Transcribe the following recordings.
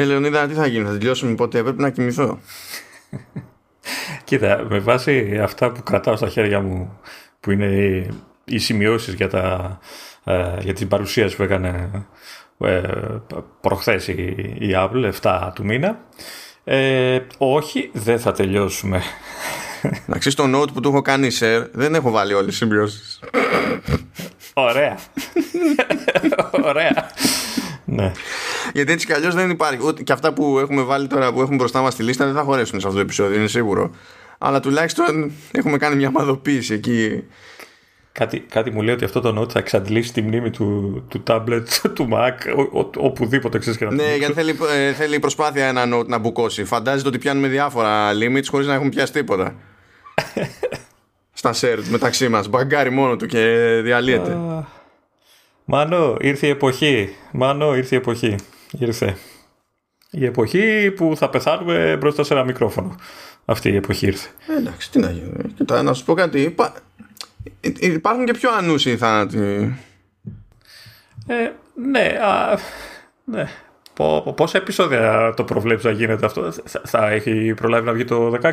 Ε, Λεωνίδα, τι θα γίνει, θα τελειώσουμε πότε; Πρέπει να κοιμηθώ. Κοίτα, με βάση αυτά που κρατάω στα χέρια μου, που είναι οι σημειώσεις για, τα, ε, για την παρουσίαση που έκανε ε, προχθές η, η Apple, 7 του μήνα, ε, όχι, δεν θα τελειώσουμε. Εντάξει, στο note που του έχω κάνει share δεν έχω βάλει όλες τις σημειώσεις. Ωραία. Ωραία. ναι. Γιατί έτσι κι αλλιώς δεν υπάρχει. Ούτε και αυτά που έχουμε βάλει τώρα που έχουμε μπροστά μας στη λίστα δεν θα χωρέσουν σε αυτό το επεισόδιο, είναι σίγουρο. Αλλά τουλάχιστον έχουμε κάνει μια μαδοποίηση εκεί. Κάτι, κάτι μου λέει ότι αυτό το note θα εξαντλήσει τη μνήμη του, του tablet, του Mac, ο, ο, οπουδήποτε ξέρεις και να Ναι, γιατί θέλει, ε, θέλει προσπάθεια ένα note να μπουκώσει. Φαντάζεται ότι πιάνουμε διάφορα limits χωρίς να έχουμε πιάσει τίποτα. Στα shared μεταξύ μας. Μπαγκάρι μόνο του και διαλύεται. Μάνο, ήρθε η εποχή. Μάνο, ήρθε η εποχή. Ήρθε. Η εποχή που θα πεθάνουμε μπροστά σε ένα μικρόφωνο. Αυτή η εποχή ήρθε. Ε, εντάξει, τι να γίνει. Κοίτα, να σου πω κάτι. Υπά... Υπάρχουν και πιο ανούσιοι θάνατοι. Ε, ναι, α, ναι. Πόσα επεισόδια το προβλέψεις να γίνεται αυτό, θα, θα έχει προλάβει να βγει το 16.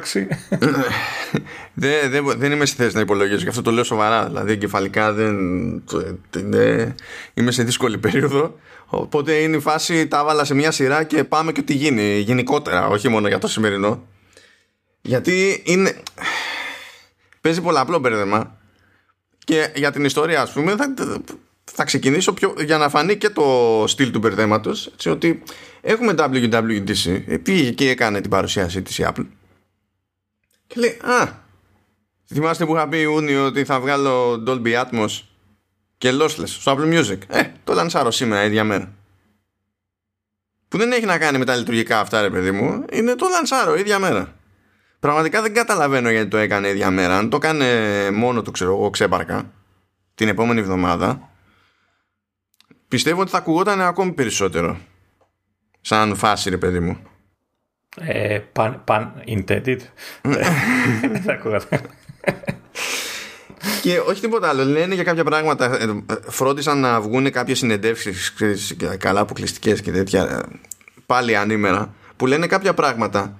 δεν, δεν, δεν είμαι στη θέση να υπολογίσω και αυτό το λέω σοβαρά. Δηλαδή, εγκεφαλικά δεν, δεν, είμαι σε δύσκολη περίοδο. Οπότε είναι η φάση, τα έβαλα σε μια σειρά και πάμε και τι γίνει γενικότερα, όχι μόνο για το σημερινό. Γιατί είναι. Παίζει πολλαπλό μπέρδεμα. Και για την ιστορία, ας πούμε, θα, θα ξεκινήσω πιο, για να φανεί και το στυλ του μπερδέματος. ότι έχουμε WWDC, πήγε και έκανε την παρουσίαση της Apple. Και λέει, Α, θυμάστε που είχα πει Ιούνιο ότι θα βγάλω Dolby Atmos και lossless στο Apple Music. Ε, το λανσάρω σήμερα, ίδια μέρα. Που δεν έχει να κάνει με τα λειτουργικά αυτά, ρε παιδί μου, είναι το λανσάρω, ίδια μέρα. Πραγματικά δεν καταλαβαίνω γιατί το έκανε ίδια μέρα. Αν το έκανε μόνο του, ξέρω εγώ, ξέπαρκα, την επόμενη εβδομάδα, πιστεύω ότι θα ακουγόταν ακόμη περισσότερο. Σαν φάση, ρε παιδί μου. Ε, pan, pan intended. Δεν θα ακούγατε. Και όχι τίποτα άλλο. Λένε για κάποια πράγματα. Ε, φρόντισαν να βγουν κάποιες συνεντεύξεις καλά αποκλειστικές και τέτοια. Πάλι ανήμερα. Που λένε κάποια πράγματα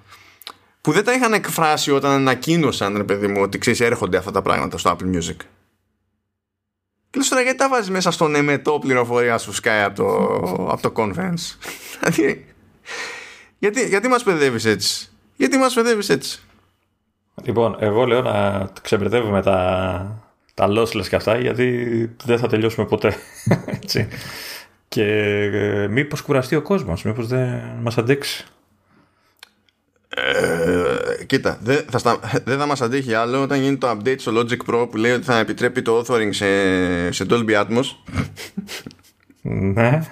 που δεν τα είχαν εκφράσει όταν ανακοίνωσαν, ρε παιδί μου, ότι ξέρεις, έρχονται αυτά τα πράγματα στο Apple Music. Και λες τώρα γιατί τα βάζεις μέσα στον εμετό πληροφορία σου Sky από το, από το conference. Δηλαδή, γιατί, γιατί μας παιδεύεις έτσι; Γιατί μας παιδεύεις έτσι; Λοιπόν, εγώ λέω να ξεμπερδεύουμε τα, τα lossless και αυτά γιατί δεν θα τελειώσουμε ποτέ. έτσι. Και ε, μήπως κουραστεί ο κόσμος, μήπως δεν μας αντέξει. Ε, κοίτα, δεν θα, στα... δεν θα μας αντέχει άλλο όταν γίνει το update στο Logic Pro που λέει ότι θα επιτρέπει το authoring σε, σε Dolby Atmos. Ναι.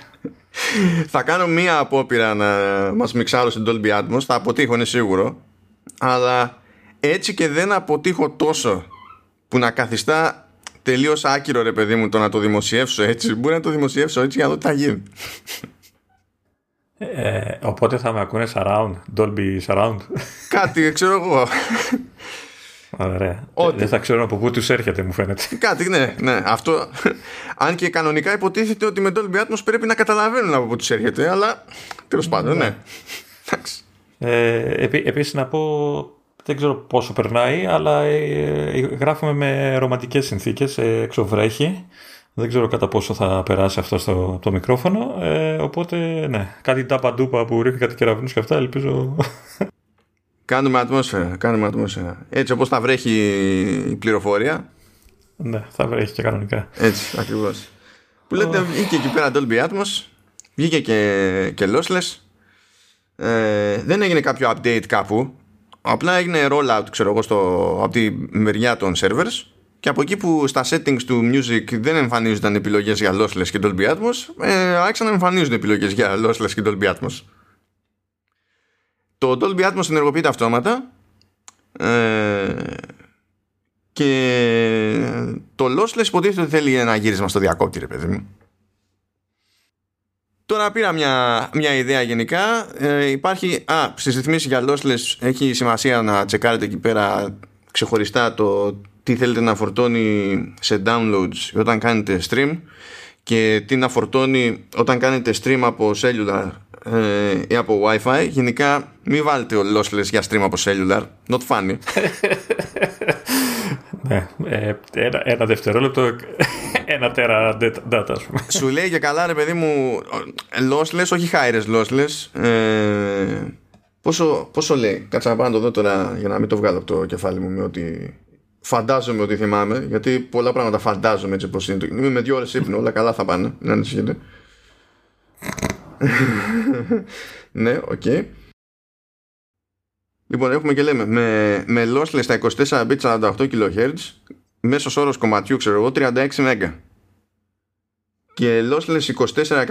θα κάνω μία απόπειρα να μας μιξάρω σε Dolby Atmos. Θα αποτύχω, είναι σίγουρο. Αλλά έτσι και δεν αποτύχω τόσο που να καθιστά τελείως άκυρο ρε παιδί μου το να το δημοσιεύσω έτσι. Μπορεί να το δημοσιεύσω έτσι για να δω τι θα γίνει. Ε, οπότε θα με ακούνε surround, Dolby surround. Κάτι, ξέρω εγώ. Ωραία. Ότι... Δεν θα ξέρω από πού τους έρχεται, μου φαίνεται. Κάτι, ναι, ναι. Αυτό. Αν και κανονικά υποτίθεται ότι με Dolby Atmos πρέπει να καταλαβαίνουν από πού τους έρχεται, αλλά τέλος πάντων, ναι. ε, επί, Επίσης να πω, δεν ξέρω πόσο περνάει, αλλά ε, γράφουμε με ρομαντικές συνθήκες, ε, εξωβρέχει. Δεν ξέρω κατά πόσο θα περάσει αυτό στο το μικρόφωνο. Ε, οπότε, ναι, κάτι τάπα που ρίχνει κάτι κεραυνούς και αυτά, ελπίζω. Κάνουμε ατμόσφαιρα, κάνουμε ατμόσφαιρα. Έτσι όπως θα βρέχει η πληροφορία. Ναι, θα βρέχει και κανονικά. Έτσι, ακριβώς. Που λέτε, βγήκε εκεί πέρα Dolby Atmos, βγήκε και, και lossless. Ε, δεν έγινε κάποιο update κάπου. Απλά έγινε rollout, ξέρω εγώ, στο, από τη μεριά των servers και από εκεί που στα settings του music δεν εμφανίζονταν επιλογές για lossless και Dolby Atmos ε, άρχισαν να εμφανίζουν επιλογές για lossless και Dolby Atmos. Το Dolby Atmos ενεργοποιείται αυτόματα ε, και το lossless υποτίθεται ότι θέλει ένα γύρισμα στο διακόπτη ρε παιδί μου Τώρα πήρα μια, μια ιδέα γενικά. Ε, υπάρχει, α, στις ρυθμίσεις για lossless έχει σημασία να τσεκάρετε εκεί πέρα ξεχωριστά το τι θέλετε να φορτώνει σε downloads όταν κάνετε stream και τι να φορτώνει όταν κάνετε stream από cellular ε, ή από Wi-Fi. Γενικά, μην βάλετε ο lossless για stream από cellular. Not funny. ναι, ε, ένα, ένα δευτερόλεπτο, ένα τέρα data, ας πούμε. Σου λέει και καλά, ρε παιδί μου, lossless, όχι high res lossless. Ε, πόσο, πόσο λέει, κάτσα να πάω να το δω τώρα για να μην το βγάλω από το κεφάλι μου με ότι φαντάζομαι ότι θυμάμαι, γιατί πολλά πράγματα φαντάζομαι έτσι πως είναι. Είμαι με δύο ώρες ύπνο, όλα καλά θα πάνε, να ανησυχείτε. ναι, OK. Okay. Λοιπόν, έχουμε και λέμε με, με lossless στα 24 bit 48 kHz, μέσος όρος κομματιού, ξέρω εγώ, 36 MB. Και lossless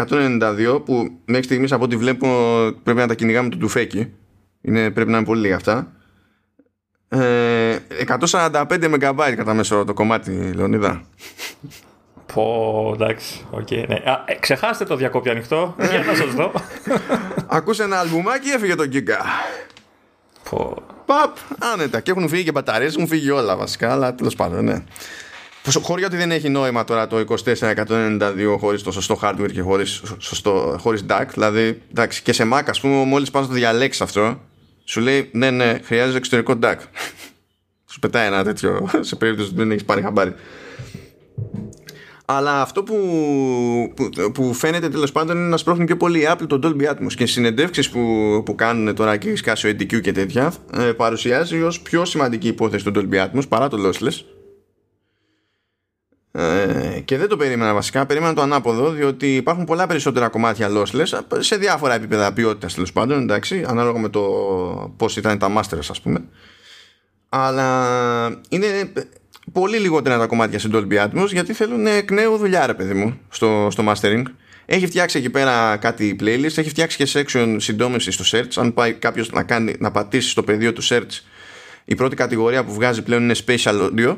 24-192 που μέχρι στιγμής από ό,τι βλέπω πρέπει να τα κυνηγάμε το τουφέκι. Είναι, πρέπει να είναι πολύ λίγα αυτά. Ε, 145 MB κατά μέσο το κομμάτι, Λεωνίδα. Πω, εντάξει, okay, ναι. Α, ε, ξεχάστε το διακόπι ανοιχτό, για να σας δω. Ακούσε ένα αλμπουμάκι, έφυγε το Giga. Πω. Παπ, άνετα. Και έχουν φύγει και μπαταρίες, έχουν φύγει όλα βασικά, αλλά τέλος πάντων, ναι. Χωρί ότι δεν έχει νόημα τώρα το 2492 χωρίς το σωστό hardware και χωρίς χωρίς DAC. Δηλαδή, εντάξει, και σε Mac, ας πούμε, μόλις πας να το διαλέξεις αυτό, σου λέει ναι, ναι, χρειάζεται εξωτερικό DAC. σου πετάει ένα τέτοιο σε περίπτωση που δεν έχεις πάρει χαμπάρι. Αλλά αυτό που, που, που φαίνεται τέλος πάντων είναι να σπρώχνει πιο πολύ η Apple τον Dolby Atmos και συνεντεύξεις που, που κάνουν τώρα και σκάσει ο EDQ και τέτοια ε, παρουσιάζει ως πιο σημαντική υπόθεση τον Dolby Atmos παρά το Lossless. Ε, και δεν το περίμενα βασικά, περίμενα το ανάποδο, διότι υπάρχουν πολλά περισσότερα κομμάτια lossless σε διάφορα επίπεδα ποιότητας τέλος πάντων, εντάξει, ανάλογα με το πώς ήταν τα masters, ας πούμε. Αλλά είναι πολύ λιγότερα τα κομμάτια σε Dolby Atmos γιατί θέλουν εκ νέου δουλειά ρε παιδί μου στο, στο mastering. Έχει φτιάξει εκεί πέρα κάτι playlist έχει φτιάξει και section συντόμευση στο search. Αν πάει κάποιος να, κάνει, να πατήσει στο πεδίο του search η πρώτη κατηγορία που βγάζει πλέον είναι special audio.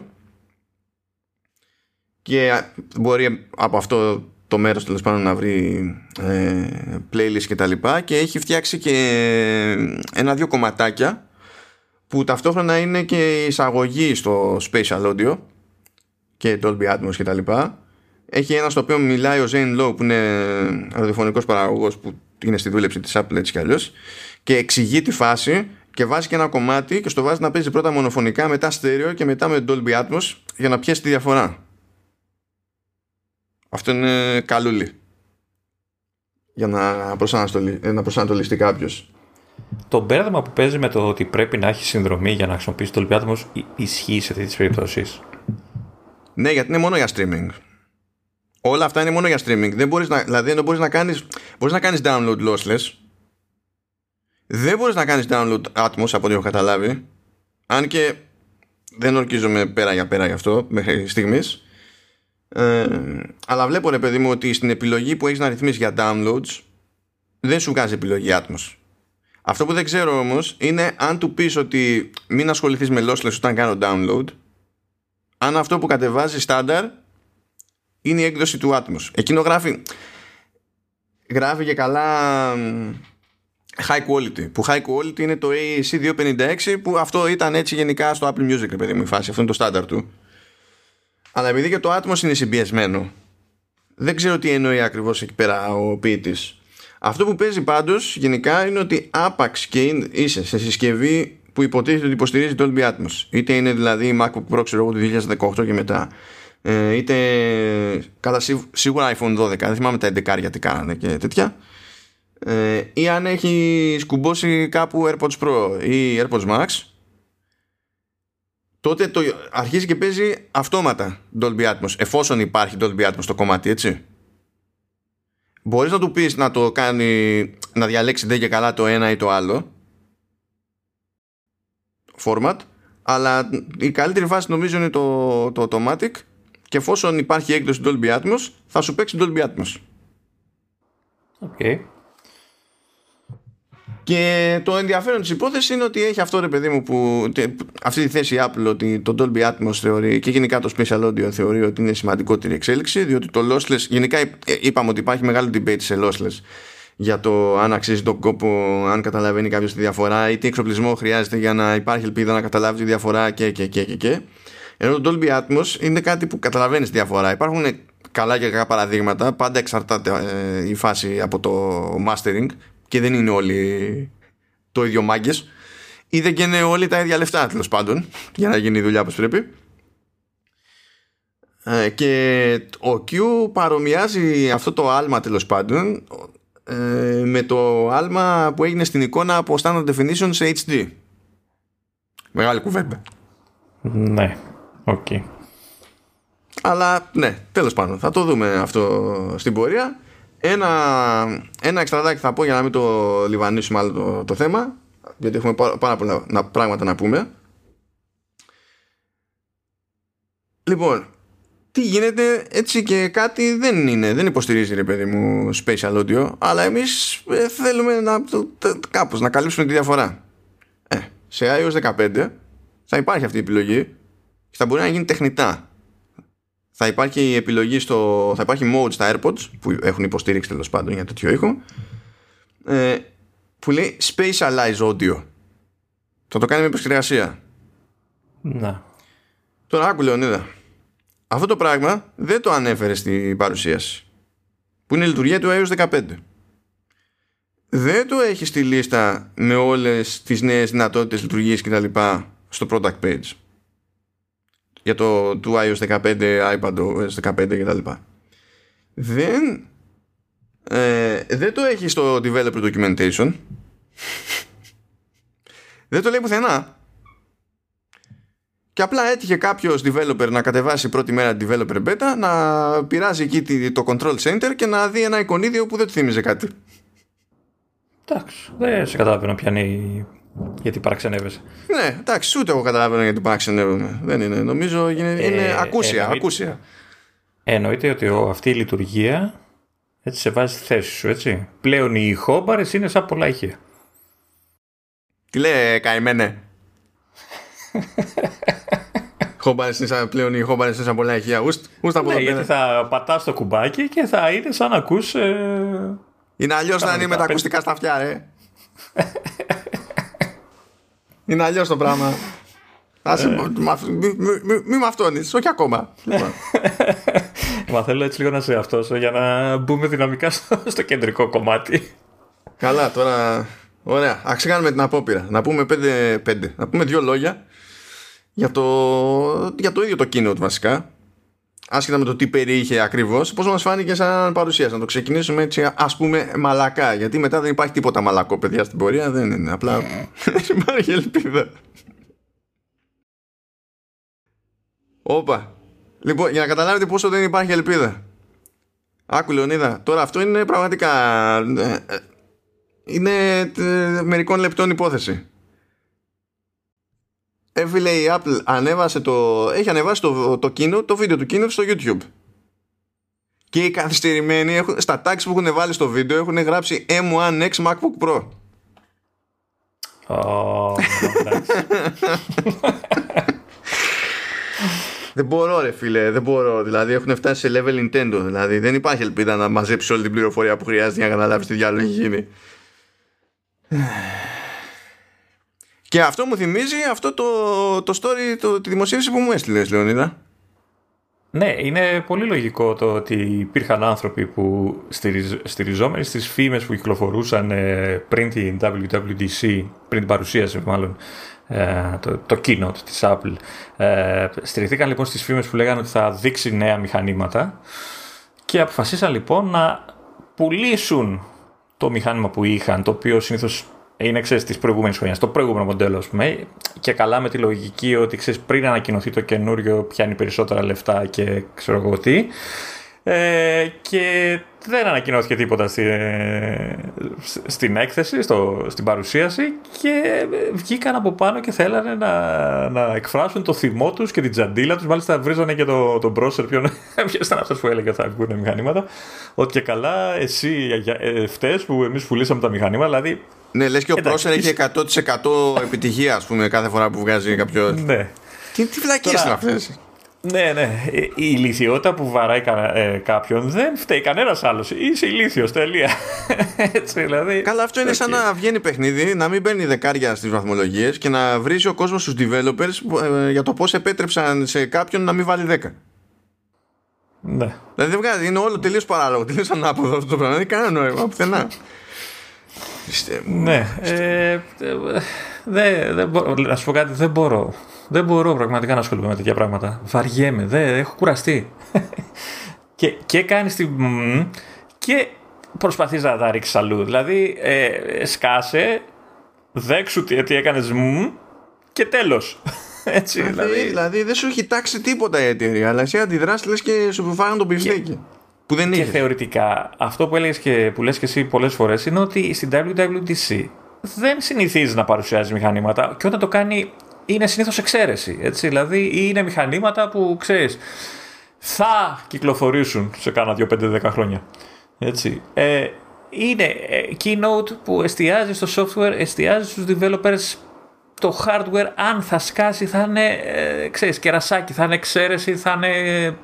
Και μπορεί από αυτό το μέρος τέλος πάντων να βρει ε, playlist και τα λοιπά. Και έχει φτιάξει και ένα-δυο κομματάκια που ταυτόχρονα είναι και εισαγωγή στο Spatial Audio και Dolby Atmos και τα λοιπά. Έχει ένας στο οποίο μιλάει ο Zane Lowe που είναι ραδιοφωνικός παραγωγός που είναι στη δούλεψη της Apple έτσι κι αλλιώς και εξηγεί τη φάση και βάζει και ένα κομμάτι και στο βάζει να παίζει πρώτα μονοφωνικά μετά στέρεο και μετά με Dolby Atmos για να πιέσει τη διαφορά. Αυτό είναι καλούλι για να προσανατολιστεί κάποιος το μπέρδεμα που παίζει με το ότι πρέπει να έχει συνδρομή για να χρησιμοποιήσει το Olympiad ισχύει σε τέτοιες περιπτώσεις. Ναι, γιατί είναι μόνο για streaming. Όλα αυτά είναι μόνο για streaming. Δεν μπορείς να, δηλαδή δεν μπορείς να κάνεις, μπορείς να κάνεις download lossless. Δεν μπορείς να κάνεις download Atmos από ό,τι έχω καταλάβει. Αν και δεν ορκίζομαι πέρα για πέρα γι' αυτό μέχρι στιγμής. Ε, αλλά βλέπω ρε παιδί μου ότι στην επιλογή που έχεις να ρυθμίσεις για downloads δεν σου βγάζει επιλογή Atmos. Αυτό που δεν ξέρω όμως είναι αν του πεις ότι μην ασχοληθείς με lossless όταν κάνω download, αν αυτό που κατεβάζει στάνταρ είναι η έκδοση του Atmos. Εκείνο γράφει. Γράφει και καλά high quality. Που high quality είναι το AAC 256 που αυτό ήταν έτσι γενικά στο Apple Music, παιδί μου, η φάση. Αυτό είναι το στάνταρ του. Αλλά επειδή και το Atmos είναι συμπιεσμένο, δεν ξέρω τι εννοεί ακριβώς εκεί πέρα ο ποιητής. Αυτό που παίζει πάντως γενικά είναι ότι άπαξ και είσαι σε συσκευή που υποτίθεται ότι υποστηρίζει το Dolby Atmos. Είτε είναι δηλαδή η MacBook Pro ξέρω του 2018 και μετά. Ε, είτε κατά σίγουρα iPhone 12, δεν θυμάμαι τα 11 γιατί κάνανε και τέτοια. Ε, ή αν έχει σκουμπώσει κάπου AirPods Pro ή AirPods Max τότε το αρχίζει και παίζει αυτόματα Dolby Atmos εφόσον υπάρχει Dolby Atmos στο κομμάτι έτσι μπορείς να του πεις να το κάνει να διαλέξει δεν και καλά το ένα ή το άλλο format αλλά η καλύτερη φάση νομίζω είναι το, το automatic και εφόσον υπάρχει έκδοση Dolby Atmos θα σου παίξει Dolby Atmos okay. Και το ενδιαφέρον της υπόθεσης είναι ότι έχει αυτό ρε παιδί μου που αυτή τη θέση Apple ότι το Dolby Atmos θεωρεί και γενικά το Special Audio θεωρεί ότι είναι σημαντικότερη εξέλιξη διότι το lossless, γενικά είπαμε ότι υπάρχει μεγάλο debate σε lossless για το αν αξίζει τον κόπο, αν καταλαβαίνει κάποιος τη διαφορά ή τι εξοπλισμό χρειάζεται για να υπάρχει ελπίδα να καταλάβει τη διαφορά και και και και. και. Ενώ το Dolby Atmos είναι κάτι που καταλαβαίνεις τη διαφορά. Υπάρχουν καλά και κακά παραδείγματα, πάντα εξαρτάται ε, η φάση από το mastering και δεν είναι όλοι το ίδιο μάγκες. Ή δεν καίνε όλοι τα ίδια λεφτά τέλος πάντων για να γίνει η δουλειά όπως πρέπει. Ε, και ο Q παρομοιάζει αυτό το άλμα τέλος πάντων ε, με το άλμα που έγινε στην εικόνα από standard definition σε HD. Μεγάλη κουβέντα. Ναι, OK. Okay. Αλλά ναι, τέλος πάντων, θα το δούμε αυτό στην πορεία. Ένα, ένα εξτραδάκι θα πω για να μην το λιβανίσουμε άλλο το, το θέμα, γιατί έχουμε πάρα πολλά πράγματα να πούμε. Λοιπόν, τι γίνεται έτσι και κάτι δεν είναι, δεν υποστηρίζει ρε παιδί μου spatial audio, αλλά εμείς ε, θέλουμε να, κάπως να καλύψουμε τη διαφορά. Ε, σε iOS 15 θα υπάρχει αυτή η επιλογή και θα μπορεί να γίνει τεχνητά. Θα υπάρχει η επιλογή στο, θα υπάρχει mode στα AirPods που έχουν υποστήριξη τέλος πάντων για τέτοιο ήχο ε, που λέει spatialize audio. Θα το κάνει με επεξεργασία. Να. Τώρα άκου Λεωνίδα. Αυτό το πράγμα δεν το ανέφερε στην παρουσίαση. Που είναι η λειτουργία του iOS 15. Δεν το έχεις στη λίστα με όλες τις νέες δυνατότητες λειτουργίες κτλ. στο product page. Για το του iOS 15, iPad 15 κτλ. Δεν ε, δεν το έχει στο developer documentation. δεν το λέει πουθενά. Και απλά έτυχε κάποιος developer να κατεβάσει πρώτη μέρα developer beta, να πειράζει εκεί το control center και να δει ένα εικονίδιο που δεν του θύμιζε κάτι. Εντάξει, δεν σε καταλαβαίνω πιάνει γιατί παραξενεύεσαι. Ναι, εντάξει, ούτε εγώ καταλαβαίνω γιατί παραξενεύομαι. Δεν είναι. Νομίζω είναι, ε, είναι ακούσια, εννοεί, ακούσια. Εννοείται ότι αυτή η λειτουργία έτσι σε βάζει στη θέση σου, έτσι. Πλέον οι ηχόμπαρες είναι σαν πολλά ηχεία. Τι λέει, καημένε; Χόμπαρες είναι πλέον οι χόμπαρες είναι σαν πολλά ηχεία. Ούστα από ναι, γιατί θα πατάς το κουμπάκι και θα είναι σαν να ακούς... Ε... Είναι αλλιώς να είναι με τα ακουστικά στα αυτιά, ρε. είναι αλλιώς το πράγμα. Μη με αυτόνεις, όχι ακόμα. Μα θέλω έτσι λίγο να σε αυτός για να μπούμε δυναμικά στο κεντρικό κομμάτι. Καλά, τώρα. Ωραία. Α κάνουμε την απόπειρα. Να πούμε πέντε, πέντε. Να πούμε δύο λόγια για το, για το ίδιο το keynote βασικά. Άσχετα με το τι περιείχε ακριβώς, πώς μας φάνηκε σαν παρουσίαση. Να το ξεκινήσουμε έτσι, ας πούμε, μαλακά. Γιατί μετά δεν υπάρχει τίποτα μαλακό, παιδιά, στην πορεία. Δεν είναι. Απλά υπάρχει ελπίδα. Όπα. Λοιπόν, για να καταλάβετε πόσο δεν υπάρχει ελπίδα. Άκου Λεωνίδα, τώρα αυτό είναι πραγματικά ε, ε, είναι ε, μερικών λεπτών υπόθεση. Έφυλε η Apple ανέβασε το, έχει ανεβάσει το, το, κίνο, το βίντεο του κίνο στο YouTube. Και οι καθυστερημένοι έχουν, στα tags που έχουν βάλει στο βίντεο έχουν γράψει M1X MacBook Pro. Oh, Δεν μπορώ, ρε φίλε, δεν μπορώ. Δηλαδή έχουν φτάσει σε level Nintendo. Δηλαδή δεν υπάρχει ελπίδα να μαζέψει όλη την πληροφορία που χρειάζεται για να καταλάβεις τι διάλογο έχει γίνει. Και αυτό μου θυμίζει αυτό το, το story, το, τη δημοσίευση που μου έστειλες, Λεωνίδα. Ναι, είναι πολύ λογικό το ότι υπήρχαν άνθρωποι που στηριζ, στηριζόμενοι στις φήμες που κυκλοφορούσαν ε, πριν την WWDC, πριν την παρουσίαση μάλλον, ε, το, το keynote της Apple. Ε, στηριχθήκαν λοιπόν στις φήμες που λέγανε ότι θα δείξει νέα μηχανήματα και αποφασίσαν λοιπόν να πουλήσουν το μηχάνημα που είχαν, το οποίο συνήθως είναι ξέρεις, της προηγούμενης χρονιάς, το προηγούμενο μοντέλο ας πούμε, και καλά με τη λογική ότι ξέρεις, πριν ανακοινωθεί το καινούριο πιάνει περισσότερα λεφτά και ξέρω εγώ τι. Ε, και δεν ανακοινώθηκε τίποτα στη, στην έκθεση, στο, στην παρουσίαση και βγήκαν από πάνω και θέλανε να, να εκφράσουν το θυμό τους και την τζαντίλα τους. Μάλιστα βρίζανε και τον το μπρόσερ, ποιος ήταν αυτός που έλεγε θα βγουν μηχανήματα. Ότι και καλά εσύ ε, φταίς που εμείς πουλήσαμε τα μηχανήματα, δηλαδή ναι, λες και ο Πρόσερ έχει 100% επιτυχία, ας πούμε, κάθε φορά που βγάζει κάποιος. Ναι. Τι, τι βλακίες είναι αυτές; Ναι, ναι. Η ηλικιότητα που βαράει ε, κάποιον δεν φταίει κανένας άλλος. Είσαι ηλίθιος, τελεία. Έτσι, δηλαδή. Καλά, αυτό είναι σαν να βγαίνει παιχνίδι, να μην παίρνει δεκάρια στις βαθμολογίες και να βρίζει ο κόσμος στους developers ε, για το πώς επέτρεψαν σε κάποιον να μην βάλει 10. Ναι. Δηλαδή δεν βγάζει, είναι όλο τελείως παράλογο, τελείως ανάποδο αυτό το πράγμα. Δεν έχει κανένα νόημα πουθενά. Ναι. Ε, δε, δε μπορώ, να σου πω κάτι, δεν μπορώ. Δεν μπορώ πραγματικά να ασχοληθώ με τέτοια πράγματα. Βαριέμαι, δεν, έχω κουραστεί. και, και κάνει τη. και προσπαθείς να τα ρίξεις αλλού. Δηλαδή, ε, σκάσε, δέξου τι, τι έκανες και τέλος. Έτσι, δηλαδή, δηλαδή... δηλαδή δεν σου έχει τάξει τίποτα η εταιρεία, αλλά εσύ αντιδράσει λες και σου φάγανε τον πιστέκι. Που δεν και θεωρητικά, αυτό που, έλεγες και, που λες και εσύ πολλές φορές είναι ότι στην WWDC δεν συνηθίζεις να παρουσιάζεις μηχανήματα και όταν το κάνει είναι συνήθως εξαίρεση. Έτσι, δηλαδή είναι μηχανήματα που ξέρεις θα κυκλοφορήσουν σε κάνα 2-5-10 χρόνια. Έτσι. Ε, είναι ε, keynote που εστιάζει στο software, εστιάζει στους developers το hardware αν θα σκάσει θα είναι ε, ξέρεις, κερασάκι, θα είναι εξαίρεση, θα είναι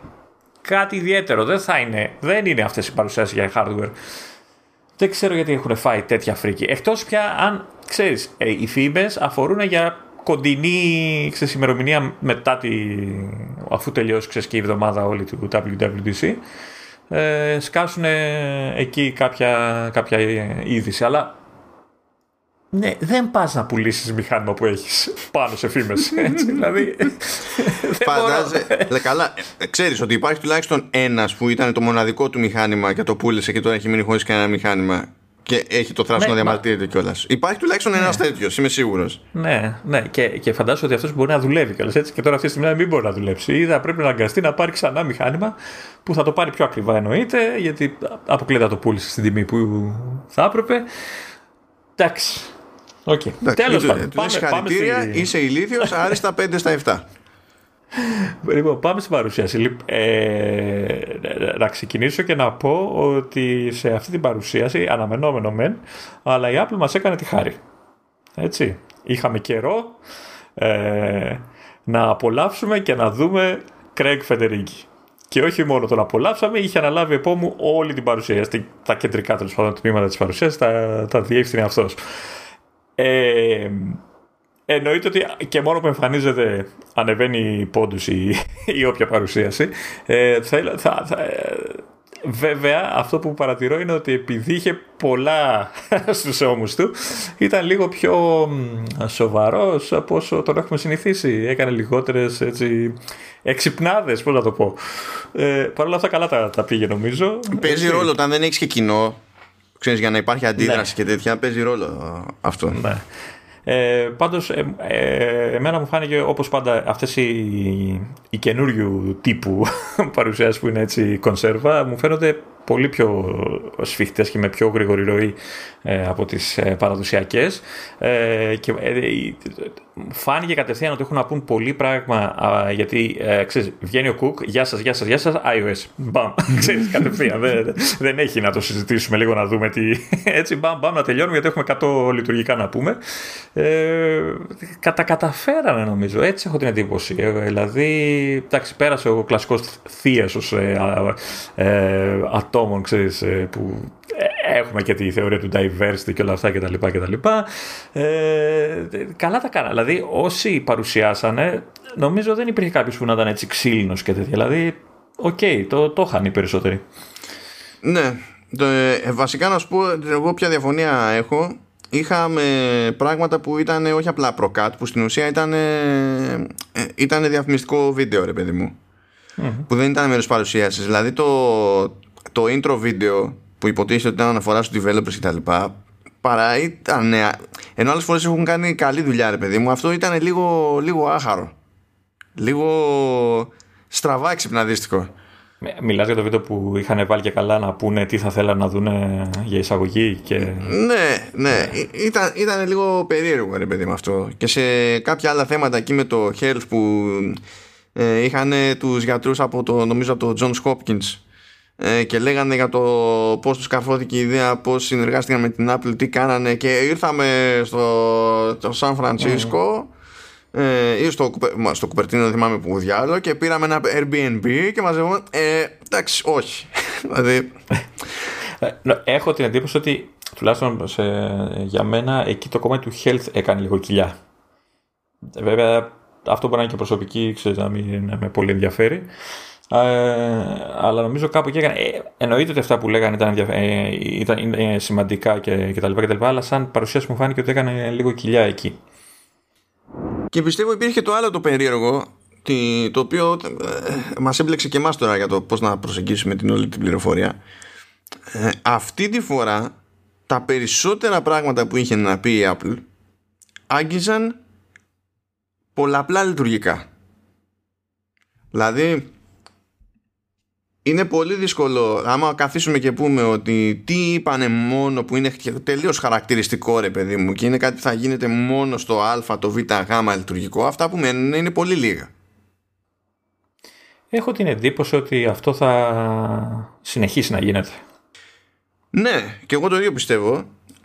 κάτι ιδιαίτερο. Δεν θα είναι, δεν είναι αυτές οι παρουσιάσεις για hardware. Δεν ξέρω γιατί έχουν φάει τέτοια φρίκη. Εκτός πια αν, ξέρεις, ε, οι φήμες αφορούν για κοντινή ξέρεις, ημερομηνία μετά τη, αφού τελειώσει ξέρεις, και η εβδομάδα όλη του WWDC ε, σκάσουν εκεί κάποια, κάποια είδηση. Αλλά ναι, δεν πας να πουλήσεις μηχάνημα που έχεις πάνω σε φήμες. δηλαδή. Φαντάζεσαι. καλά, ξέρεις ότι υπάρχει τουλάχιστον ένας που ήταν το μοναδικό του μηχάνημα και το πούλησε και τώρα έχει μείνει χωρίς κανένα μηχάνημα και έχει το θράσο ναι, να διαμαρτύρεται κιόλας. Υπάρχει τουλάχιστον ναι. ένα τέτοιος, είμαι σίγουρος. Ναι, ναι. Και, και φαντάζομαι ότι αυτός μπορεί να δουλεύει κιόλας έτσι. Και τώρα αυτή τη στιγμή μην μπορεί να δουλέψει. Ή θα πρέπει να αναγκαστεί να πάρει ξανά μηχάνημα που θα το πάρει πιο ακριβά εννοείται, γιατί αποκλείται να το πούλησε στην τιμή που θα έπρεπε. Εντάξει. Okay. Τέλος πάντων. Πάμε, συγχαρητήρια, στη... είσαι ηλίθιος, άριστα 5 στα 7. Λοιπόν, πάμε στην παρουσίαση. Ε, να ξεκινήσω και να πω ότι σε αυτή την παρουσίαση, αναμενόμενο μεν, αλλά η Apple μας έκανε τη χάρη. Έτσι. Είχαμε καιρό ε, να απολαύσουμε και να δούμε Craig Federighi. Και όχι μόνο τον απολαύσαμε, είχε αναλάβει επόμου όλη την παρουσίαση. Τα κεντρικά τέλος πάντων τμήματα της παρουσίαση τα, τα διεύθυνε αυτός. Ε, εννοείται ότι και μόνο που εμφανίζεται ανεβαίνει πόντους η, η όποια παρουσίαση. Ε, θα, θα, θα, βέβαια, αυτό που παρατηρώ είναι ότι επειδή είχε πολλά στους ώμους του, ήταν λίγο πιο σοβαρός από όσο τον έχουμε συνηθίσει. Έκανε λιγότερες έτσι, εξυπνάδες, πώς να το πω. Ε, Παρ' όλα αυτά καλά τα, τα πήγε νομίζω. Παίζει ρόλο όταν δεν έχεις και κοινό ξέρεις, για να υπάρχει αντίδραση ναι. και τέτοια παίζει ρόλο αυτό. Ναι. Ε, πάντως ε, ε, εμένα μου φάνηκε όπως πάντα αυτές οι, οι καινούριου τύπου παρουσιάσεις που είναι έτσι κονσέρβα μου φαίνονται πολύ πιο σφιχτές και με πιο γρήγορη ροή ε, από τις ε, παραδοσιακές. Ε, και φάνηκε κατευθείαν ότι έχουν να πούν πολύ πράγμα γιατί ξέρεις, βγαίνει ο Κουκ, γεια σας, γεια σας, γεια σας, iOS, μπαμ, ξέρεις κατευθείαν, δεν, δεν έχει να το συζητήσουμε λίγο να δούμε τι, έτσι μπαμ, μπαμ, να τελειώνουμε γιατί έχουμε 100 λειτουργικά να πούμε. Ε, κατα, καταφέρανε νομίζω, έτσι έχω την εντύπωση, δηλαδή, εντάξει, πέρασε ο κλασικός θίασος ε, ε, ατόμων, ξέρεις, που έχουμε και τη θεωρία του diversity και όλα αυτά κτλ. κτλ. Ε, καλά τα κάναν. Δηλαδή, όσοι παρουσιάσανε, νομίζω δεν υπήρχε κάποιος που να ήταν έτσι ξύλινος και τέτοια. Δηλαδή, OK, okay, το, το είχαν οι περισσότεροι. Ναι. Το, ε, βασικά να σου πω, εγώ ποια διαφωνία έχω. Είχαμε πράγματα που ήταν όχι απλά προκάτ, που στην ουσία ήταν, ε, ήταν διαφημιστικό βίντεο, ρε παιδί μου. Που δεν ήταν μέρος παρουσίασης. Δηλαδή το, το intro βίντεο που υποτίθεται ότι ήταν αναφορά στους developers κτλ. Παρά ήταν. Ενώ άλλες φορές έχουν κάνει καλή δουλειά, ρε παιδί μου, αυτό ήταν λίγο, λίγο άχαρο. Λίγο στραβά εξυπναδίστικο. Μιλάς για το βίντεο που είχαν βάλει και καλά να πούνε τι θα θέλαν να δουν για εισαγωγή και... Ναι, ναι. Ήταν, ήταν λίγο περίεργο ρε παιδί με αυτό. Και σε κάποια άλλα θέματα εκεί με το health που ε, είχαν τους γιατρούς από το, νομίζω από το Johns Hopkins ε, και λέγανε για το πώς τους καρφώθηκε η ιδέα, πώς συνεργάστηκαν με την Apple, τι κάνανε. Και ήρθαμε στο, στο Σαν Φρανσίσκο ε, ή στο, στο Κουπερτίνο δεν θυμάμαι που διάλογο και πήραμε ένα Airbnb και μαζεύουμε ε, εντάξει όχι. Δηλαδή ε, έχω την εντύπωση ότι τουλάχιστον σε, για μένα εκεί το κομμάτι του health έκανε λίγο κοιλιά. Βέβαια αυτό μπορεί να είναι και προσωπική ξέρεις, να μην με πολύ ενδιαφέρει. Ε, αλλά νομίζω κάπου εκεί έκανε. Ε, εννοείται ότι αυτά που λέγανε ήταν, ε, ήταν ε, σημαντικά και, και, τα λοιπά και τα λοιπά, αλλά σαν παρουσίαση μου φάνηκε ότι έκανε λίγο κοιλιά εκεί. Και πιστεύω υπήρχε το άλλο το περίεργο, το οποίο ε, μας έμπλεξε και εμάς τώρα για το πώς να προσεγγίσουμε την όλη την πληροφορία. Ε, αυτή τη φορά τα περισσότερα πράγματα που είχε να πει η Apple άγγιζαν πολλαπλά λειτουργικά. Δηλαδή, είναι πολύ δύσκολο άμα καθίσουμε και πούμε ότι τι είπανε μόνο που είναι τελείως χαρακτηριστικό ρε παιδί μου και είναι κάτι που θα γίνεται μόνο στο α, το β, γ λειτουργικό αυτά που μένουν είναι πολύ λίγα. Έχω την εντύπωση ότι αυτό θα συνεχίσει να γίνεται. Ναι, και εγώ το ίδιο πιστεύω.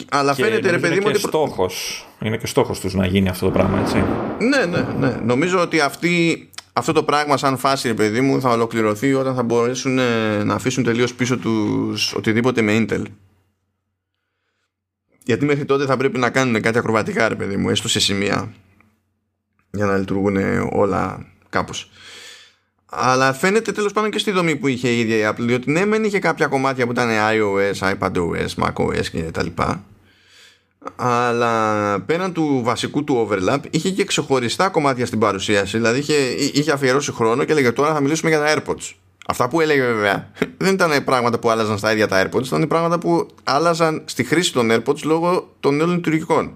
Αλλά και φαίνεται ρε παιδί μου. Είναι στόχος, είναι και στόχος τους να γίνει αυτό το πράγμα, έτσι. Ναι, ναι, ναι. Νομίζω ότι αυτή, αυτό το πράγμα, σαν φάση, ρε παιδί μου, θα ολοκληρωθεί όταν θα μπορέσουν ε, να αφήσουν τελείως πίσω τους οτιδήποτε με Intel. Γιατί μέχρι τότε θα πρέπει να κάνουν κάτι ακροβατικά, ρε παιδί μου, έστω σε σημεία. Για να λειτουργούν όλα κάπως. Αλλά φαίνεται τέλος πάντων και στη δομή που είχε η ίδια η Apple, διότι ναι, μεν είχε κάποια κομμάτια που ήταν iOS, iPadOS, macOS κτλ. Αλλά πέραν του βασικού του overlap, είχε και ξεχωριστά κομμάτια στην παρουσίαση. Δηλαδή είχε, είχε αφιερώσει χρόνο και έλεγε τώρα θα μιλήσουμε για τα AirPods. Αυτά που έλεγε βέβαια δεν ήταν πράγματα που άλλαζαν στα ίδια τα AirPods, ήταν πράγματα που άλλαζαν στη χρήση των AirPods λόγω των νέων λειτουργικών.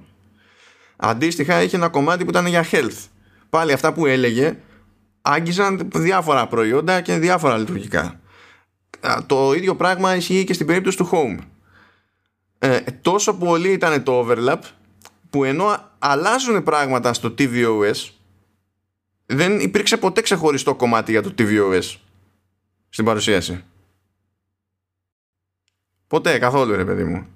Αντίστοιχα είχε ένα κομμάτι που ήταν για health. Πάλι αυτά που έλεγε άγγιζαν διάφορα προϊόντα και διάφορα λειτουργικά. Το ίδιο πράγμα ισχύει και στην περίπτωση του Home. Ε, τόσο πολύ ήταν το overlap που ενώ αλλάζουν πράγματα στο tvOS δεν υπήρξε ποτέ ξεχωριστό κομμάτι για το tvOS στην παρουσίαση. Ποτέ, καθόλου ρε παιδί μου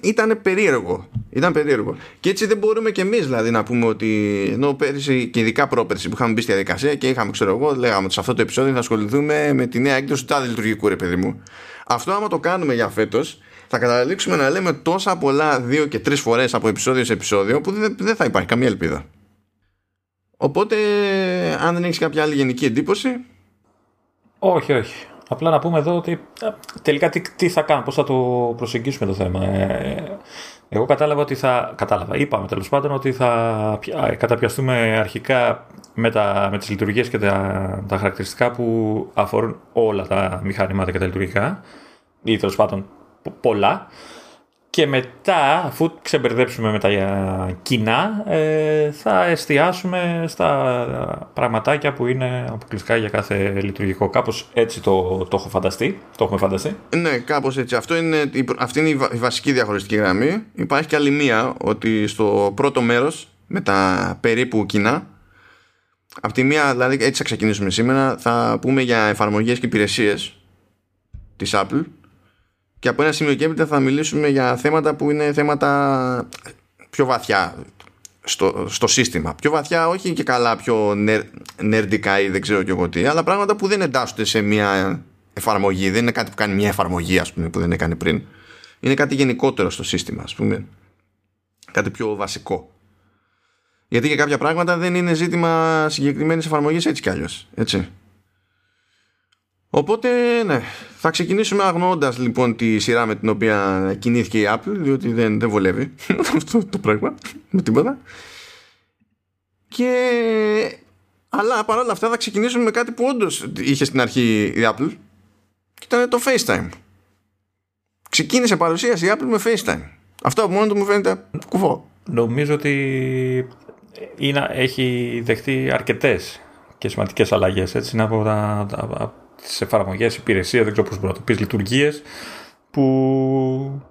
ήταν περίεργο. Ήταν περίεργο. Και έτσι δεν μπορούμε κι εμείς δηλαδή να πούμε ότι ενώ πέρυσι και ειδικά πρόπερσι που είχαμε μπει στη διαδικασία και είχαμε, ξέρω εγώ, λέγαμε ότι σε αυτό το επεισόδιο θα ασχοληθούμε με τη νέα έκδοση του τάδε λειτουργικού ρε παιδί μου. Αυτό άμα το κάνουμε για φέτος, θα καταλήξουμε να λέμε τόσα πολλά δύο και τρεις φορές από επεισόδιο σε επεισόδιο που δεν, δεν θα υπάρχει καμία ελπίδα. Οπότε, αν δεν έχεις κάποια άλλη γενική εντύπωση. Όχι, όχι. Απλά να πούμε εδώ ότι ε, τελικά τι, τι θα κάνουμε, πώς θα το προσεγγίσουμε το θέμα. Ε, εγώ κατάλαβα ότι θα. Κατάλαβα, είπαμε τέλος πάντων ότι θα καταπιαστούμε αρχικά με, τα, με τις λειτουργίες και τα, τα χαρακτηριστικά που αφορούν όλα τα μηχανήματα και τα λειτουργικά ή τέλος πάντων πολλά και μετά, αφού ξεμπερδέψουμε με τα κοινά, ε, θα εστιάσουμε στα πραγματάκια που είναι αποκλειστικά για κάθε λειτουργικό. Κάπως έτσι το, το έχω φανταστεί. Το έχουμε φανταστεί. Ναι, κάπως έτσι. Αυτό είναι, αυτή είναι η βασική διαχωριστική γραμμή. Υπάρχει και άλλη μία, ότι στο πρώτο μέρος, με τα περίπου κοινά, από τη μία, δηλαδή έτσι θα ξεκινήσουμε σήμερα, θα πούμε για εφαρμογές και υπηρεσίες της Apple και από ένα σημείο και έπειτα θα μιλήσουμε για θέματα που είναι θέματα πιο βαθιά στο, στο σύστημα. Πιο βαθιά, όχι και καλά πιο νερντικά ή δεν ξέρω και εγώ τι, αλλά πράγματα που δεν εντάσσονται σε μια εφαρμογή. Δεν είναι κάτι που κάνει μια εφαρμογή, ας πούμε, που δεν έκανε πριν. Είναι κάτι γενικότερο στο σύστημα, ας πούμε. Κάτι πιο βασικό. Γιατί για κάποια πράγματα δεν είναι ζήτημα συγκεκριμένης εφαρμογής έτσι κι αλλιώς. Έτσι. Οπότε, ναι, θα ξεκινήσουμε αγνοώντας λοιπόν τη σειρά με την οποία κινήθηκε η Apple, διότι δεν, δεν βολεύει αυτό το πράγμα με τίποτα. Και... Αλλά παρόλα αυτά θα ξεκινήσουμε με κάτι που όντως είχε στην αρχή η Apple και ήταν το FaceTime. Ξεκίνησε παρουσίαση η Apple με FaceTime. Αυτό από μόνο του μου φαίνεται κουφό. Νομίζω ότι είναι, έχει δεχτεί αρκετές και σημαντικές αλλαγές έτσι, από τα, τις εφαρμογές, υπηρεσίες, δεν ξέρω πώς μπορεί να το πεις, λειτουργίες που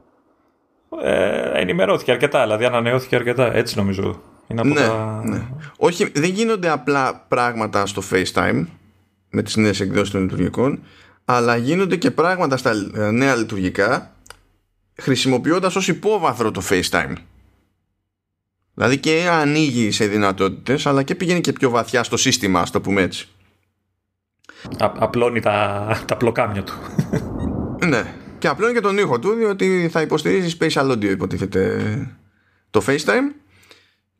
ε, ενημερώθηκε αρκετά, δηλαδή ανανεώθηκε αρκετά, έτσι νομίζω. Είναι από ναι, τα... ναι. Όχι, δεν γίνονται απλά πράγματα στο FaceTime με τις νέες εκδόσεις των λειτουργικών, αλλά γίνονται και πράγματα στα νέα λειτουργικά χρησιμοποιώντας ως υπόβαθρο το FaceTime. Δηλαδή και ανοίγει σε δυνατότητες αλλά και πηγαίνει και πιο βαθιά στο σύστημα, ας το πούμε έτσι απλώνει τα, τα πλοκάμια του. ναι. Και απλώνει και τον ήχο του, διότι θα υποστηρίζει Spatial Audio, υποτίθεται το FaceTime.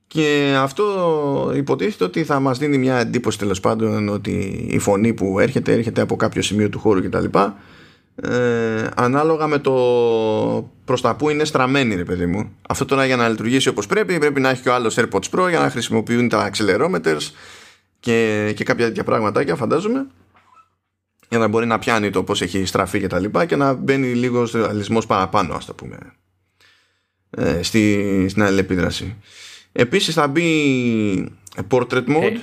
και αυτό υποτίθεται ότι θα μας δίνει μια εντύπωση τέλος πάντων ότι η φωνή που έρχεται έρχεται από κάποιο σημείο του χώρου κτλ. Ε, ανάλογα με το προς τα που είναι στραμμένη ρε παιδί μου αυτό τώρα για να λειτουργήσει όπως πρέπει πρέπει να έχει και ο άλλος AirPods Pro για να χρησιμοποιούν τα accelerometers και, και κάποια τέτοια πραγματάκια φαντάζομαι για να μπορεί να πιάνει το πώς έχει στραφεί και τα λοιπά και να μπαίνει λίγο ρεαλισμός παραπάνω ας το πούμε ε, στη, στην αλληλεπίδραση επίσης θα μπει portrait mode. Ε,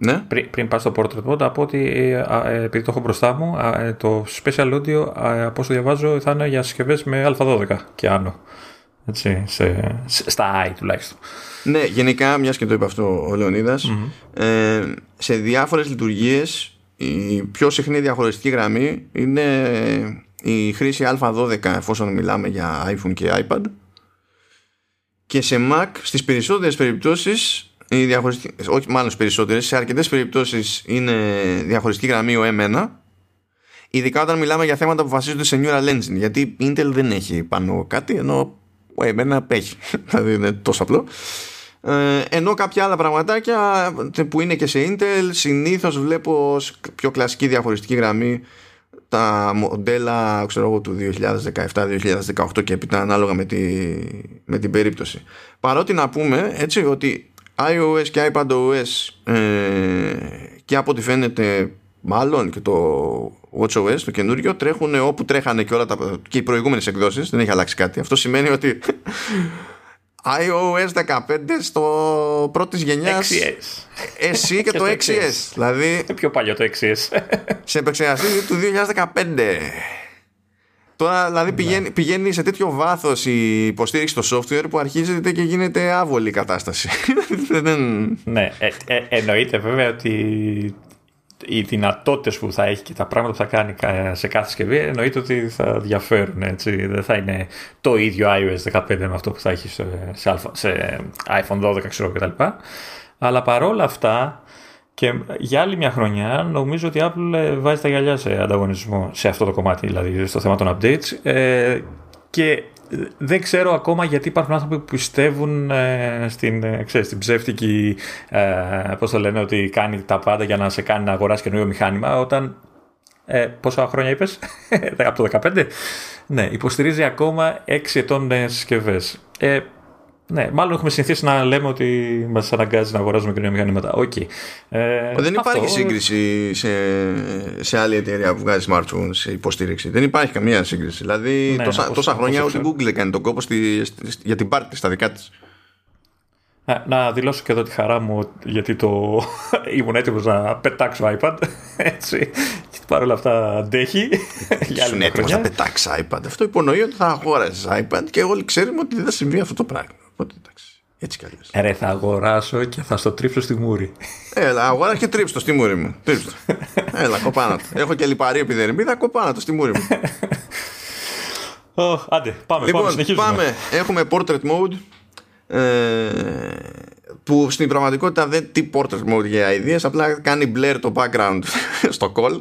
ναι. Πριν, πριν πας στο portrait mode από ότι ε, ε, επειδή το έχω μπροστά μου το special audio από όσο διαβάζω θα είναι για συσκευές με α12 και άνω. Έτσι, σε, στα i τουλάχιστον ναι γενικά μιας και το είπε αυτό ο λεωνιδας ε, σε διάφορες λειτουργίες η πιο συχνή διαχωριστική γραμμή είναι η χρήση α12 εφόσον μιλάμε για iPhone και iPad. Και σε Mac στις περισσότερες περιπτώσεις η διαχωριστική, όχι μάλλον στις περισσότερες σε αρκετές περιπτώσεις είναι διαχωριστική γραμμή ο M1 ειδικά όταν μιλάμε για θέματα που βασίζονται σε Neural Engine γιατί η Intel δεν έχει πάνω κάτι ενώ ο M1 έχει δηλαδή είναι τόσο απλό. ε, ενώ κάποια άλλα πραγματάκια που είναι και σε Intel συνήθως βλέπω πιο κλασική διαχωριστική γραμμή τα μοντέλα ξέρω του 2017-2018 και έπειτα ανάλογα με, τη, με την περίπτωση. Παρότι να πούμε έτσι ότι iOS και iPadOS ε, και από ό,τι φαίνεται μάλλον και το WatchOS το καινούριο τρέχουν όπου τρέχανε και όλα τα και οι προηγούμενες εκδόσεις δεν έχει αλλάξει κάτι αυτό σημαίνει ότι iOS 15 στο πρώτης γενιάς. SE και, το 6S. δηλαδή. Πιο παλιό το 6S. σε επεξεργαστή του 2015. Τώρα δηλαδή πηγαίνει, πηγαίνει σε τέτοιο βάθος η υποστήριξη στο software που αρχίζεται και γίνεται άβολη η κατάσταση. ναι, ε, ε, εννοείται βέβαια ότι οι δυνατότητες που θα έχει και τα πράγματα που θα κάνει σε κάθε συσκευή εννοείται ότι θα διαφέρουν. Έτσι. Δεν θα είναι το ίδιο iOS 15 με αυτό που θα έχει σε, σε, iPhone 12 ξέρω κτλ. Αλλά παρόλα αυτά και για άλλη μια χρονιά νομίζω ότι η Apple βάζει τα γυαλιά σε ανταγωνισμό σε αυτό το κομμάτι, δηλαδή στο θέμα των updates. Ε, και δεν ξέρω ακόμα γιατί υπάρχουν άνθρωποι που πιστεύουν ε, στην, ε, ξέρεις, στην ψεύτικη, ε, πώς το λένε, ότι κάνει τα πάντα για να σε κάνει να αγοράσει καινούριο μηχάνημα, όταν, ε, πόσα χρόνια είπες, από το 2015, ναι, υποστηρίζει ακόμα 6 ετών συσκευές. Ε, ναι, μάλλον έχουμε συνηθίσει να λέμε ότι μας αναγκάζει να αγοράζουμε καινούργια μηχανήματα. Okay. Ε, δεν υπάρχει αυτό... σύγκριση σε, σε άλλη εταιρεία που βγάζει smartphones σε υποστήριξη. Δεν υπάρχει καμία σύγκριση. Δηλαδή ναι, τόσα, τόσα χρόνια ούτε Google έκανε τον κόπο στη, στη, για την πάρτι στα δικά της. Να, να δηλώσω και εδώ τη χαρά μου γιατί το ήμουν έτοιμος να πετάξω iPad. Έτσι. Και παρόλα αυτά αντέχει. Ήσουν έτοιμος να πετάξεις iPad. Αυτό υπονοεί ότι θα αγόρασε iPad και όλοι ξέρουμε ότι δεν θα συμβεί αυτό το πράγμα. Οπότε εντάξει. Έτσι κι αλλιώς. Ρε, θα αγοράσω και θα στο τρίψω στη μούρη. Έλα, αγορά και τρίψω στη μούρη μου. Τρίψω. Έλα, κοπάνα το. Έχω και λιπαρή επιδερμίδα, κοπάνα το στη μούρη μου. Oh, άντε, πάμε, λοιπόν, πάμε, συνεχίζουμε. πάμε. Έχουμε portrait mode ε, που στην πραγματικότητα δεν τι portrait mode για ιδέες απλά κάνει blur το background στο call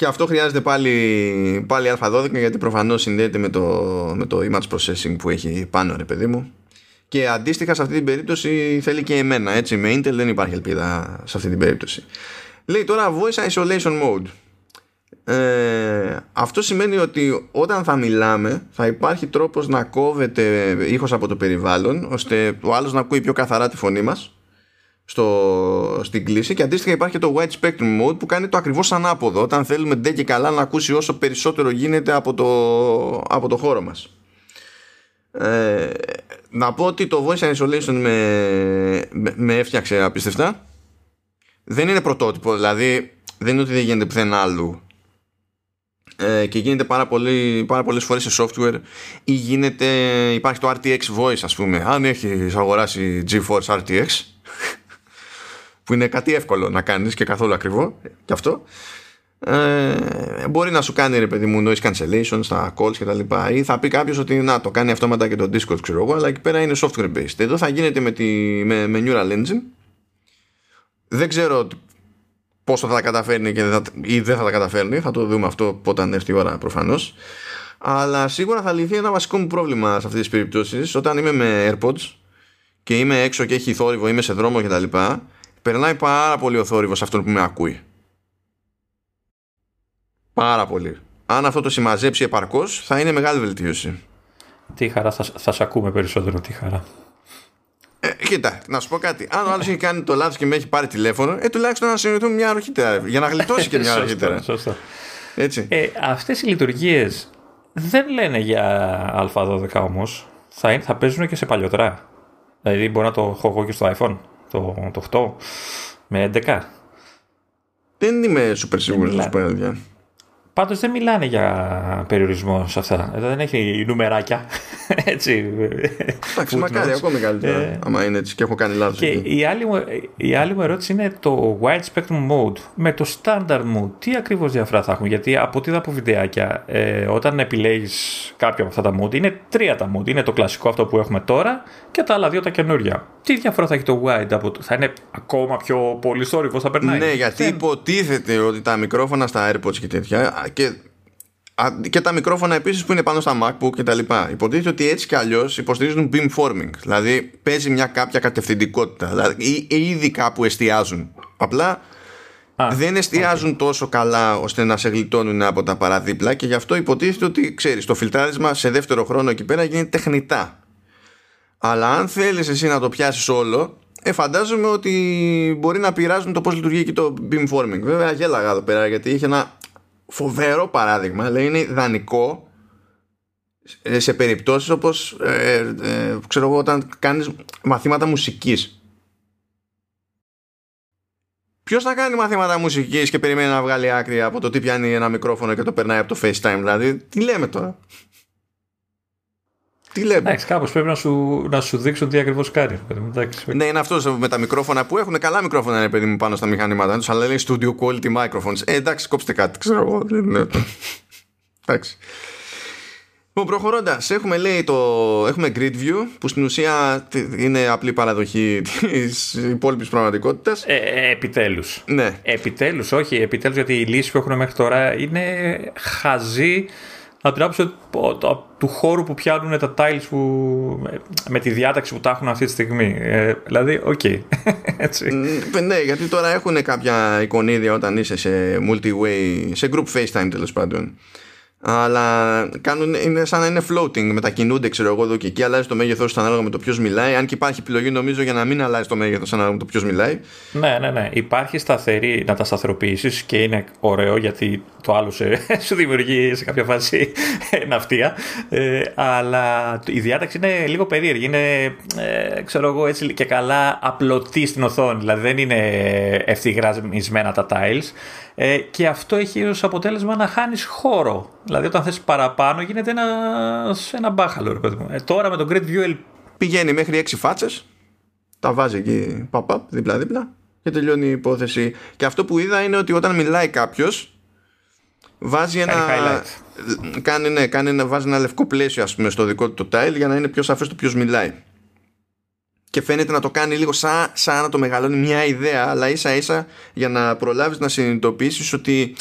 και αυτό χρειάζεται πάλι, πάλι α12 γιατί προφανώς συνδέεται με το, με το image processing που έχει πάνω ρε παιδί μου. Και αντίστοιχα σε αυτή την περίπτωση θέλει και εμένα έτσι με Intel δεν υπάρχει ελπίδα σε αυτή την περίπτωση. Λέει τώρα voice isolation mode. Ε, αυτό σημαίνει ότι όταν θα μιλάμε θα υπάρχει τρόπος να κόβεται ήχος από το περιβάλλον ώστε ο άλλος να ακούει πιο καθαρά τη φωνή μας στο, στην κλίση και αντίστοιχα υπάρχει και το Wide Spectrum Mode που κάνει το ακριβώς ανάποδο όταν θέλουμε ντε και καλά να ακούσει όσο περισσότερο γίνεται από το, από το χώρο μας. Ε, να πω ότι το Voice Isolation με, με, με έφτιαξε απίστευτα. Δεν είναι πρωτότυπο δηλαδή δεν είναι ότι δεν γίνεται πουθενά άλλου ε, και γίνεται πάρα, πολύ, πάρα πολλές φορές σε software ή γίνεται, υπάρχει το RTX Voice ας πούμε. Αν έχεις αγοράσει GeForce RTX που είναι κάτι εύκολο να κάνεις και καθόλου ακριβό και αυτό ε, μπορεί να σου κάνει ρε παιδί μου noise cancellation στα calls και τα λοιπά ή θα πει κάποιος ότι να το κάνει αυτόματα και το Discord ξέρω εγώ αλλά εκεί πέρα είναι software based εδώ θα γίνεται με, τη, με, με Neural Engine δεν ξέρω πόσο θα τα καταφέρνει και δεν θα, ή δεν θα τα καταφέρνει. Θα το δούμε αυτό όταν έρθει η ώρα προφανώς. Αλλά σίγουρα θα λυθεί ένα βασικό μου πρόβλημα σε αυτές τις περιπτώσεις όταν είμαι με AirPods και είμαι έξω και έχει θόρυβο, είμαι σε δρόμο κτλ. Περνάει πάρα πολύ ο θόρυβος αυτόν που με ακούει. Πάρα πολύ. Αν αυτό το συμμαζέψει επαρκώς, θα είναι μεγάλη βελτίωση. Τι χαρά, θα, θα σε ακούμε περισσότερο, τι χαρά. Ε, κοίτα, να σου πω κάτι. Αν ο άλλος έχει κάνει το λάθος και με έχει πάρει τηλέφωνο, ε, τουλάχιστον να συνειδητούμε μια ώρα αρχίτερα. Για να γλιτώσει και μια ώρα αρχίτερα. Σωστό. Έτσι. Ε, Αυτές οι λειτουργίες δεν λένε για Α12 όμως. Θα, θα παίζουν και σε παλιότερα. Δηλαδή μπορεί να το έχω εγώ και στο iPhone, το, το 8 με 11. Δεν είμαι σούπερ σίγουρος να σου πω αλήθεια. Πάντως δεν μιλάνε για περιορισμό σε αυτά. Εδώ δεν έχει νουμεράκια. Έτσι. Εντάξει, μακάρι ακόμη καλύτερα. Ε, άμα είναι έτσι και έχω κάνει λάθος. Και η άλλη, μου, η άλλη μου ερώτηση είναι το wide spectrum mode με το standard mode. Τι ακριβώς διαφορά θα έχουν. Γιατί από ό,τι είδα από βιντεάκια, ε, όταν επιλέγεις κάποιο από αυτά τα mode, είναι τρία τα mode. Είναι το κλασικό αυτό που έχουμε τώρα και τα άλλα δύο τα καινούργια. Τι διαφορά θα έχει το wide από το. Θα είναι ακόμα πιο πολύ θόρυβος, θα περνάει; Ναι, γιατί υποτίθεται ότι τα μικρόφωνα στα AirPods και τέτοια και, και τα μικρόφωνα επίσης που είναι πάνω στα MacBook και τα λοιπά. Υποτίθεται ότι έτσι κι αλλιώς υποστηρίζουν beamforming δηλαδή παίζει μια κάποια κατευθυντικότητα δηλαδή ήδη κάπου εστιάζουν. Απλά δεν εστιάζουν τόσο καλά ώστε να σε γλιτώνουν από τα παραδίπλα και γι' αυτό υποτίθεται ότι ξέρεις το φιλτράρισμα σε δεύτερο χρόνο εκεί πέρα γίνεται τεχνητά. Αλλά αν θέλεις εσύ να το πιάσεις όλο ε, φαντάζομαι ότι μπορεί να πειράζουν το πώς λειτουργεί και το beamforming. Βέβαια γέλαγα εδώ πέρα γιατί είχε ένα φοβερό παράδειγμα λέει είναι ιδανικό σε περιπτώσεις όπως ε, ε, ξέρω εγώ όταν κάνεις μαθήματα μουσικής. Ποιος θα κάνει μαθήματα μουσικής και περιμένει να βγάλει άκρη από το τι πιάνει ένα μικρόφωνο και το περνάει από το FaceTime δηλαδή τι λέμε τώρα; Τι λέμε; Εντάξει, κάπως πρέπει να σου, να σου δείξουν τι ακριβώς κάνει. Ναι, είναι αυτός με τα μικρόφωνα που έχουν καλά μικρόφωνα, είναι παιδί μου πάνω στα μηχανήματά τους, αλλά λέει studio quality microphones. Ε, εντάξει, κόψτε κάτι, ξέρω εγώ. εντάξει. Λοιπόν, προχωρώντας, έχουμε λέει το. Έχουμε grid view που στην ουσία είναι απλή παραδοχή της υπόλοιπης πραγματικότητας. Ε, ε Επιτέλους. Ναι. Επιτέλους, όχι. Επιτέλους γιατί οι λύσεις που έχουν μέχρι τώρα είναι χαζή από την άποψη του χώρου που πιάνουν τα tiles που, με τη διάταξη που τα έχουν αυτή τη στιγμή. Ε, δηλαδή, οκ. Okay. ναι, γιατί τώρα έχουν κάποια εικονίδια όταν είσαι σε multi-way, σε group FaceTime τέλος πάντων αλλά κάνουν, είναι σαν να είναι floating, μετακινούνται ξέρω εγώ εδώ και εκεί, αλλάζει το μέγεθος ανάλογα με το ποιος μιλάει. Αν και υπάρχει επιλογή νομίζω για να μην αλλάζει το μέγεθος ανάλογα με το ποιος μιλάει. Ναι, ναι, ναι. Υπάρχει σταθερή να τα σταθεροποιήσεις και είναι ωραίο γιατί το άλλο σε, σου δημιουργεί σε κάποια φάση ναυτία. Ε, αλλά η διάταξη είναι λίγο περίεργη. Είναι, ε, ξέρω εγώ, έτσι και καλά απλωτή στην οθόνη. Δηλαδή δεν είναι ευθυγραμμισμένα τα tiles. Ε, και αυτό έχει ως αποτέλεσμα να χάνεις χώρο. Δηλαδή όταν θες παραπάνω γίνεται ένα, ένα μπάχαλο. Ε, τώρα με το Great View πηγαίνει μέχρι έξι φάτσες, τα βάζει εκεί παπ, δίπλα-δίπλα και τελειώνει η υπόθεση. Και αυτό που είδα είναι ότι όταν μιλάει κάποιος, βάζει ένα. Κάνει, ναι, κάνει, βάζει ένα λευκό πλαίσιο ας πούμε, στο δικό του το tile για να είναι πιο σαφές το ποιος μιλάει και φαίνεται να το κάνει λίγο σαν, σαν να το μεγαλώνει μια ιδέα αλλά ίσα ίσα για να προλάβεις να συνειδητοποιήσεις ότι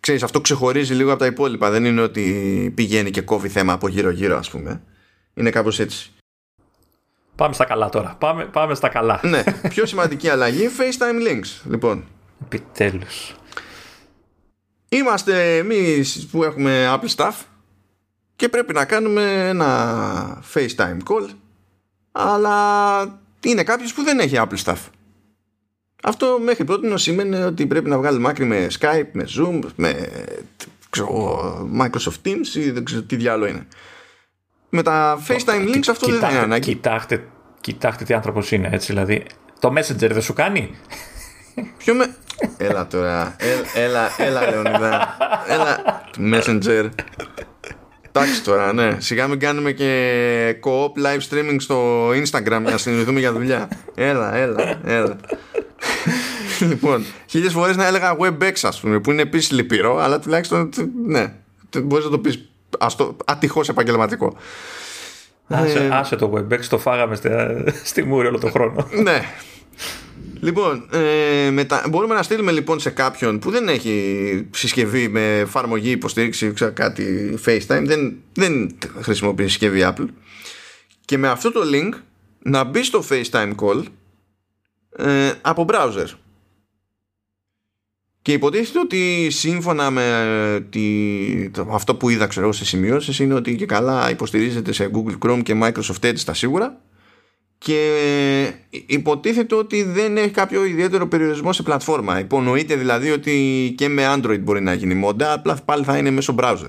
ξέρεις αυτό ξεχωρίζει λίγο από τα υπόλοιπα δεν είναι ότι πηγαίνει και κόβει θέμα από γύρω γύρω ας πούμε είναι κάπως έτσι Πάμε στα καλά τώρα. Πάμε, πάμε στα καλά. Ναι. Πιο σημαντική αλλαγή FaceTime Links. Λοιπόν. Επιτέλους. Είμαστε εμείς που έχουμε Apple Stuff και πρέπει να κάνουμε ένα FaceTime call αλλά είναι κάποιος που δεν έχει Apple Stuff. Αυτό μέχρι πρώτη σημαίνει ότι πρέπει να βγάλει μάκρη με Skype, με Zoom, με ξέρω, Microsoft Teams ή δεν ξέρω τι διάλογο είναι. Με τα FaceTime links αυτό δεν είναι ανάγκη. Κοιτάξτε, κοιτάξτε τι άνθρωπος είναι έτσι δηλαδή. Το Messenger δεν σου κάνει; Ποιο με... έλα τώρα. Έλα, έλα, Λεωνιδά. Έλα. Messenger. Εντάξει τώρα, ναι. Σιγά μην κάνουμε και co-op live streaming στο Instagram για να συνειδηθούμε για δουλειά. Έλα, έλα, έλα. λοιπόν, χίλιες φορές να έλεγα WebEx, ας πούμε, που είναι επίσης λυπηρό, αλλά τουλάχιστον ναι, μπορείς να το πεις ατυχώς επαγγελματικό. Άσε, ε, άσε το WebEx, το φάγαμε στη, στη μούρη όλο τον χρόνο. ναι, Λοιπόν, ε, μετα... μπορούμε να στείλουμε λοιπόν σε κάποιον που δεν έχει συσκευή με εφαρμογή υποστήριξη ξέρω, κάτι FaceTime, δεν, δεν χρησιμοποιεί συσκευή Apple και με αυτό το link να μπει στο FaceTime call ε, από browser. Και υποτίθεται ότι σύμφωνα με τη, αυτό που είδα ξέρω σε σημειώσεις είναι ότι και καλά υποστηρίζεται σε Google Chrome και Microsoft Edge τα σίγουρα και υποτίθεται ότι δεν έχει κάποιο ιδιαίτερο περιορισμό σε πλατφόρμα. Υπονοείται δηλαδή ότι και με Android μπορεί να γίνει μόντα, απλά πάλι θα είναι μέσω browser.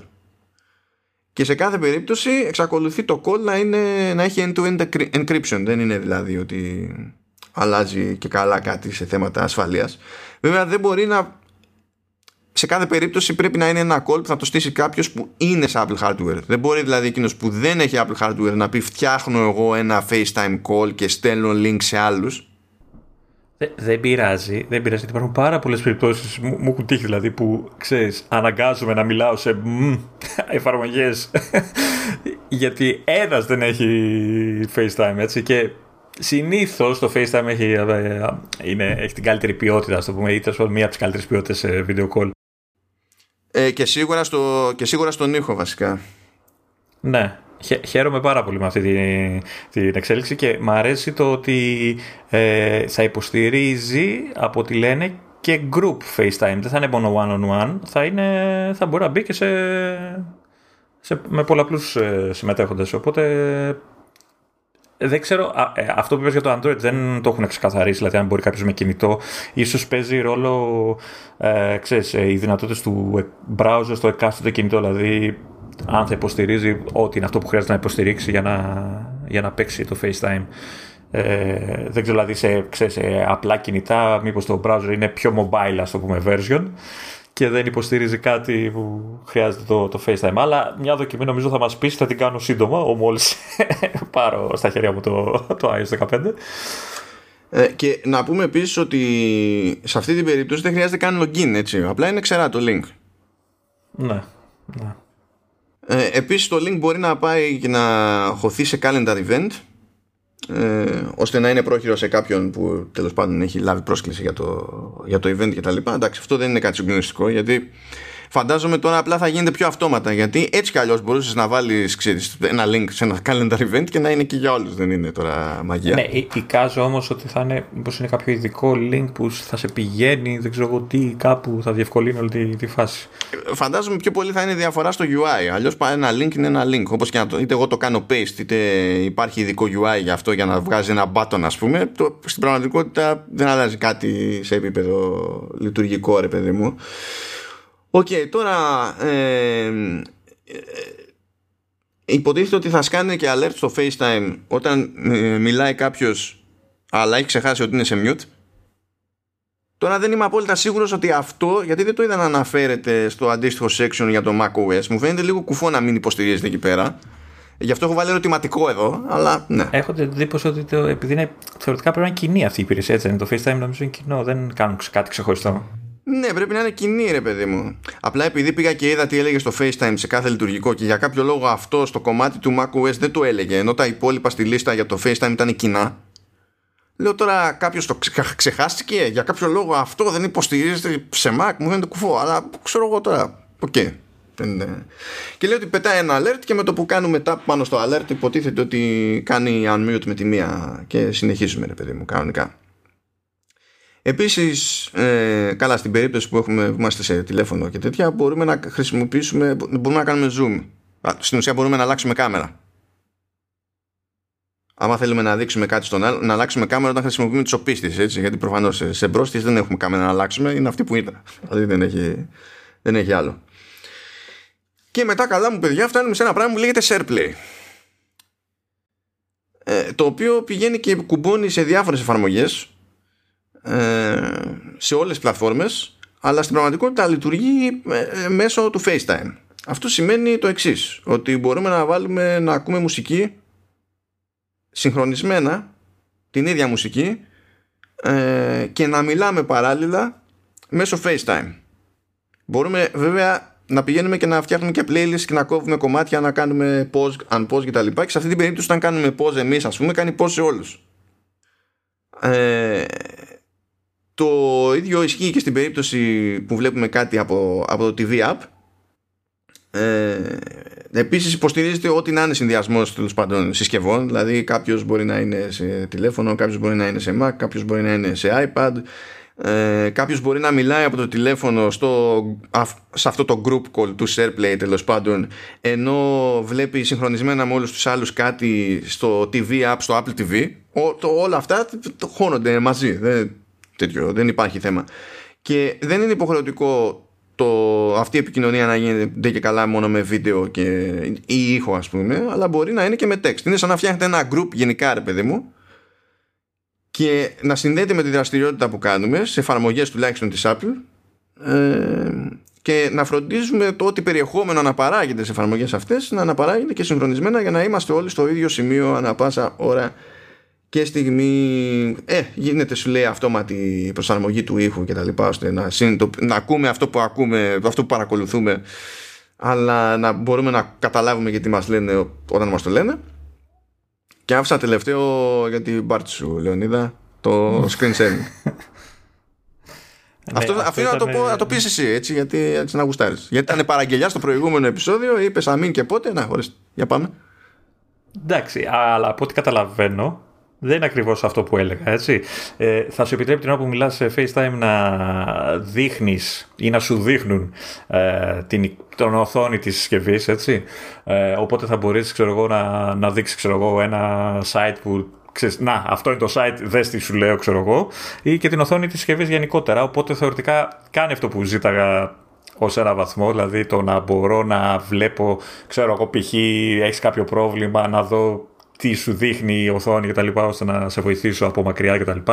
Και σε κάθε περίπτωση εξακολουθεί το call να, είναι, να έχει end-to-end encryption. Δεν είναι δηλαδή ότι αλλάζει και καλά κάτι σε θέματα ασφαλείας. Βέβαια δεν μπορεί να σε κάθε περίπτωση πρέπει να είναι ένα call που θα το στήσει κάποιος που είναι σε Apple hardware. Δεν μπορεί δηλαδή εκείνος που δεν έχει Apple hardware να πει φτιάχνω εγώ ένα FaceTime call και στέλνω link σε άλλους. δεν πειράζει, δεν πειράζει. Υπάρχουν πάρα πολλές περιπτώσεις. Μου, μου έχουν τύχει δηλαδή που ξέρεις, αναγκάζομαι να μιλάω σε εφαρμογές γιατί ένας δεν έχει FaceTime έτσι. Και συνήθως το FaceTime έχει, ε, είναι, έχει την καλύτερη ποιότητα, ας το πούμε, ή μία από τις καλύτερες ποιότητες σε video call. Ε, και, σίγουρα στο, και σίγουρα στον ήχο βασικά. Ναι, χαίρομαι πάρα πολύ με αυτή την, την εξέλιξη και μου αρέσει το ότι ε, θα υποστηρίζει από ό,τι λένε και group FaceTime. Δεν θα είναι μόνο one-on-one, θα, είναι, θα μπορεί να μπει και σε, σε, με πολλαπλούς ε, συμμετέχοντες. Οπότε δεν ξέρω, ε, αυτό που είπες για το Android δεν το έχουν ξεκαθαρίσει, δηλαδή αν μπορεί κάποιος με κινητό, ίσως παίζει ρόλο, ε, ξέρεις, ε, οι δυνατότητες του browser στο εκάστοτε κινητό, δηλαδή αν θα υποστηρίζει ό,τι είναι αυτό που χρειάζεται να υποστηρίξει για να, για να παίξει το FaceTime. Ε, δεν ξέρω, δηλαδή σε, ξέρεις, σε απλά κινητά, μήπως το browser είναι πιο mobile, ας το πούμε, version και δεν υποστηρίζει κάτι που χρειάζεται το, το FaceTime. Αλλά μια δοκιμή νομίζω θα μας πείσει, θα την κάνω σύντομα, μόλις πάρω στα χέρια μου το, το iOS 15. Ε, και να πούμε επίσης ότι σε αυτή την περίπτωση δεν χρειάζεται καν login, έτσι. Απλά είναι ξερά το link. Ναι, ναι. Ε, επίσης το link μπορεί να πάει και να χωθεί σε calendar event ε, ώστε να είναι πρόχειρο σε κάποιον που τέλος πάντων έχει λάβει πρόσκληση για το, για το event και τα λοιπά. Εντάξει, αυτό δεν είναι κάτι συγκλονιστικό γιατί φαντάζομαι τώρα απλά θα γίνεται πιο αυτόματα γιατί έτσι κι αλλιώς μπορούσες να βάλεις ξέρεις, ένα link σε ένα calendar event και να είναι και για όλους, δεν είναι τώρα μαγεία. Ναι, εικάζω όμως ότι θα είναι, μήπως είναι κάποιο ειδικό link που θα σε πηγαίνει, δεν ξέρω εγώ τι, κάπου θα διευκολύνει όλη τη, τη φάση. Φαντάζομαι πιο πολύ θα είναι διαφορά στο UI, αλλιώς πάει ένα link είναι ένα link, όπως και να το, είτε εγώ το κάνω paste, είτε υπάρχει ειδικό UI για αυτό για να βγάζει ένα button ας πούμε, το, στην πραγματικότητα δεν αλλάζει κάτι σε επίπεδο λειτουργικό ρε παιδί μου. OK, okay, τώρα ε, ε, υποτίθεται ότι θα σκάνε και alert στο FaceTime όταν ε, μιλάει κάποιος αλλά έχει ξεχάσει ότι είναι σε mute. Τώρα δεν είμαι απόλυτα σίγουρος ότι αυτό, γιατί δεν το είδα να αναφέρεται στο αντίστοιχο section για το macOS, μου φαίνεται λίγο κουφό να μην υποστηρίζεται εκεί πέρα. Γι' αυτό έχω βάλει ερωτηματικό εδώ, αλλά ναι. Έχω την εντύπωση ότι το, επειδή είναι θεωρητικά πρέπει να είναι κοινή αυτή η υπηρεσία, έτσι Το FaceTime νομίζω είναι κοινό, δεν κάνουν κάτι ξεχωριστό. Ναι, πρέπει να είναι κοινή, ρε παιδί μου. Απλά επειδή πήγα και είδα τι έλεγε στο FaceTime σε κάθε λειτουργικό και για κάποιο λόγο αυτό στο κομμάτι του macOS δεν το έλεγε, ενώ τα υπόλοιπα στη λίστα για το FaceTime ήταν κοινά. Λέω τώρα κάποιος το ξεχάστηκε, για κάποιο λόγο αυτό δεν υποστηρίζεται σε Mac, μου φαίνεται κουφό, αλλά ξέρω εγώ τώρα. OK. Okay. Και λέει ότι πετάει ένα alert και με το που κάνουμε μετά πάνω στο alert υποτίθεται ότι κάνει unmute με τη μία και συνεχίζουμε ρε παιδί μου κανονικά. Επίσης, ε, καλά στην περίπτωση που, έχουμε, που είμαστε σε τηλέφωνο και τέτοια μπορούμε να χρησιμοποιήσουμε, μπορούμε να κάνουμε zoom. Στην ουσία μπορούμε να αλλάξουμε κάμερα. Άμα θέλουμε να δείξουμε κάτι στον άλλο, να αλλάξουμε κάμερα όταν χρησιμοποιούμε τις οπίστες. Γιατί προφανώς σε, σε δεν έχουμε κάμερα να αλλάξουμε, είναι αυτή που ήταν. Δηλαδή δεν έχει, δεν έχει άλλο. Και μετά, καλά μου παιδιά, φτάνουμε σε ένα πράγμα που λέγεται SharePlay. Ε, το οποίο πηγαίνει και κουμπώνει σε διάφορες εφαρμογές ε, σε όλες τις πλατφόρμες αλλά στην πραγματικότητα λειτουργεί ε, μέσω του FaceTime. Αυτό σημαίνει το εξής, ότι μπορούμε να βάλουμε να ακούμε μουσική συγχρονισμένα την ίδια μουσική ε, και να μιλάμε παράλληλα μέσω FaceTime. Μπορούμε βέβαια να πηγαίνουμε και να φτιάχνουμε και playlist και να κόβουμε κομμάτια, να κάνουμε pause, unpause κτλ. Και, και σε αυτή την περίπτωση, όταν κάνουμε pause εμείς, ας πούμε, κάνει pause σε όλους. Ε, το ίδιο ισχύει και στην περίπτωση που βλέπουμε κάτι από, από το TV app. Ε, Επίσης υποστηρίζεται ό,τι να είναι συνδυασμός τέλος πάντων συσκευών. Δηλαδή κάποιος μπορεί να είναι σε τηλέφωνο, κάποιος μπορεί να είναι σε Mac, κάποιος μπορεί να είναι σε iPad. Ε, κάποιος μπορεί να μιλάει από το τηλέφωνο στο, σε αυτό το group call του SharePlay τέλος πάντων ενώ βλέπει συγχρονισμένα με όλους τους άλλους κάτι στο TV app, στο Apple TV το, όλα αυτά το χώνονται μαζί δεν, τέτοιο, δεν υπάρχει θέμα. Και δεν είναι υποχρεωτικό το, αυτή η επικοινωνία να γίνεται και καλά μόνο με βίντεο και, ή ήχο ας πούμε αλλά μπορεί να είναι και με text. Είναι σαν να φτιάχνετε ένα group γενικά ρε παιδί μου και να συνδέεται με τη δραστηριότητα που κάνουμε σε εφαρμογές τουλάχιστον της Apple ε, και να φροντίζουμε το ότι περιεχόμενο αναπαράγεται σε εφαρμογές αυτές να αναπαράγεται και συγχρονισμένα για να είμαστε όλοι στο ίδιο σημείο ανα πάσα ώρα και στιγμή ε, γίνεται σου λέει αυτόματη προσαρμογή του ήχου και τα λοιπά ώστε να, να ακούμε αυτό που ακούμε αυτό που παρακολουθούμε αλλά να μπορούμε να καταλάβουμε γιατί μας λένε όταν μας το λένε. Και άφησα τελευταίο για την πάρτι σου Λεωνίδα το screen sharing. Ναι, αυτό, αυτό, να, το πω, να το πεις εσύ έτσι, γιατί, έτσι να γουστάρεις. Γιατί ήταν παραγγελιά στο προηγούμενο επεισόδιο είπες αμήν και πότε. Να χωρίς για πάμε. Εντάξει αλλά από ό,τι καταλαβαίνω δεν είναι ακριβώς αυτό που έλεγα, έτσι. Ε, θα σου επιτρέπει την ώρα που μιλάς σε FaceTime να δείχνεις ή να σου δείχνουν ε, την, τον οθόνη της συσκευής, έτσι. Ε, οπότε θα μπορείς, να, να δείξεις, ένα site που ξέρεις, να, αυτό είναι το site, δες τι σου λέω, ξέρω εγώ, ή και την οθόνη της συσκευής γενικότερα. Οπότε θεωρητικά κάνει αυτό που ζήταγα ως ένα βαθμό, δηλαδή το να μπορώ να βλέπω, ξέρω εγώ, π.χ. έχεις κάποιο πρόβλημα, να δω τι σου δείχνει η οθόνη κτλ. ώστε να σε βοηθήσω από μακριά κτλ.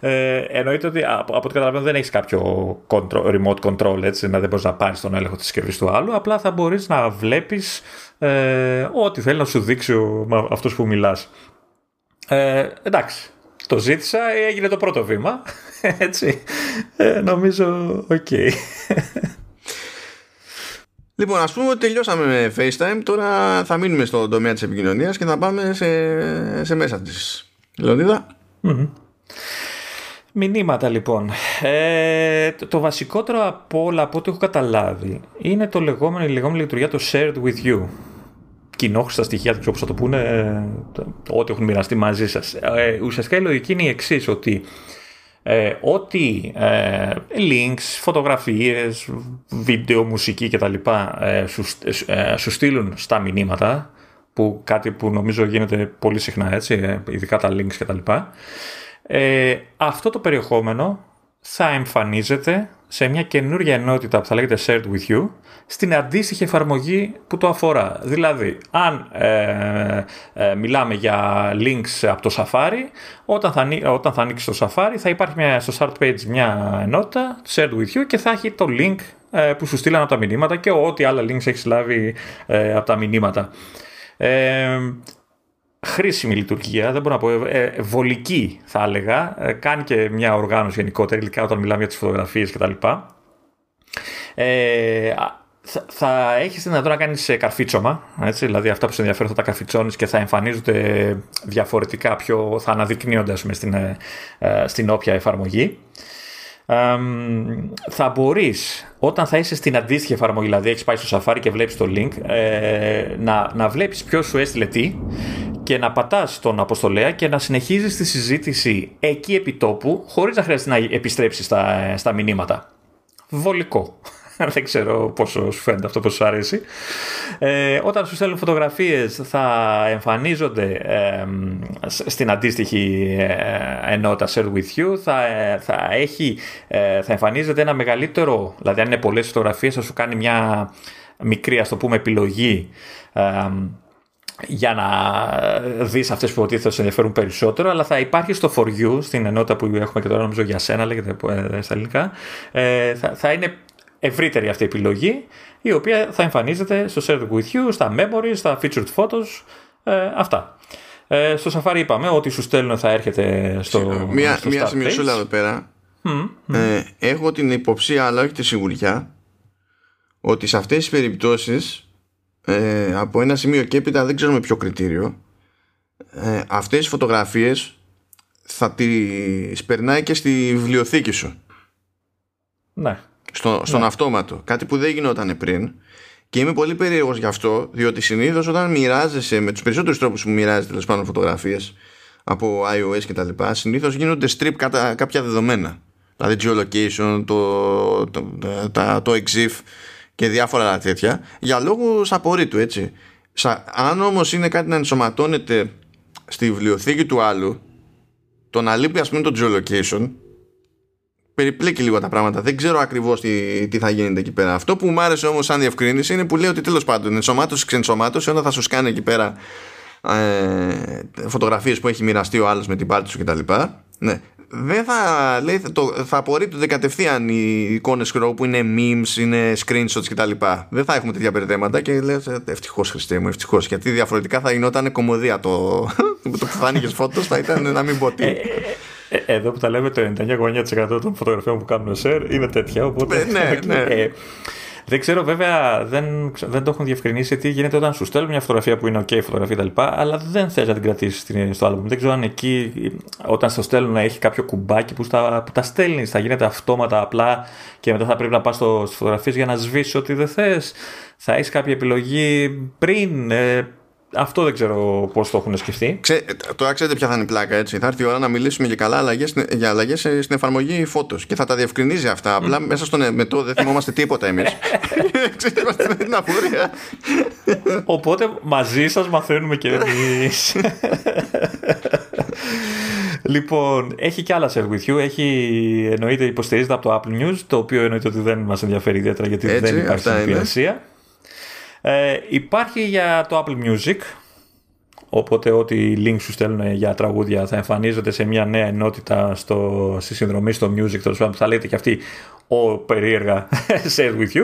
Ε, εννοείται ότι από, ό,τι καταλαβαίνω δεν έχεις κάποιο control, remote control, έτσι, να δεν μπορείς να πάρεις τον έλεγχο της συσκευής του άλλου. Απλά θα μπορείς να βλέπεις ε, ό,τι θέλει να σου δείξει αυτός που μιλάς. Ε, εντάξει. Το ζήτησα, έγινε το πρώτο βήμα. Έτσι. Ε, νομίζω, ok. Okay. Λοιπόν, ας πούμε ότι τελειώσαμε με FaceTime. Τώρα θα μείνουμε στον τομέα της επικοινωνίας και θα πάμε σε, σε μέσα της. Λεωνίδα; Μηνύματα λοιπόν. Ε, το, βασικότερο από όλα από ό,τι έχω καταλάβει είναι το λεγόμενο, η λεγόμενη λειτουργία το shared with you. Κοινόχρηστα στοιχεία, δεν ξέρω πώς θα το πούνε, ε, ό,τι έχουν μοιραστεί μαζί σας. Ε, ουσιαστικά η λογική είναι η εξής, ότι ε, ό,τι ε, links, φωτογραφίες, βίντεο, μουσική κτλ. Ε, σου, ε, σου στείλουν στα μηνύματα που κάτι που νομίζω γίνεται πολύ συχνά έτσι, ε, ειδικά τα links κτλ. Ε, αυτό το περιεχόμενο θα εμφανίζεται σε μια καινούργια ενότητα που θα λέγεται Shared with You στην αντίστοιχη εφαρμογή που το αφορά. Δηλαδή, αν ε, ε, μιλάμε για links από το Safari, όταν θα, όταν θα ανοίξει το Safari θα υπάρχει μια, στο start page μια ενότητα Shared with You και θα έχει το link ε, που σου στείλαν από τα μηνύματα και ό,τι άλλα links έχεις λάβει από τα μηνύματα χρήσιμη λειτουργία, δεν μπορώ να πω, ε, ε, βολική θα έλεγα, ε, κάνει και μια οργάνωση γενικότερα, ειδικά όταν μιλάμε για τις φωτογραφίες κτλ. Ε, θα, θα έχεις δυνατότητα να κάνεις καρφίτσωμα. Έτσι, δηλαδή, αυτά που σε ενδιαφέρουν θα τα καρφιτσώνεις και θα εμφανίζονται διαφορετικά, πιο, θα αναδεικνύονται στην, στην όποια εφαρμογή θα μπορείς όταν θα είσαι στην αντίστοιχη εφαρμογή, δηλαδή έχεις πάει στο Safari και βλέπεις το link, ε, να, να βλέπεις ποιος σου έστειλε τι και να πατάς τον αποστολέα και να συνεχίζεις τη συζήτηση εκεί επί τόπου χωρίς να χρειάζεται να επιστρέψεις στα, στα μηνύματα. Βολικό. δεν ξέρω πόσο σου φαίνεται αυτό, πόσο σου αρέσει. Ε, όταν σου στέλνουν φωτογραφίες θα εμφανίζονται στην αντίστοιχη ε, ενότητα Share With You, θα, ε, θα, έχει, ε, θα εμφανίζεται ένα μεγαλύτερο, δηλαδή αν είναι πολλές φωτογραφίες θα σου κάνει μια μικρή ας το πούμε επιλογή για να δεις αυτές που ότι θα σε ενδιαφέρουν περισσότερο αλλά θα υπάρχει στο For You στην ενότητα που έχουμε και τώρα νομίζω για σένα λέγεται στα ελληνικά θα, θα είναι ευρύτερη αυτή η επιλογή, η οποία θα εμφανίζεται στο Share With You, στα Memories, στα Featured Photos, ε, αυτά. Ε, στο Safari είπαμε ότι σου στέλνουν θα έρχεται στο Μία, στο μία σημειωσούλα εδώ πέρα. Ε, έχω την υποψία, αλλά όχι τη σιγουριά, ότι σε αυτές τις περιπτώσεις ε, από ένα σημείο και έπειτα δεν ξέρουμε ποιο κριτήριο ε, αυτές τις φωτογραφίες θα τις περνάει και στη βιβλιοθήκη σου. Ναι στο, στον ναι. αυτόματο. Κάτι που δεν γινόταν πριν. Και είμαι πολύ περίεργος γι' αυτό, διότι συνήθως όταν μοιράζεσαι με τους περισσότερους τρόπους που μοιράζεσαι τέλος πάντων φωτογραφίες από iOS κτλ., συνήθως γίνονται strip κατά κάποια δεδομένα. Δηλαδή geolocation, το, το, το, το EXIF και διάφορα άλλα τέτοια, για λόγους απορρίτου, έτσι. αν όμως είναι κάτι να ενσωματώνεται στη βιβλιοθήκη του άλλου, το να λείπει ας πούμε το geolocation περιπλέκει λίγο τα πράγματα. Δεν ξέρω ακριβώς τι, τι θα γίνεται εκεί πέρα. Αυτό που μου άρεσε όμως σαν διευκρίνηση είναι που λέει ότι τέλος πάντων ενσωμάτωση, ξενσωμάτωση, όταν θα σου σκάνε εκεί πέρα ε, φωτογραφίες που έχει μοιραστεί ο άλλος με την πάρτι σου κτλ. Ναι. Δεν θα, λέει, το, θα απορρίπτονται κατευθείαν οι εικόνες που είναι memes, είναι screenshots κτλ. Δεν θα έχουμε τέτοια περιθέματα και λε ευτυχώς Χριστέ μου, ευτυχώς. Γιατί διαφορετικά θα γινόταν κομμωδία το, το που θα άνοιγε φώτος, θα ήταν να μην πω τι. Ε, ε, ε, εδώ που τα λέμε το 99% των φωτογραφιών που κάνουμε share είναι τέτοια. Οπότε, ναι, ναι. Ε, δεν ξέρω βέβαια, δεν, δεν το έχουν διευκρινίσει τι γίνεται όταν σου στέλνουν μια φωτογραφία που είναι OK φωτογραφία κτλ. Αλλά δεν θες να την κρατήσεις στο album. Δεν ξέρω αν εκεί, όταν στο στέλνουν, έχει κάποιο κουμπάκι που, στα, που τα στέλνεις, θα γίνεται αυτόματα απλά και μετά θα πρέπει να πας στις φωτογραφίες για να σβήσεις ό,τι δεν θες. Θα έχεις κάποια επιλογή πριν. Ε, αυτό δεν ξέρω πώς το έχουν σκεφτεί. Ξέ, τώρα ξέρετε ποια θα είναι η πλάκα, έτσι. Θα έρθει η ώρα να μιλήσουμε για καλά αλλαγές, για αλλαγές στην εφαρμογή φώτος και θα τα διευκρινίζει αυτά. Απλά μέσα στον μετό δεν θυμόμαστε τίποτα εμείς. Ξέρετε την απορία. Οπότε μαζί σας μαθαίνουμε και εμείς. λοιπόν, έχει και άλλα share with you. Έχει εννοείται υποστηρίζεται από το Apple News, το οποίο εννοείται ότι δεν μας ενδιαφέρει ιδιαίτερα γιατί Έτσι, δεν υπάρχει υπηρεσία. Ε, υπάρχει για το Apple Music, οπότε ό,τι link σου στέλνουν για τραγούδια θα εμφανίζονται σε μια νέα ενότητα στο, στη συνδρομή στο Music, το που θα λέτε και αυτή ο περίεργα share with you.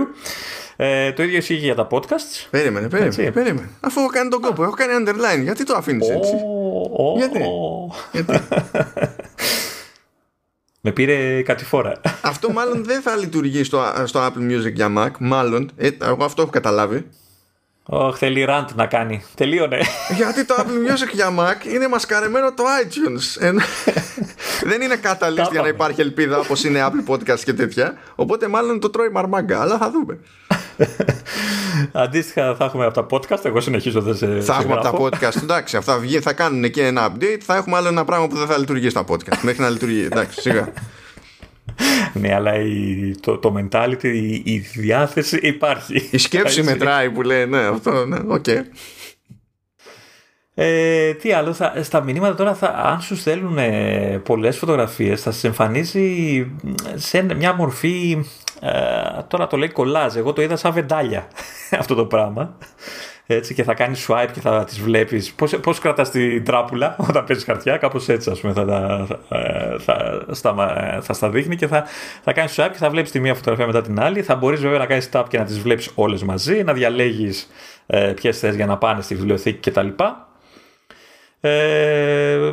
Ε, το ίδιο ισχύει για τα podcasts. Περίμενε, περίμενε, περίμενε. Αφού έχω κάνει τον κόπο, έχω κάνει underline, γιατί το αφήνεις έτσι; Oh, γιατί; γιατί; Με πήρε κάτι φορά. Αυτό μάλλον δεν θα λειτουργεί στο, στο Apple Music για Mac. Μάλλον. Ε, εγώ αυτό έχω καταλάβει. Oh, θέλει rant να κάνει. Τελείωνε. Γιατί το Apple Music για Mac είναι μασκαρεμένο το iTunes. Δεν είναι catalyst για να υπάρχει ελπίδα όπως είναι Apple Podcast και τέτοια. Οπότε μάλλον το τρώει μαρμάγκα. Αλλά θα δούμε. Αντίστοιχα θα έχουμε από τα podcast. Εγώ συνεχίζω δεν σε. Θα έχουμε από τα podcast. Εντάξει, αυτά βγει, θα κάνουν και ένα update. Θα έχουμε άλλο ένα πράγμα που δεν θα λειτουργεί στα podcast. Μέχρι να λειτουργεί. Εντάξει, σιγά ναι, αλλά η, το, το mentality, η, η διάθεση υπάρχει. Η σκέψη μετράει που λέει, ναι, αυτό, ναι, ok. Okay. Ε, τι άλλο, θα, στα μηνύματα τώρα, θα, αν σου στέλνουν ε, πολλές φωτογραφίες, θα σε εμφανίζει σε μια μορφή, ε, τώρα το λέει κολλάζ, εγώ το είδα σαν βεντάλια αυτό το πράγμα έτσι, και θα κάνεις swipe και θα τις βλέπεις. Πώς, πώς κρατάς την τράπουλα όταν παίζεις χαρτιά; Κάπως έτσι ας πούμε θα, θα, θα, στα, θα στα δείχνει και θα, θα κάνεις swipe και θα βλέπεις τη μία φωτογραφία μετά την άλλη. Θα μπορείς βέβαια να κάνεις tap και να τις βλέπεις όλες μαζί να διαλέγεις ε, ποιες θες για να πάνε στη βιβλιοθήκη κτλ ε,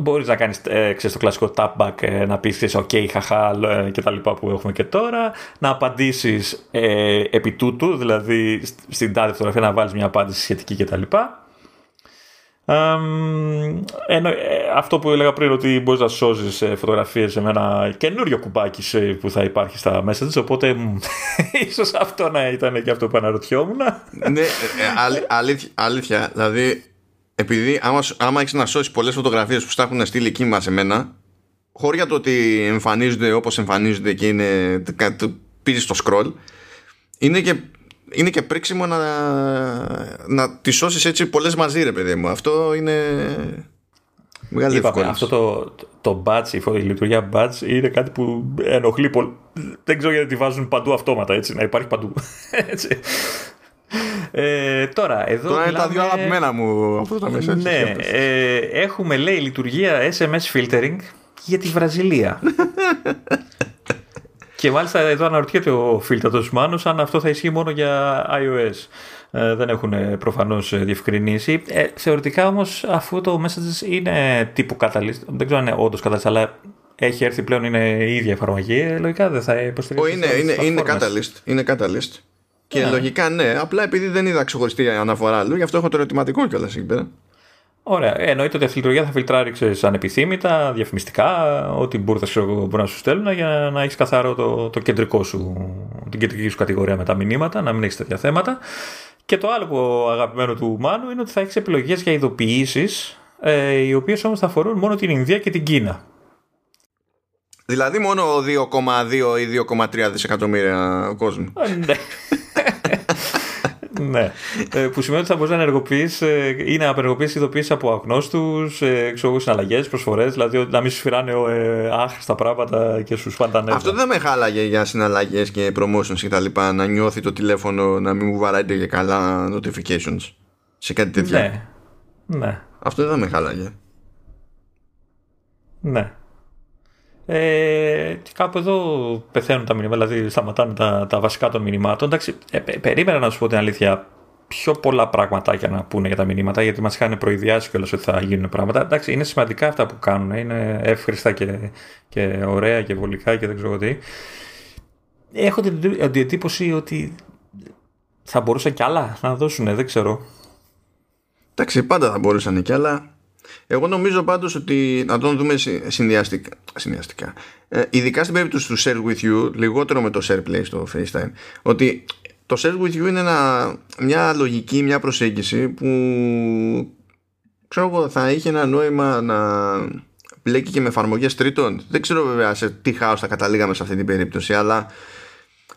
μπορείς να κάνεις ε, ξέρεις, το κλασικό tap back ε, να πεις ok χαχά ε, και τα λοιπά που έχουμε και τώρα να απαντήσεις ε, επί τούτου δηλαδή στην τάδε φωτογραφία να βάλεις μια απάντηση σχετική και τα λοιπά. Ε, αυτό που έλεγα πριν ότι μπορείς να σώζεις φωτογραφίες με ένα καινούριο κουμπάκι που θα υπάρχει στα messages οπότε ίσως αυτό να ήταν και αυτό που αναρωτιόμουν. Ναι, αλήθεια, αλήθεια δηλαδή επειδή άμα, άμα έχεις να σώσεις πολλές φωτογραφίες που στα έχουν στείλει εκεί μα εμένα, χώρια το ότι εμφανίζονται όπως εμφανίζονται και είναι. πίζει στο scroll, είναι και, είναι και πρίξιμο να, να τις σώσεις έτσι πολλές μαζί, ρε παιδί μου. Αυτό είναι. Μεγάλη Είπαμε, αυτό το, το badge, η λειτουργία badge είναι κάτι που ενοχλεί πολύ. Δεν ξέρω γιατί τη βάζουν παντού αυτόματα, έτσι, να υπάρχει παντού. έτσι. Ε, τώρα, εδώ. Τώρα είναι τα δύο αγαπημένα μου αυτό το μέσα. Ναι, ε, έχουμε λέει λειτουργία SMS filtering για τη Βραζιλία. και μάλιστα εδώ αναρωτιέται ο φίλτατο Μάνος αν αυτό θα ισχύει μόνο για iOS. Ε, δεν έχουν προφανώς διευκρινίσει. Ε, θεωρητικά όμως αφού το message είναι τύπου catalyst, δεν ξέρω αν είναι όντως catalyst, αλλά έχει έρθει πλέον, είναι η ίδια εφαρμογή, ε, λογικά δεν θα υποστηρίξει. Είναι, είναι, είναι, catalyst, είναι catalyst. Και ναι. λογικά ναι, απλά επειδή δεν είδα ξεχωριστή αναφορά αλλού, γι' αυτό έχω το ερωτηματικό κιόλας εκεί πέρα. Ωραία. Ε, εννοείται ότι αυτή η λειτουργία θα φιλτράρει ξέρεις, ανεπιθύμητα, διαφημιστικά, ό,τι μπορούν να σου στέλνουν για να έχεις καθαρό το, το κεντρικό σου, την κεντρική σου κατηγορία με τα μηνύματα, να μην έχεις τέτοια θέματα. Και το άλλο που αγαπημένο του Μάνου είναι ότι θα έχεις επιλογές για ειδοποιήσεις, ε, οι οποίες όμως θα αφορούν μόνο την Ινδία και την Κίνα. Δηλαδή μόνο 2,2 ή 2,3 δισεκατομμύρια κόσμο. Ε, ναι. ναι. Ε, που σημαίνει ότι θα μπορείς να ενεργοποιείς ε, ή να απενεργοποιήσει ειδοποιήσεις από αγνώστους, συναλλαγές, προσφορές, δηλαδή να μην σου φυράνε άχρηστα πράγματα και σου σπάνε Αυτό δεν με χάλαγε για συναλλαγές και promotions και τα λοιπά. Να νιώθει το τηλέφωνο να μην μου βαράτε για καλά notifications σε κάτι τέτοιο. Ναι. ναι. Αυτό δεν με χάλαγε. Ναι. Ε, και κάπου εδώ πεθαίνουν τα μηνύματα, δηλαδή σταματάνε τα, τα βασικά των μηνυμάτων. Εντάξει, ε, περίμενα να σου πω την αλήθεια πιο πολλά πραγματάκια να πούνε για τα μηνύματα, γιατί μας είχαν προειδιάσει κιόλας ότι θα γίνουν πράγματα. Εντάξει, είναι σημαντικά αυτά που κάνουν, είναι εύχριστα και, και ωραία και βολικά και δεν ξέρω τι. Έχω την εντύπωση ότι θα μπορούσαν κι άλλα να δώσουν, δεν ξέρω. Εντάξει, πάντα θα μπορούσαν κι άλλα. Εγώ νομίζω πάντως ότι να τον δούμε συνδυαστικά, συνδυαστικά. Ε, ειδικά στην περίπτωση του Share With You, λιγότερο με το Share Play στο FaceTime, ότι το Share With You είναι ένα, μια λογική, μια προσέγγιση που ξέρω εγώ θα είχε ένα νόημα να μπλέκει και με εφαρμογές τρίτων. Δεν ξέρω βέβαια σε τι χάος θα καταλήγαμε σε αυτή την περίπτωση, αλλά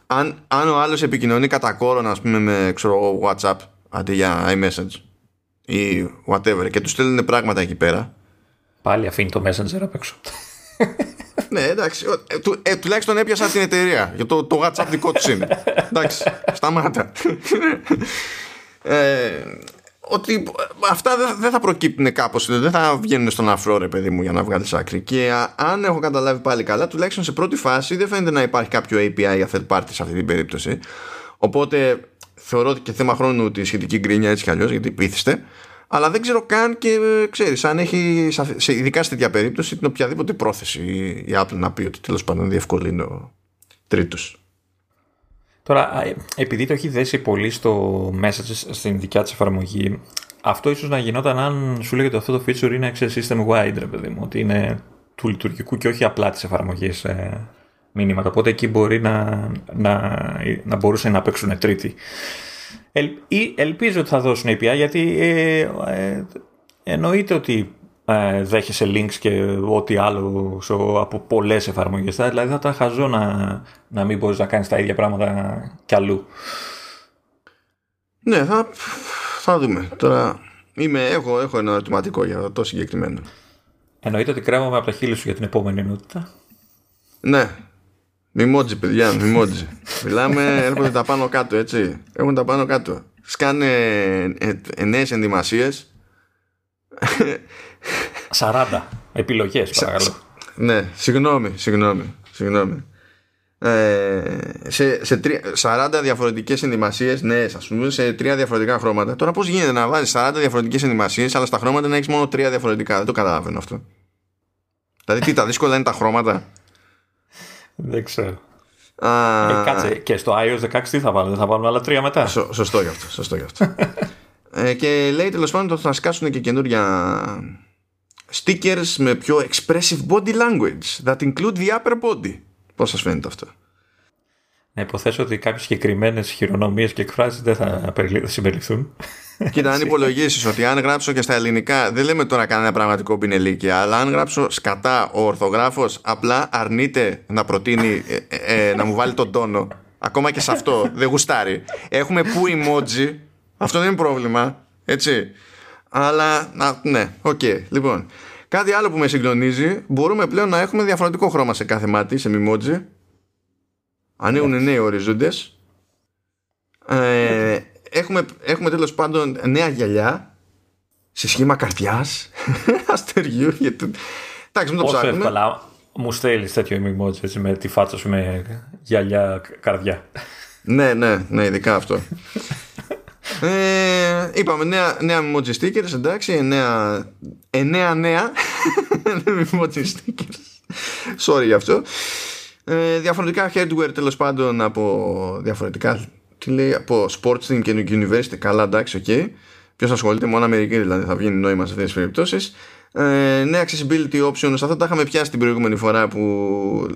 αν, αν ο άλλος επικοινωνεί κατά κόρον, ας πούμε, με ξέρω, WhatsApp αντί για iMessage ή whatever και τους στέλνουν πράγματα εκεί πέρα. Πάλι αφήνει το Messenger απ' έξω. ναι, εντάξει. Ε, του, ε, τουλάχιστον έπιασα την εταιρεία. Για το, το WhatsApp δικό τους είναι. εντάξει, σταμάτα. ε, ότι αυτά δεν, δεν θα προκύπτουν κάπως, δεν θα βγαίνουν στον αφρό, ρε παιδί μου, για να βγάλεις άκρη. Και αν έχω καταλάβει πάλι καλά, τουλάχιστον σε πρώτη φάση δεν φαίνεται να υπάρχει κάποιο API για third party σε αυτή την περίπτωση. Οπότε θεωρώ ότι και θέμα χρόνου τη σχετική γκρίνια έτσι κι αλλιώς, γιατί πείθεστε. Αλλά δεν ξέρω καν και ε, ξέρεις, αν έχει, σε, ειδικά σε τέτοια περίπτωση, την οποιαδήποτε πρόθεση η Apple να πει ότι τέλος πάντων διευκολύνει τρίτος. Τώρα, επειδή το έχει δέσει πολύ στο message στην δικιά της εφαρμογή, αυτό ίσως να γινόταν αν σου λέγεται αυτό το feature είναι system wide, ρε παιδί μου, ότι είναι του λειτουργικού και όχι απλά της εφαρμογής ε, μήνυματα. Οπότε εκεί μπορεί να, να, να μπορούσαν να παίξουν τρίτη. Ελ, ή ελπίζω ότι θα δώσουν API γιατί ε, ε, εννοείται ότι ε, δέχεσαι links και ό,τι άλλο από πολλές εφαρμογές. Δηλαδή θα ήταν χαζό να, να μην μπορείς να κάνεις τα ίδια πράγματα κι αλλού. Ναι, θα, θα δούμε. Τώρα είμαι, έχω, έχω ένα ερωτηματικό για το συγκεκριμένο. Εννοείται ότι κρέμομαι από τα χείλη σου για την επόμενη ενότητα. Ναι, Μιμότζι, παιδιά, μιμότζι. Μιλάμε, έρχονται τα πάνω κάτω, έτσι. Έρχονται τα πάνω κάτω. Σκάνε ε, ε, νέες ενδυμασίες. 40 επιλογές, παρακαλώ. Ναι, συγγνώμη, συγγνώμη. συγγνώμη. Ε, σε, σε 40 διαφορετικές ενδυμασίες νέες ας πούμε σε τρία διαφορετικά χρώματα τώρα πώς γίνεται να βάζεις 40 διαφορετικές ενδυμασίες αλλά στα χρώματα να έχεις μόνο τρία διαφορετικά; Δεν το καταλαβαίνω αυτό δηλαδή τι τα δύσκολα είναι τα χρώματα; Δεν ξέρω. Ε, κάτσε, και στο iOS 16 τι θα βάλουν, θα βάλουν άλλα τρία μετά; Σω, σωστό γι' αυτό. Σωστό γι αυτό. ε, και λέει τέλος πάντων ότι θα σκάσουν και καινούρια stickers με πιο expressive body language that include the upper body. Πώς σας φαίνεται αυτό; Να υποθέσω ότι κάποιες συγκεκριμένες χειρονομίες και εκφράσεις δεν θα συμπεριληφθούν. Κοίτα, αν υπολογίσει ότι αν γράψω και στα ελληνικά, δεν λέμε τώρα κανένα πραγματικό μπινελίκι, αλλά αν γράψω σκατά, ο ορθογράφος απλά αρνείται να προτείνει ε, ε, ε, να μου βάλει τον τόνο. Ακόμα και σε αυτό δεν γουστάρει. Έχουμε που emoji. Αυτό δεν είναι πρόβλημα. Έτσι. Αλλά, να, ναι, ok. Okay. Λοιπόν, κάτι άλλο που με συγκλονίζει, μπορούμε πλέον να έχουμε διαφορετικό χρώμα σε κάθε μάτι, σε emoji. Ανοίγουν νέοι οριζόντες. Ε, έχουμε, έχουμε τέλος πάντων νέα γυαλιά σε σχήμα καρδιάς αστεριού γιατί... εντάξει μην το ψάχνουμε. εύκολα μου στέλνεις τέτοιο emoji έτσι, με τη φάτσα σου με γυαλιά καρδιά. Ναι ναι ναι ειδικά αυτό. Ε, είπαμε νέα, νέα emoji stickers εντάξει εννέα, εννέα νέα emoji stickers. Sorry γι' αυτό. Ε, διαφορετικά hardware τέλος πάντων από διαφορετικά τι λέει από Sports Team και University καλά εντάξει ok okay. Ποιος ασχολείται, μόνο Αμερική δηλαδή θα βγαίνει νόημα σε αυτές τις περιπτώσεις. Ε, νέα accessibility options, αυτά τα είχαμε πιάσει την προηγούμενη φορά που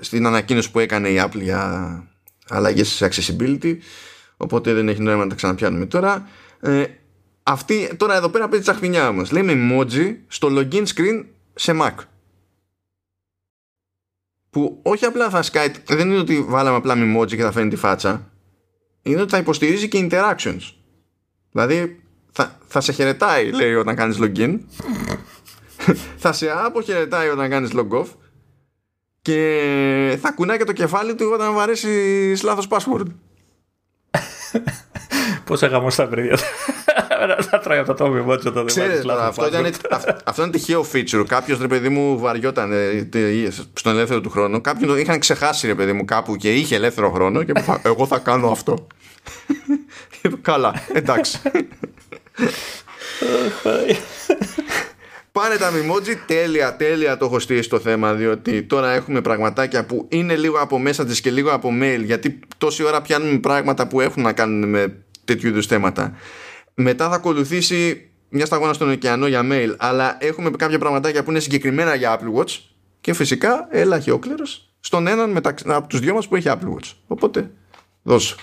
στην ανακοίνωση που έκανε η Apple για αλλαγές σε accessibility. Οπότε δεν έχει νόημα να τα ξαναπιάνουμε τώρα. Ε, αυτή τώρα εδώ πέρα παίζει τσαχπινιά όμως. Λέμε emoji στο login screen σε Mac. Που όχι απλά θα σκάει, δεν είναι ότι βάλαμε απλά emoji και θα φαίνει τη φάτσα. Είναι ότι θα υποστηρίζει και interactions. Δηλαδή θα, θα σε χαιρετάει, λέει, όταν κάνεις login. θα σε αποχαιρετάει όταν κάνεις log off. Και θα κουνάει και το κεφάλι του όταν βαρέσεις λάθος password. Πόσα γαμώστα παιδιά. Θα τρώει από το τόμι μότσο το Ξέρετε, αυτό, ήταν, αυτό είναι τυχαίο feature. Κάποιος ρε παιδί μου βαριόταν στον ελεύθερο του χρόνο. Κάποιον το είχαν ξεχάσει ρε παιδί μου κάπου και είχε ελεύθερο χρόνο και εγώ θα κάνω αυτό. Καλά, εντάξει. Πάνε τα μιμότζι, τέλεια, τέλεια το έχω στήσει το θέμα διότι τώρα έχουμε πραγματάκια που είναι λίγο από μέσα της και λίγο από mail γιατί τόση ώρα πιάνουμε πράγματα που έχουν να κάνουν με τέτοιου είδους θέματα. Μετά θα ακολουθήσει μια σταγόνα στον ωκεανό για mail αλλά έχουμε κάποια πραγματάκια που είναι συγκεκριμένα για Apple Watch και φυσικά έλα κλέρος στον έναν μεταξύ, από τους δυο μας που έχει Apple Watch. Οπότε δώσω.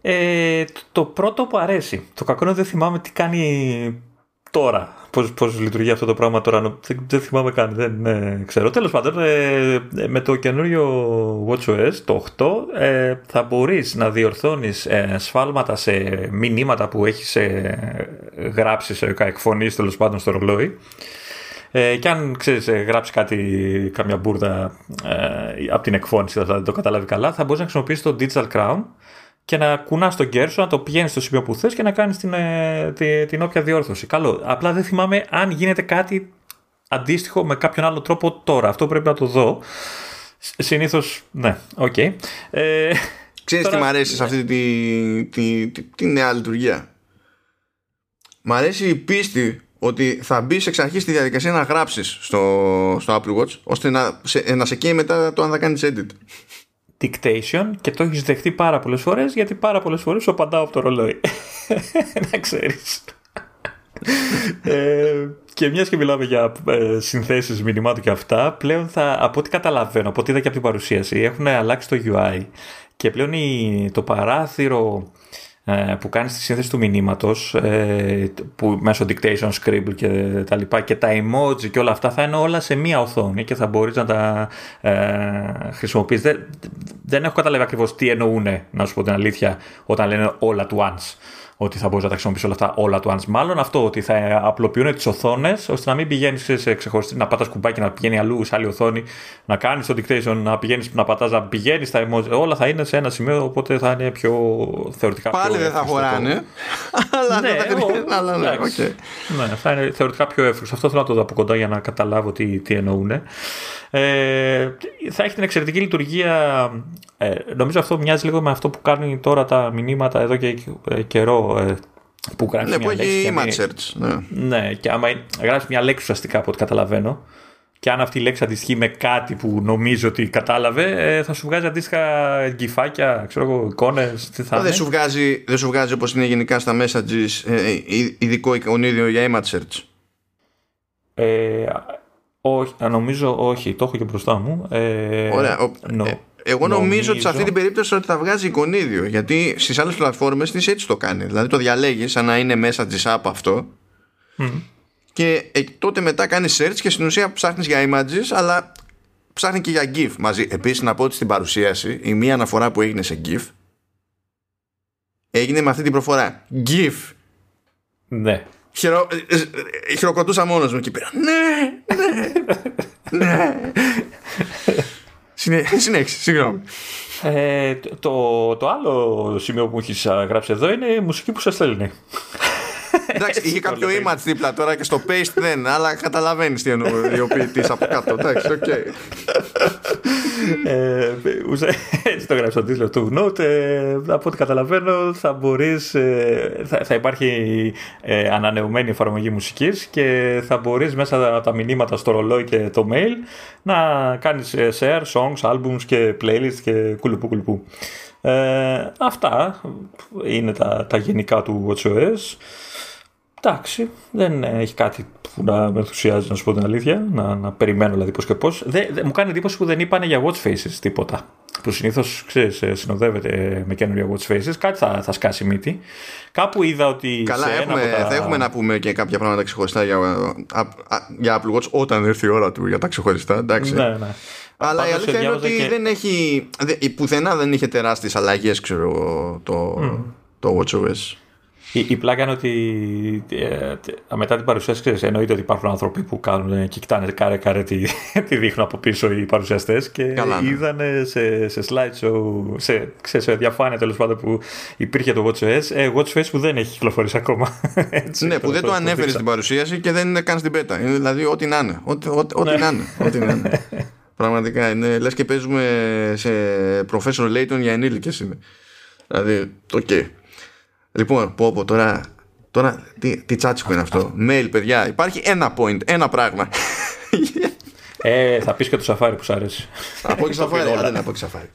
Ε, το πρώτο που αρέσει. Το κακό είναι δεν θυμάμαι τι κάνει τώρα. Πώς, πώς λειτουργεί αυτό το πράγμα τώρα. Δεν, δεν θυμάμαι καν. Δεν ε, ξέρω. Τέλος πάντων, ε, με το καινούριο WatchOS, το 8, ε, θα μπορείς να διορθώνεις ε, σφάλματα σε μηνύματα που έχεις γράψει σε εκφωνείς τέλος πάντων στο ρολόι. Ε, και αν ξέρεις, γράψει κάτι, καμιά μπουρδα ε, από την εκφώνηση, δεν το καταλάβει καλά, θα μπορείς να χρησιμοποιήσεις το Digital Crown και να κουνάς τον κέρσο, να το πηγαίνεις στο σημείο που θες και να κάνεις την, ε, την, την όποια διόρθωση. Καλό. Απλά δεν θυμάμαι αν γίνεται κάτι αντίστοιχο με κάποιον άλλο τρόπο τώρα. Αυτό πρέπει να το δω. Συνήθως, ναι, ok. Okay. Ε, Ξέρεις τι μου αρέσει σε αυτή τη, τη, τη, τη, νέα λειτουργία; Μ' αρέσει η πίστη ότι θα μπει εξ αρχής στη διαδικασία να γράψεις στο, στο Apple Watch ώστε να σε, να σε καίει μετά το αν θα κάνεις edit dictation και το έχεις δεχτεί πάρα πολλές φορές γιατί πάρα πολλές φορές σου απαντάω από το ρολόι. να ξέρεις. ε, και μιας και μιλάμε για ε, συνθέσεις μηνυμάτων και αυτά, πλέον θα, από ό,τι καταλαβαίνω, από ό,τι είδα και από την παρουσίαση, έχουν αλλάξει το UI και πλέον η, το παράθυρο ε, που κάνει τη σύνθεση του μηνύματος ε, που μέσω dictation, scribble και τα λοιπά και τα emoji και όλα αυτά θα είναι όλα σε μία οθόνη και θα μπορείς να τα ε, χρησιμοποιείς. Δεν, δεν έχω καταλάβει ακριβώς τι εννοούν, να σου πω την αλήθεια, όταν λένε all at once ότι θα μπορείς να τα χρησιμοποιήσεις όλα αυτά όλα του once. Μάλλον αυτό ότι θα απλοποιούν τις οθόνες ώστε να μην πηγαίνεις σε ξεχωριστή, να πατάς κουμπάκι να πηγαίνει αλλού σε άλλη οθόνη, να κάνεις το dictation, να πηγαίνεις να πατάς, να πηγαίνεις στα emoji. Όλα θα είναι σε ένα σημείο, οπότε θα είναι πιο θεωρητικά Πάλι πιο δεν θα χωράνε. αλλά ναι, θα αλλά ναι, okay. ναι, θα είναι θεωρητικά πιο εύκολο. Αυτό θέλω να το δω από κοντά για να καταλάβω τι, τι εννοούν. Ε, θα έχει την εξαιρετική λειτουργία. Ε, νομίζω αυτό μοιάζει λίγο με αυτό που κάνει τώρα τα μηνύματα εδώ και ε, καιρό. Ε, που γράφει ναι, μια που λέξη. Έχει search. Ναι. ναι, και άμα γράφει μια λέξη ουσιαστικά από ό,τι καταλαβαίνω. Και αν αυτή η λέξη αντιστοιχεί με κάτι που νομίζω ότι κατάλαβε, ε, θα σου βγάζει αντίστοιχα γκυφάκια, ξέρω εγώ, εικόνες. Τι θα δεν, σου βγάζει, δεν σου βγάζει όπως είναι γενικά στα messages ε, ειδικό εικονίδιο για image search. Ε, όχι, νομίζω όχι, το έχω και μπροστά μου. Ε, Ωραία. Ε, εγώ νομίζω, ότι σε αυτή την περίπτωση ότι θα βγάζει εικονίδιο. Γιατί στις άλλες πλατφόρμες της έτσι το κάνει. Δηλαδή το διαλέγεις σαν να είναι μέσα της app αυτό. Και ε, τότε μετά κάνεις search και στην ουσία ψάχνεις για images, αλλά ψάχνει και για GIF μαζί. Επίσης να πω ότι στην παρουσίαση η μία αναφορά που έγινε σε GIF έγινε με αυτή την προφορά. GIF. Ναι. Χειρο... Ε, ε, χειροκροτούσα μόνος μου εκεί πέρα. Ναι, ναι, ναι. Συνέχισε, συγγνώμη. Ε, το, το άλλο σημείο που μου έχεις γράψει εδώ είναι η μουσική που σας στέλνει. Εντάξει, είχε κάποιο image δίπλα τώρα και στο paste δεν, αλλά καταλαβαίνεις τι εννοεί ο ποιητής από κάτω. Εντάξει, οκ. Ε, έτσι το γράψω στο τίτλο του Note. Ε, από ό,τι καταλαβαίνω, θα μπορείς. Θα, θα υπάρχει ανανεωμένη εφαρμογή μουσικής και θα μπορείς μέσα από τα μηνύματα στο ρολόι και το mail να κάνεις share songs, albums και playlists και κουλουπού κουλουπού. Ε, αυτά είναι τα, τα γενικά του WatchOS. Εντάξει, δεν έχει κάτι που να με ενθουσιάζει να σου πω την αλήθεια, να, να περιμένω δηλαδή πώς και πώς. μου κάνει εντύπωση που δεν είπανε για watch faces τίποτα. Που συνήθως ε, συνοδεύεται με καινούργια watch faces. Κάτι θα, θα σκάσει μύτη. Κάπου είδα ότι. Καλά, σε έχουμε, ένα τα... θα έχουμε να πούμε και κάποια πράγματα ξεχωριστά για, για Apple Watch όταν έρθει η ώρα του για τα ξεχωριστά. Εντάξει. Ναι, ναι. Αλλά η αλήθεια είναι ότι δεν έχει. Πουθενά δεν είχε τεράστιες αλλαγές, ξέρω το, mm. το WatchOS. Η, η πλάκα είναι ότι ε, μετά την παρουσίαση ξέρεις, εννοείται ότι υπάρχουν άνθρωποι που κάνουν και κοιτάνε κάρε κάρε τι, τι δείχνουν από πίσω οι παρουσιαστές και Καλά, ναι. είδανε σε, σε slideshow, σε, σε, σε διαφάνεια τέλος πάντων που υπήρχε το WatchOS, ε, WatchOS που δεν έχει κυκλοφορήσει ακόμα. Έτσι, ναι, που δεν το ανέφερε στην παρουσίαση και δεν είναι καν στην beta. Είναι δηλαδή ό,τι να είναι. Ό,τι, ό,τι, ό,τι ναι. να είναι. Ό,τι να είναι. Πραγματικά είναι λες και παίζουμε σε Professor Layton για ενήλικες είναι. Δηλαδή, ok. Okay. Λοιπόν, πω πω τώρα, τώρα τι, τι τσάτσικο είναι αυτό. Mail, παιδιά, υπάρχει ένα point, ένα πράγμα. Ε, θα πεις και το Safari που σου αρέσει. Από και σαφάρι, δεν από και σαφάρι.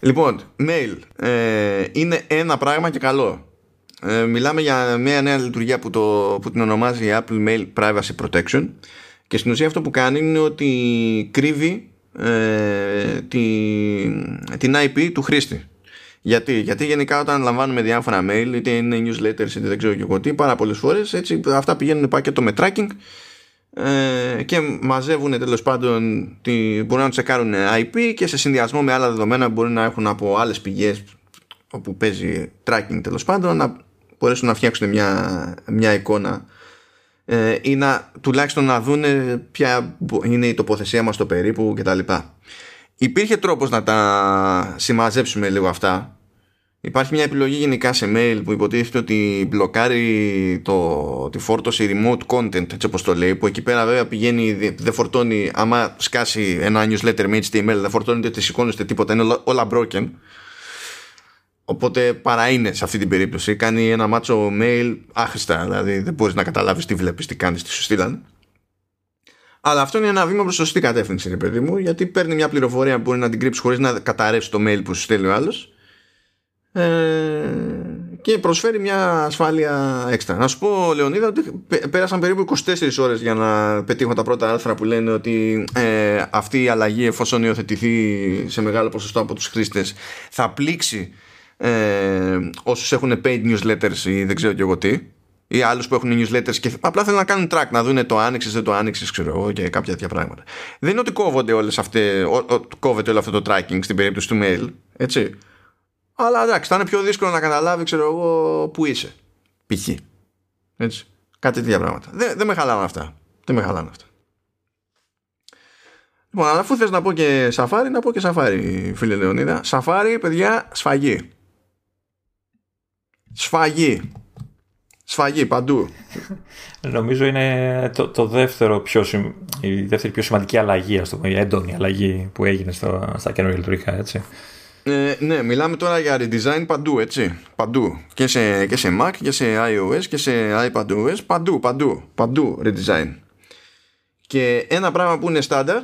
λοιπόν, mail ε, είναι ένα πράγμα και καλό. Ε, μιλάμε για μια νέα λειτουργία που, το, που την ονομάζει Apple Mail Privacy Protection και στην ουσία αυτό που κάνει είναι ότι κρύβει ε, την IP του χρήστη. Γιατί, γιατί γενικά όταν λαμβάνουμε διάφορα mail, είτε είναι newsletters, είτε δεν ξέρω και εγώ τι, πάρα πολλές φορές αυτά πηγαίνουν πακέτο με tracking ε, και μαζεύουν τέλος πάντων, τη, μπορούν να τσεκάρουν IP και σε συνδυασμό με άλλα δεδομένα μπορεί να έχουν από άλλες πηγές όπου παίζει tracking τέλος πάντων να μπορέσουν να φτιάξουν μια, μια εικόνα ε, ή να τουλάχιστον να δούνε ποια είναι η τοποθεσία μας στο περίπου κτλ. Υπήρχε τρόπος να τα συμμαζέψουμε λίγο αυτά. Υπάρχει μια επιλογή γενικά σε mail που υποτίθεται ότι μπλοκάρει το, τη φόρτωση remote content έτσι όπως το λέει που εκεί πέρα βέβαια πηγαίνει δεν φορτώνει άμα σκάσει ένα newsletter με HTML δεν φορτώνει τις εικόνες τίποτα είναι όλα broken Οπότε παρά είναι σε αυτή την περίπτωση. Κάνει ένα μάτσο mail άχρηστα. Δηλαδή δεν μπορείς να καταλάβεις τι βλέπεις, τι κάνεις, τι σου στείλαν. Αλλά αυτό είναι ένα βήμα προς σωστή κατεύθυνση, ρε παιδί μου, γιατί παίρνει μια πληροφορία που μπορεί να την κρύψει χωρίς να καταρρεύσει το mail που σου στέλνει ο άλλος. Ε, και προσφέρει μια ασφάλεια έξτρα. Να σου πω, Λεωνίδα, ότι πέρασαν περίπου 24 ώρες για να πετύχω τα πρώτα άρθρα που λένε ότι ε, αυτή η αλλαγή, εφόσον υιοθετηθεί σε μεγάλο ποσοστό από τους χρήστες, θα πλήξει ε, όσους έχουν paid newsletters ή δεν ξέρω και εγώ τι ή άλλους που έχουν newsletters και απλά θέλουν να κάνουν track να δουν το άνοιξες, δεν το άνοιξες, ξέρω εγώ και κάποια τέτοια πράγματα. Δεν είναι ότι κόβονται όλες αυτές, κόβεται όλο αυτό το tracking στην περίπτωση του mail, έτσι. Αλλά εντάξει, θα είναι πιο δύσκολο να καταλάβει, ξέρω εγώ, που είσαι. Π.χ. Έτσι. Κάτι τέτοια πράγματα. Δεν, δεν με χαλάνε αυτά. Δεν με χαλάνε αυτά. Λοιπόν, αλλά αφού θες να πω και σαφάρι, να πω και σαφάρι, φίλε Λεωνίδα. Σαφάρι, παιδιά, σφαγή. Σφαγή. Σφαγή παντού. Νομίζω είναι το, το δεύτερο πιο, η δεύτερη πιο σημαντική αλλαγή, ας το πούμε, η έντονη αλλαγή που έγινε στο, στα καινούργια λειτουργικά, έτσι. Ε, ναι, μιλάμε τώρα για redesign παντού, έτσι. Παντού. Και σε, και σε Mac, και σε iOS, και σε iPadOS. Παντού, παντού, παντού redesign. Και ένα πράγμα που είναι στάνταρ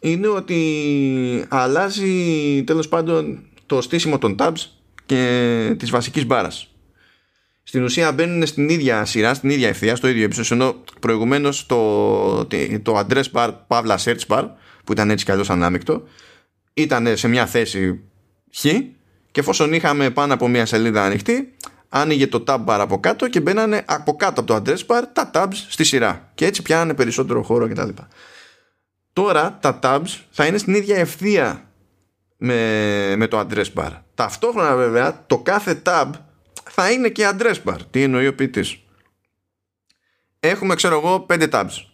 είναι ότι αλλάζει τέλος πάντων το στήσιμο των tabs και της βασικής μπάρας στην ουσία μπαίνουν στην ίδια σειρά, στην ίδια ευθεία, στο ίδιο ύψος. Ενώ προηγουμένως το, το address bar, παύλα search bar, που ήταν έτσι κι αλλιώς ανάμεικτο, ήταν σε μια θέση χ και εφόσον είχαμε πάνω από μια σελίδα ανοιχτή, άνοιγε το tab bar από κάτω και μπαίνανε από κάτω από το address bar τα tabs στη σειρά. Και έτσι πιάνανε περισσότερο χώρο κτλ. Τώρα τα tabs θα είναι στην ίδια ευθεία με, με το address bar. Ταυτόχρονα βέβαια το κάθε tab θα είναι και address bar. Τι εννοεί ο ποιητής; Έχουμε, ξέρω εγώ, 5 tabs.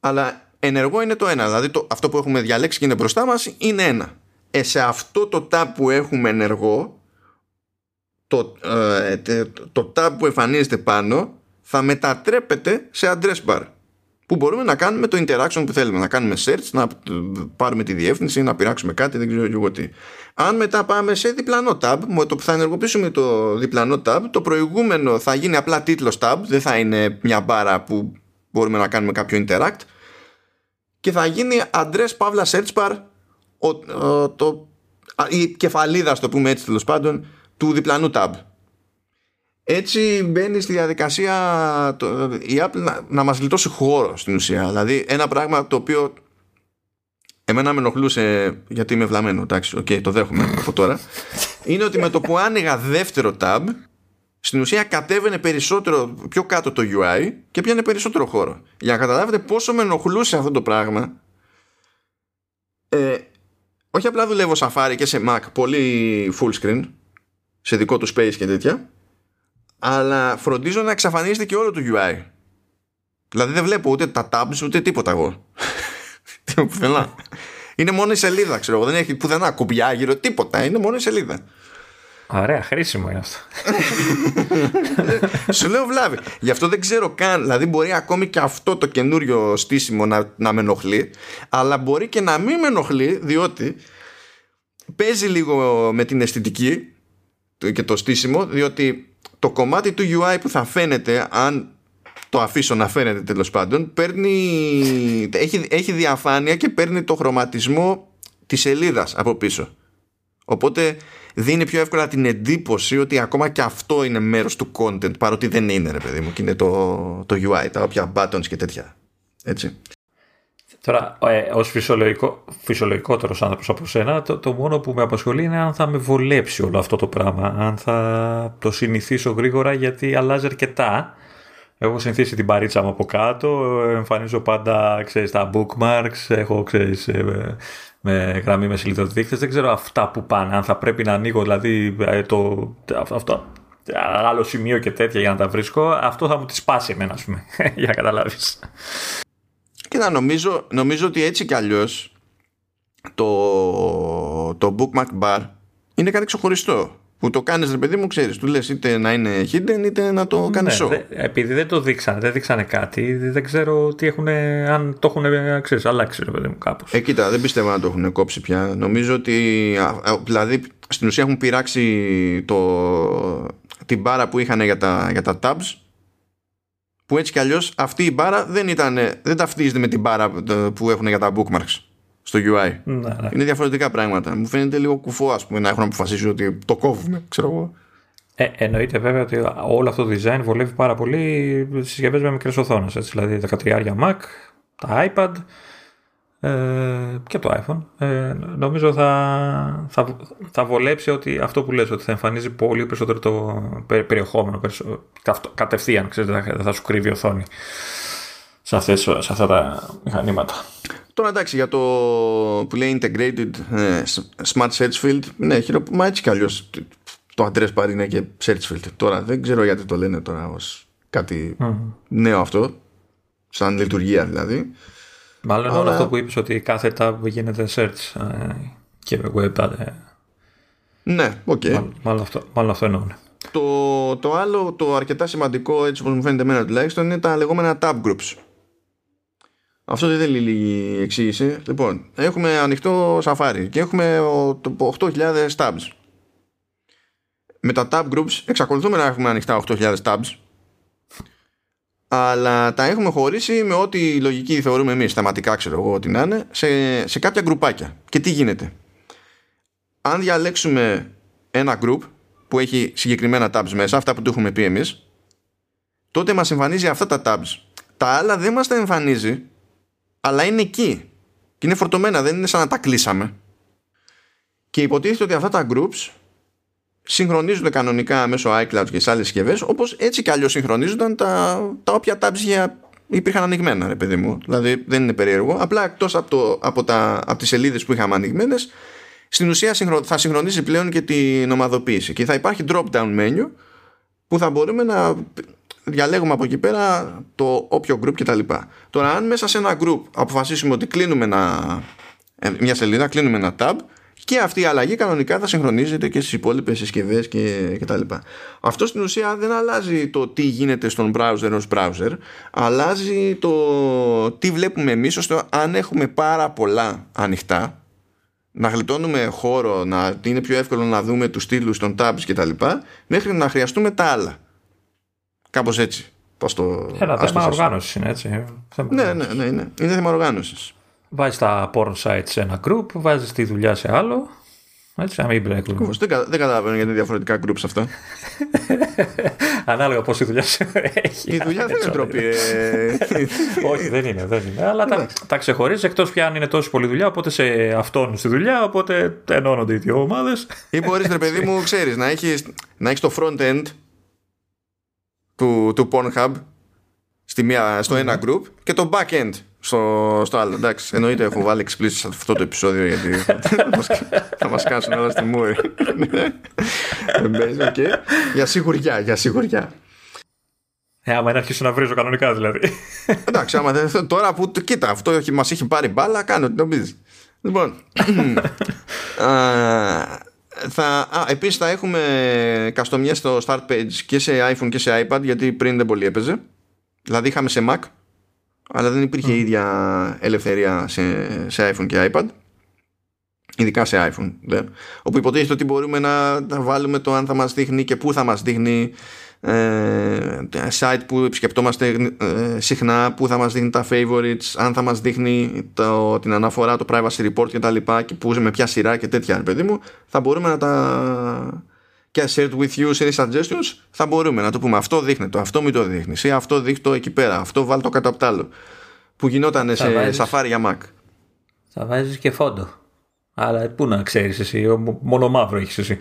Αλλά ενεργό είναι το ένα. Δηλαδή το, αυτό που έχουμε διαλέξει και είναι μπροστά μας είναι ένα. Ε, σε αυτό το tab που έχουμε ενεργό, το, ε, το tab που εμφανίζεται πάνω θα μετατρέπεται σε address bar που μπορούμε να κάνουμε το interaction που θέλουμε. Να κάνουμε search, να πάρουμε τη διεύθυνση, να πειράξουμε κάτι, δεν ξέρω εγώ τι. Αν μετά πάμε σε διπλανό tab, με το που θα ενεργοποιήσουμε το διπλανό tab, το προηγούμενο θα γίνει απλά τίτλος tab, δεν θα είναι μια μπάρα που μπορούμε να κάνουμε κάποιο interact και θα γίνει address παύλα search bar ο, το, η κεφαλίδα, το πούμε έτσι τέλος πάντων, του διπλανού tab. Έτσι μπαίνει στη διαδικασία το, η Apple να, να μας γλιτώσει χώρο στην ουσία. Δηλαδή ένα πράγμα το οποίο εμένα με ενοχλούσε γιατί είμαι βλαμμένο, εντάξει, okay, το δέχομαι από τώρα, είναι ότι με το που άνοιγα δεύτερο tab, στην ουσία κατέβαινε περισσότερο πιο κάτω το UI και πιάνε περισσότερο χώρο. Για να καταλάβετε πόσο με ενοχλούσε αυτό το πράγμα, ε, όχι απλά δουλεύω Safari και σε Mac, πολύ full screen, σε δικό του space και τέτοια, αλλά φροντίζω να εξαφανίζεται και όλο το UI. Δηλαδή δεν βλέπω ούτε τα tabs ούτε τίποτα εγώ. πουθενά. Είναι μόνο η σελίδα, ξέρω εγώ. Δεν έχει πουθενά κουμπιά γύρω, τίποτα. Είναι μόνο η σελίδα. Ωραία, χρήσιμο είναι αυτό. Σου λέω βλάβη. Γι' αυτό δεν ξέρω καν. Δηλαδή, μπορεί ακόμη και αυτό το καινούριο στήσιμο να, να με ενοχλεί, αλλά μπορεί και να μην με ενοχλεί, διότι παίζει λίγο με την αισθητική και το στήσιμο, διότι το κομμάτι του UI που θα φαίνεται αν το αφήσω να φαίνεται τέλος πάντων παίρνει, έχει, έχει διαφάνεια και παίρνει το χρωματισμό της σελίδας από πίσω. Οπότε δίνει πιο εύκολα την εντύπωση ότι ακόμα και αυτό είναι μέρος του content παρότι δεν είναι ρε παιδί μου και είναι το, το UI τα όποια buttons και τέτοια. Έτσι Τώρα, ε, ως φυσιολογικό, φυσιολογικότερος άνθρωπος από σένα, το, το μόνο που με απασχολεί είναι αν θα με βολέψει όλο αυτό το πράγμα. Αν θα το συνηθίσω γρήγορα, γιατί αλλάζει αρκετά. Έχω συνηθίσει την παρίτσα μου από κάτω, εμφανίζω πάντα ξέρεις, τα bookmarks, έχω ξέρεις, ε, με γραμμή με σελίδα Δεν ξέρω αυτά που πάνε, αν θα πρέπει να ανοίγω δηλαδή ε, το, αυτό, άλλο σημείο και τέτοια για να τα βρίσκω, αυτό θα μου τη σπάσει εμένα, ας πούμε, για να καταλάβεις. Κοίτα, νομίζω, νομίζω ότι έτσι κι αλλιώς το, το bookmark bar είναι κάτι ξεχωριστό. Που το κάνεις, ρε παιδί μου, ξέρεις. Του λες είτε να είναι hidden είτε να το κάνεις ναι, show. Δε, επειδή δεν το δείξανε, δεν δείξανε κάτι, δεν ξέρω τι έχουν, αν το έχουν ξέρεις, αλλάξει, ρε παιδί μου, κάπως. Ε, κοίτα, δεν πιστεύω να το έχουν κόψει πια. Νομίζω ότι. Δηλαδή, στην ουσία έχουν πειράξει το, την μπάρα που είχαν για τα, για τα tabs που έτσι κι αλλιώς αυτή η μπάρα δεν, ήταν, δεν ταυτίζεται με την μπάρα που έχουν για τα bookmarks στο UI. Ναι, ναι. Είναι διαφορετικά πράγματα. Μου φαίνεται λίγο κουφό ας πούμε, να έχουν αποφασίσει ότι το κόβουμε, ξέρω εγώ. Ε, εννοείται βέβαια ότι όλο αυτό το design βολεύει πάρα πολύ στις συσκευές με μικρές οθόνες. Δηλαδή 13 Mac, τα iPad, ε, και το iPhone. Ε, νομίζω θα, θα, θα βολέψει ότι αυτό που λες, ότι θα εμφανίζει πολύ περισσότερο το περιεχόμενο, κατευθείαν, ξέρετε, θα, θα σου κρύβει η οθόνη σε, αυτές, σε αυτά τα μηχανήματα. Τώρα εντάξει για το που λέει integrated ε, smart search field, ναι, μα έτσι κι αλλιώς το address πάρει είναι και search field. Τώρα δεν ξέρω γιατί το λένε τώρα ως κάτι νέο αυτό, σαν λειτουργία δηλαδή. Μάλλον Αλλά... όλο αυτό που είπες ότι κάθε tab γίνεται search ε, και web ε. Ναι, ok. Okay. Μάλλον, μάλλον, αυτό, μάλλον αυτό εννοούν. Το, το άλλο, το αρκετά σημαντικό, έτσι όπως μου φαίνεται εμένα τουλάχιστον, είναι τα λεγόμενα tab groups. Αυτό δεν είναι λίγη εξήγηση. Λοιπόν, έχουμε ανοιχτό Safari και έχουμε 8.000 tabs. Με τα tab groups εξακολουθούμε να έχουμε ανοιχτά 8.000 tabs αλλά τα έχουμε χωρίσει με ό,τι λογική θεωρούμε εμείς, θεματικά ξέρω εγώ ότι να είναι, σε, σε κάποια γκρουπάκια. Και τι γίνεται; Αν διαλέξουμε ένα group που έχει συγκεκριμένα tabs μέσα, αυτά που το έχουμε πει εμείς, τότε μας εμφανίζει αυτά τα tabs. Τα άλλα δεν μας τα εμφανίζει, αλλά είναι εκεί. Και είναι φορτωμένα, δεν είναι σαν να τα κλείσαμε. Και υποτίθεται ότι αυτά τα groups συγχρονίζονται κανονικά μέσω iCloud και σε άλλες συσκευές, όπως έτσι κι αλλιώς συγχρονίζονταν τα, τα όποια tabs για υπήρχαν ανοιγμένα, ρε παιδί μου. Δηλαδή δεν είναι περίεργο. Απλά εκτός από, το, από, τα, από τις σελίδες που είχαμε ανοιγμένες, στην ουσία θα συγχρονίσει πλέον και την ομαδοποίηση. Και θα υπάρχει drop-down menu που θα μπορούμε να διαλέγουμε από εκεί πέρα το όποιο group κτλ. Τώρα, αν μέσα σε ένα group αποφασίσουμε ότι κλείνουμε ένα, ε, μια σελίδα, κλείνουμε ένα tab και αυτή η αλλαγή κανονικά θα συγχρονίζεται και στις υπόλοιπες συσκευές και, και τα λοιπά. Αυτό στην ουσία δεν αλλάζει το τι γίνεται στον browser ως browser, αλλάζει το τι βλέπουμε εμείς ώστε αν έχουμε πάρα πολλά ανοιχτά, να γλιτώνουμε χώρο, να είναι πιο εύκολο να δούμε τους στήλους των tabs και τα λοιπά, μέχρι να χρειαστούμε τα άλλα. Κάπως έτσι. Πώς το, Ένα θέμα οργάνωσης είναι έτσι. Ναι, ναι, ναι, ναι. Είναι θέμα οργάνωσης. Βάζεις τα porn sites σε ένα group, βάζεις τη δουλειά σε άλλο. Έτσι, να μην μπλέκουμε. Δεν, κα, δεν καταλαβαίνω γιατί είναι διαφορετικά groups αυτά. Ανάλογα η δουλειά σου έχει. Η δουλειά δεν είναι ντροπή. Ε. Όχι, δεν είναι. Δεν είναι. Αλλά τα, τα ξεχωρίζεις εκτός πια αν είναι τόσο πολλή δουλειά. Οπότε σε αυτόν στη δουλειά, οπότε ενώνονται οι δύο ομάδες. Ή μπορείς, ρε παιδί μου, ξέρεις, να έχεις να έχεις το front end του, του Pornhub στη μία, στο ένα group και το back end στο, στο άλλο. Εντάξει, εννοείται έχω βάλει explicit σε αυτό το επεισόδιο γιατί θα μας κάσουν όλα στη μούρη. okay. Για σιγουριά, για σιγουριά. Ε, άμα είναι αρχίσω να βρίζω κανονικά δηλαδή. Εντάξει, άμα δεν, τώρα που κοίτα, αυτό μας έχει πάρει μπάλα, κάνω τι νομίζεις. Λοιπόν, θα, α, επίσης θα έχουμε καστομιές στο start page και σε iPhone και σε iPad γιατί πριν δεν πολύ έπαιζε. Δηλαδή είχαμε σε Mac αλλά δεν υπήρχε mm. ίδια ελευθερία σε, σε iPhone και iPad ειδικά σε iPhone δε. όπου υποτίθεται ότι μπορούμε να, να βάλουμε το αν θα μας δείχνει και πού θα μας δείχνει ε, site που επισκεπτόμαστε ε, συχνά που θα μας δείχνει τα favorites αν θα μας δείχνει το, την αναφορά το privacy report και τα λοιπά και που με ποια σειρά και τέτοια παιδί μου θα μπορούμε να τα και shared with you σε suggestions θα μπορούμε να το πούμε αυτό δείχνει το, αυτό μην το δείχνεις ή αυτό δείχνει το εκεί πέρα, αυτό βάλει το κατά απ' άλλο που γινόταν σε βάζεις, Safari για Mac. Θα βάζεις και φόντο. Αλλά πού να ξέρεις εσύ, μόνο μαύρο έχεις εσύ.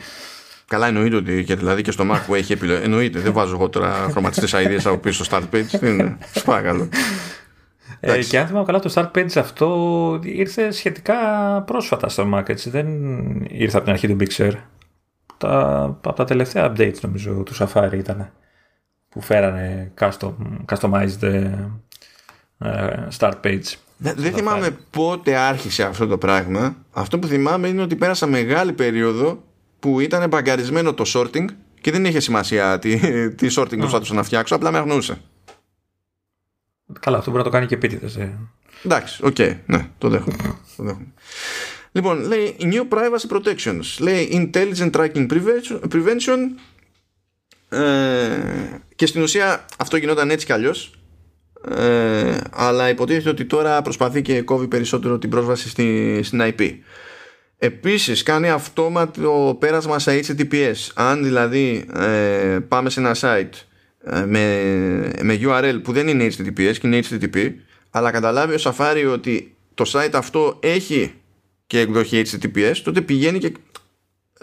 Καλά, εννοείται ότι και, δηλαδή και στο Mac που έχει επιλογή. Εννοείται, δεν βάζω εγώ τώρα χρωματιστές ideas από πίσω στο start page. Είναι, σπάγαλο. Ε, και αν θυμάμαι καλά, το start page αυτό ήρθε σχετικά πρόσφατα στο Mac, έτσι. Δεν ήρθε από την αρχή του Big Sur τα, από τα τελευταία updates νομίζω του Safari ήταν που φέρανε custom, customized uh, start page. Δεν, δεν θυμάμαι πότε άρχισε αυτό το πράγμα. Αυτό που θυμάμαι είναι ότι πέρασα μεγάλη περίοδο που ήταν μπαγκαρισμένο το sorting και δεν είχε σημασία τι, τι sorting προσπάθησα να φτιάξω, απλά με αγνούσε. Καλά, αυτό μπορεί να το κάνει και επίτηδες. Ε. Εντάξει, ok, okay, ναι, το δέχομαι. το δέχομαι. Λοιπόν, λέει New Privacy Protections. Λέει Intelligent Tracking Prevention. Ε, και στην ουσία αυτό γινόταν έτσι κι αλλιώς. Ε, αλλά υποτίθεται ότι τώρα προσπαθεί και κόβει περισσότερο την πρόσβαση στη, στην IP. Επίσης κάνει αυτόματο πέρασμα σε HTTPS. Αν δηλαδή ε, πάμε σε ένα site ε, με, με URL που δεν είναι HTTPS και είναι HTTP αλλά καταλάβει ο Safari ότι το site αυτό έχει και εκδοχή HTTPS, τότε πηγαίνει και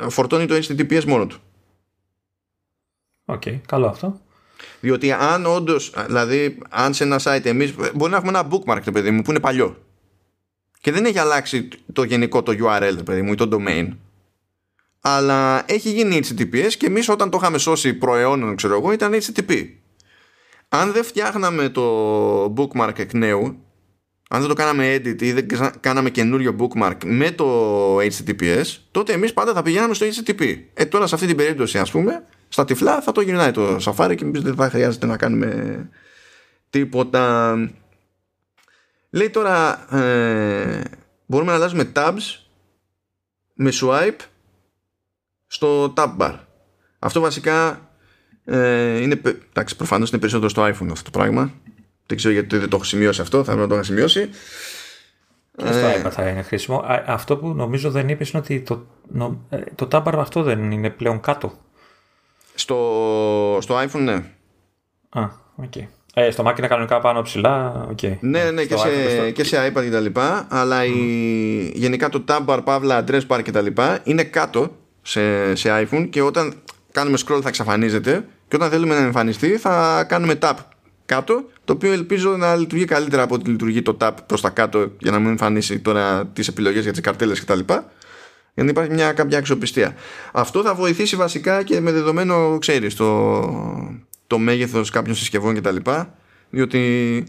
φορτώνει το HTTPS μόνο του. Ok, okay, καλό αυτό. Διότι αν όντως, δηλαδή, αν σε ένα site εμείς. Μπορεί να έχουμε ένα bookmark, το παιδί μου, που είναι παλιό. Και δεν έχει αλλάξει το γενικό το URL, το παιδί μου, ή το domain. Αλλά έχει γίνει HTTPS και εμείς όταν το είχαμε σώσει προαιώνων, ξέρω εγώ, ήταν HTTP. Αν δεν φτιάχναμε το bookmark εκ νέου, αν δεν το κάναμε edit ή δεν κάναμε καινούριο bookmark με το HTTPS, τότε εμείς πάντα θα πηγαίναμε στο HTTP. Ε, τώρα σε αυτή την περίπτωση, ας πούμε, στα τυφλά θα το γυρνάει το Safari και εμείς δεν θα χρειάζεται να κάνουμε τίποτα. Λέει τώρα, ε, μπορούμε να αλλάζουμε tabs με swipe στο tab bar. Αυτό βασικά ε, είναι, εντάξει, προφανώς είναι περισσότερο στο iPhone αυτό το πράγμα δεν ξέρω γιατί δεν το έχω σημειώσει αυτό, θα πρέπει να το έχω σημειώσει. Και στο ε, iPad θα είναι χρήσιμο. Αυτό που νομίζω δεν είπες είναι ότι το, ε, το Tab αυτό δεν είναι πλέον κάτω. Στο, στο iPhone ναι. Α, ok. Okay. Ε, στο Mac είναι κανονικά πάνω ψηλά. Okay. Ναι, ναι, και σε, στο... και σε iPad και τα λοιπά. Αλλά η, γενικά το tab bar, παύλα, address bar και τα λοιπά είναι κάτω σε, σε iPhone και όταν κάνουμε scroll θα εξαφανίζεται και όταν θέλουμε να εμφανιστεί θα κάνουμε tap κάτω, το οποίο ελπίζω να λειτουργεί καλύτερα από ότι λειτουργεί το tap προς τα κάτω για να μην εμφανίσει τώρα τις επιλογές για τις καρτέλες κτλ. Για να υπάρχει μια κάποια αξιοπιστία. Αυτό θα βοηθήσει βασικά και με δεδομένο, ξέρεις, το, το μέγεθος κάποιων συσκευών κτλ. Διότι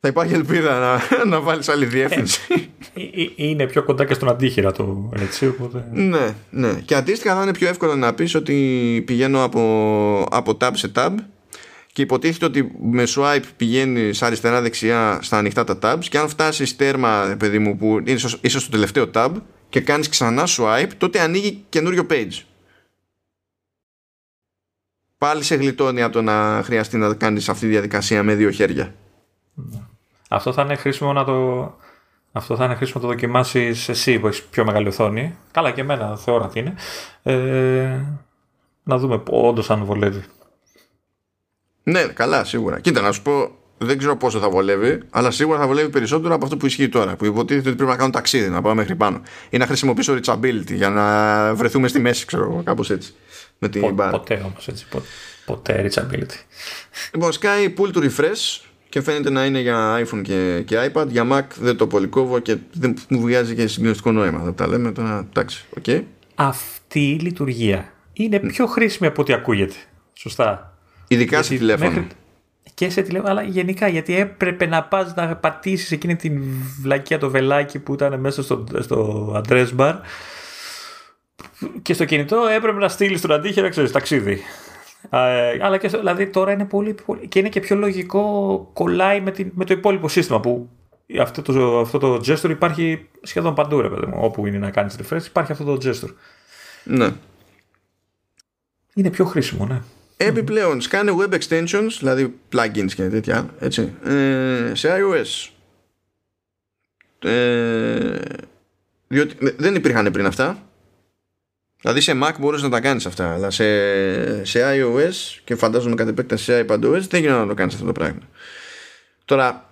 θα υπάρχει ελπίδα να, να βάλεις άλλη διεύθυνση. Ε, ε, είναι πιο κοντά και στον αντίχειρα το έτσι, οπότε... Ναι, ναι. Και αντίστοιχα θα είναι πιο εύκολο να πεις ότι πηγαίνω από, από tab σε tab και υποτίθεται ότι με swipe πηγαίνει αριστερά-δεξιά στα ανοιχτά τα tabs και αν φτάσεις τέρμα, παιδί μου, που είναι ίσως στο τελευταίο tab και κάνεις ξανά swipe, τότε ανοίγει καινούριο page. Πάλι σε γλιτώνει από το να χρειαστεί να κάνεις αυτή τη διαδικασία με δύο χέρια. Αυτό θα είναι χρήσιμο να το, αυτό θα είναι χρήσιμο να το δοκιμάσεις εσύ που έχεις πιο μεγάλη οθόνη. Καλά και εμένα θεωρώ ότι είναι. Ε, να δούμε όντως αν βολεύει. Ναι, καλά, σίγουρα. Κοίτα, να σου πω, δεν ξέρω πόσο θα βολεύει, αλλά σίγουρα θα βολεύει περισσότερο από αυτό που ισχύει τώρα. Που υποτίθεται ότι πρέπει να κάνω ταξίδι, να πάω μέχρι πάνω. Ή να χρησιμοποιήσω reachability για να βρεθούμε στη μέση, ξέρω εγώ, κάπως έτσι. Με την Πο, ποτέ όμως έτσι. Ποτέ, ποτέ reachability. Λοιπόν, Sky pull to refresh και φαίνεται να είναι για iPhone και, και iPad. Για Mac δεν το πολύ κόβω και δεν μου βγάζει και συγκλονιστικό νόημα. Δεν τα λέμε τώρα. Εντάξει, okay. Αυτή η λειτουργία είναι πιο χρήσιμη από ό,τι ακούγεται. Σωστά. Ειδικά σε τηλέφωνο. Και σε τηλέφωνο, αλλά γενικά γιατί έπρεπε να πας να πατήσεις εκείνη την βλακία το βελάκι που ήταν μέσα στο, στο address bar και στο κινητό έπρεπε να στείλεις τον αντίχειρα, ξέρεις, ταξίδι. Ε, αλλά και δηλαδή τώρα είναι πολύ, πολύ, και είναι και πιο λογικό κολλάει με, την, με το υπόλοιπο σύστημα που αυτό το, αυτό το gesture υπάρχει σχεδόν παντού ρε παιδί μου όπου είναι να κάνεις refresh υπάρχει αυτό το gesture ναι είναι πιο χρήσιμο ναι Επιπλέον, σκάνε web extensions, δηλαδή plugins και τέτοια, έτσι, ε, σε iOS. Ε, διότι δεν υπήρχαν πριν αυτά. Δηλαδή σε Mac μπορείς να τα κάνεις αυτά, αλλά σε, σε iOS και φαντάζομαι κατ' επέκταση σε iPadOS δεν γίνεται να το κάνεις αυτό το πράγμα. Τώρα,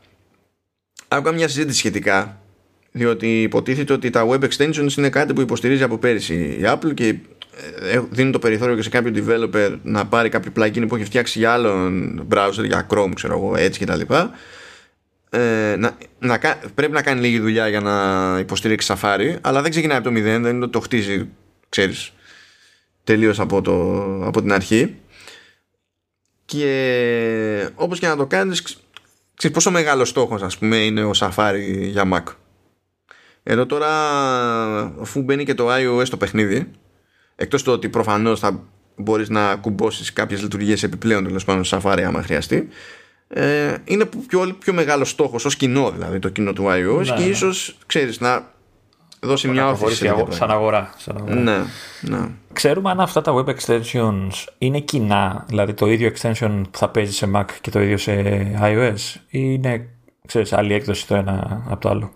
άκουγα μια συζήτηση σχετικά, διότι υποτίθεται ότι τα web extensions είναι κάτι που υποστηρίζει από πέρυσι η Apple και ε, δίνουν το περιθώριο και σε κάποιο developer να πάρει κάποιο plugin που έχει φτιάξει για άλλον browser, για Chrome, ξέρω εγώ, έτσι κτλ. Ε, να, να, πρέπει να κάνει λίγη δουλειά για να υποστηρίξει Safari, αλλά δεν ξεκινάει από το μηδέν, δεν είναι ότι το χτίζει, ξέρεις, τελείως από, το, από την αρχή. Και όπως και να το κάνεις, ξέρεις πόσο μεγάλος στόχος ας πούμε είναι ο Safari για Mac. Εδώ τώρα αφού μπαίνει και το iOS στο παιχνίδι Εκτός το ότι προφανώς θα μπορείς να κουμπώσεις κάποιες λειτουργίες επιπλέον τέλος πάντων στο Safari άμα χρειαστεί. Ε, είναι πιο, πιο μεγάλος στόχος ως κοινό δηλαδή το κοινό του iOS ναι, και ναι. ίσως ξέρεις να δώσει μια όθηση. Σαν αγορά. Σαν αγορά. Ναι, ναι. Ξέρουμε αν αυτά τα web extensions είναι κοινά, δηλαδή το ίδιο extension που θα παίζει σε Mac και το ίδιο σε iOS, ή είναι ξέρεις, άλλη έκδοση το ένα από το άλλο.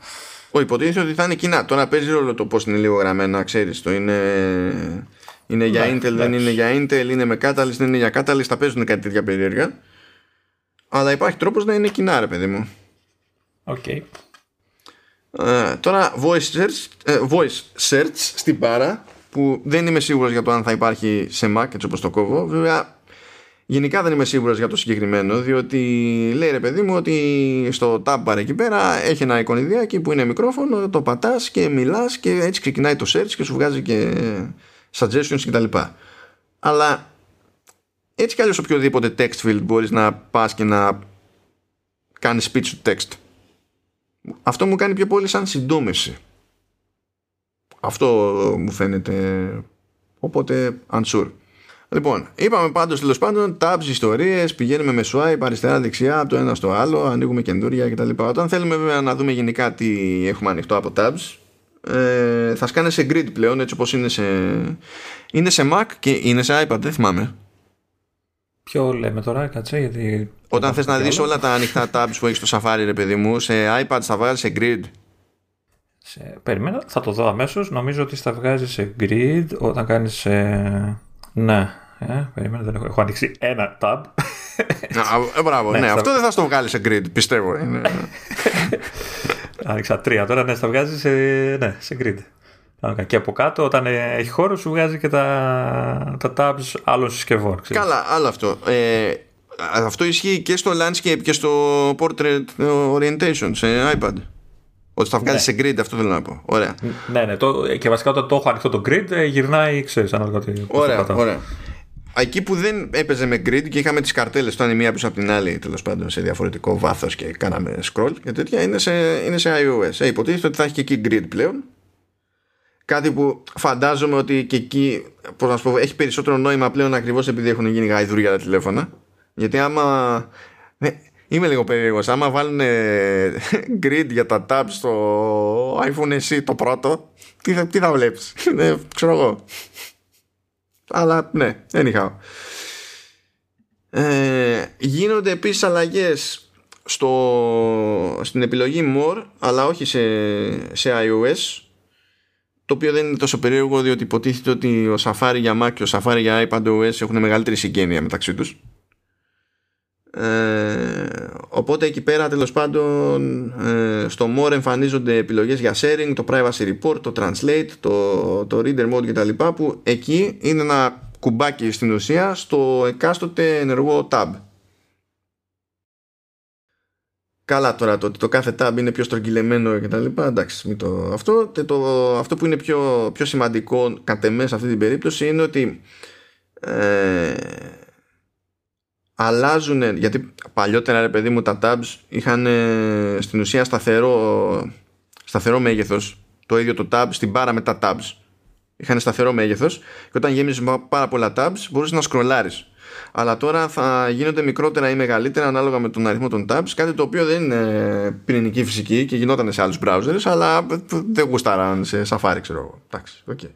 Ο υποτίθεται ότι θα είναι κοινά. Τώρα παίζει ρόλο το πώς είναι λίγο γραμμένα, ξέρεις. Το είναι, είναι για ναι, Intel, δεν είναι για Intel, είναι με Catalyst, δεν είναι για Catalyst. Θα παίζουν κάτι τέτοια περίεργα. Αλλά υπάρχει τρόπος να είναι κοινά, ρε παιδί μου. Ok. Okay. Ε, τώρα voice search, ε, voice search στην μπάρα που δεν είμαι σίγουρος για το αν θα υπάρχει σε Mac έτσι όπως το κόβω βέβαια Γενικά δεν είμαι σίγουρος για το συγκεκριμένο διότι λέει ρε παιδί μου ότι στο tab bar εκεί πέρα έχει ένα εικονιδιάκι που είναι μικρόφωνο, το πατάς και μιλάς και έτσι ξεκινάει το search και σου βγάζει και suggestions κτλ. Αλλά έτσι κι αλλιώς οποιοδήποτε text field μπορείς να πας και να κάνεις speech to text. Αυτό μου κάνει πιο πολύ σαν συντόμευση. Αυτό μου φαίνεται οπότε unsure. Λοιπόν, είπαμε πάντως τέλος πάντων tabs, ιστορίες, πηγαίνουμε με swipe αριστερά-δεξιά από το ένα στο άλλο, ανοίγουμε καινούρια κτλ. Όταν θέλουμε βέβαια να δούμε γενικά τι έχουμε ανοιχτό από tabs, ε, θα σκάνε σε grid πλέον έτσι όπως είναι σε, είναι σε Mac και είναι σε iPad, δεν θυμάμαι. Ποιο λέμε τώρα, κάτσε, γιατί... Όταν θες να δεις όλα τα ανοιχτά tabs που έχεις στο Safari, ρε παιδί μου, σε iPad θα βγάλει σε grid. Σε... Περίμενα, θα το δω αμέσως. Νομίζω ότι θα βγάζεις σε grid όταν κάνεις. Ε... Ναι, ε, περίμενα, δεν έχω, έχω ανοίξει ένα tab. ε, μπράβο, ναι, ναι αυτό δεν θα στο βγάλει σε grid, πιστεύω. Είναι... Άνοιξα τρία τώρα, ναι, θα βγάζει σε, ναι, σε grid. Και από κάτω, όταν έχει χώρο, σου βγάζει και τα, τα tabs άλλων συσκευών. Ξέρεις. Καλά, άλλο αυτό. Ε, αυτό ισχύει και στο landscape και στο portrait orientation σε iPad. Ότι θα βγάλεις ναι. σε grid, αυτό θέλω να πω. Ωραία. Ναι, ναι. Το, και βασικά όταν το έχω ανοιχτό το grid, ε, γυρνάει, ξέρεις, ανάλογα τι. Ωραία, ωραία. εκεί που δεν έπαιζε με grid και είχαμε τις καρτέλες ήταν η μία πίσω από την άλλη τέλος πάντων σε διαφορετικό βάθος και κάναμε scroll και τέτοια είναι σε, είναι σε iOS ε, υποτίθεται ότι θα έχει και εκεί grid πλέον κάτι που φαντάζομαι ότι και εκεί πώς να πω, έχει περισσότερο νόημα πλέον ακριβώς επειδή έχουν γίνει γαϊδούρια τα τηλέφωνα γιατί άμα ναι, είμαι λίγο περίεργος. Άμα βάλουν grid για τα tabs στο iPhone SE το πρώτο τι θα, τι θα βλέπεις; Ναι, ξέρω εγώ. Αλλά ναι, anyhow. Ε, γίνονται επίσης αλλαγές στο, στην επιλογή More αλλά όχι σε, σε iOS το οποίο δεν είναι τόσο περίεργο διότι υποτίθεται ότι ο Safari για Mac και ο Safari για iPadOS έχουν μεγαλύτερη συγγένεια μεταξύ τους ε, οπότε εκεί πέρα τέλος πάντων ε, στο More εμφανίζονται επιλογές για sharing, το privacy report, το translate, το, το reader mode κτλ που εκεί είναι ένα κουμπάκι στην ουσία στο εκάστοτε ενεργό tab. Καλά τώρα το ότι το κάθε tab είναι πιο στρογγυλεμένο και τα λοιπά εντάξει μην το, αυτό, το, αυτό που είναι πιο, πιο σημαντικό κατ' εμές σε αυτή την περίπτωση είναι ότι ε, αλλάζουν γιατί παλιότερα ρε παιδί μου τα tabs είχαν στην ουσία σταθερό σταθερό μέγεθος. Το ίδιο το tab στην μπάρα με τα tabs. Είχαν σταθερό μέγεθος και όταν γέμιζες πάρα πολλά tabs μπορούσε να σκρολάρεις. Αλλά τώρα θα γίνονται μικρότερα ή μεγαλύτερα ανάλογα με τον αριθμό των tabs κάτι το οποίο δεν είναι πυρηνική φυσική και γινόταν σε άλλους browsers αλλά δεν γουστάραν σε Safari ξέρω εγώ. Εντάξει, okay.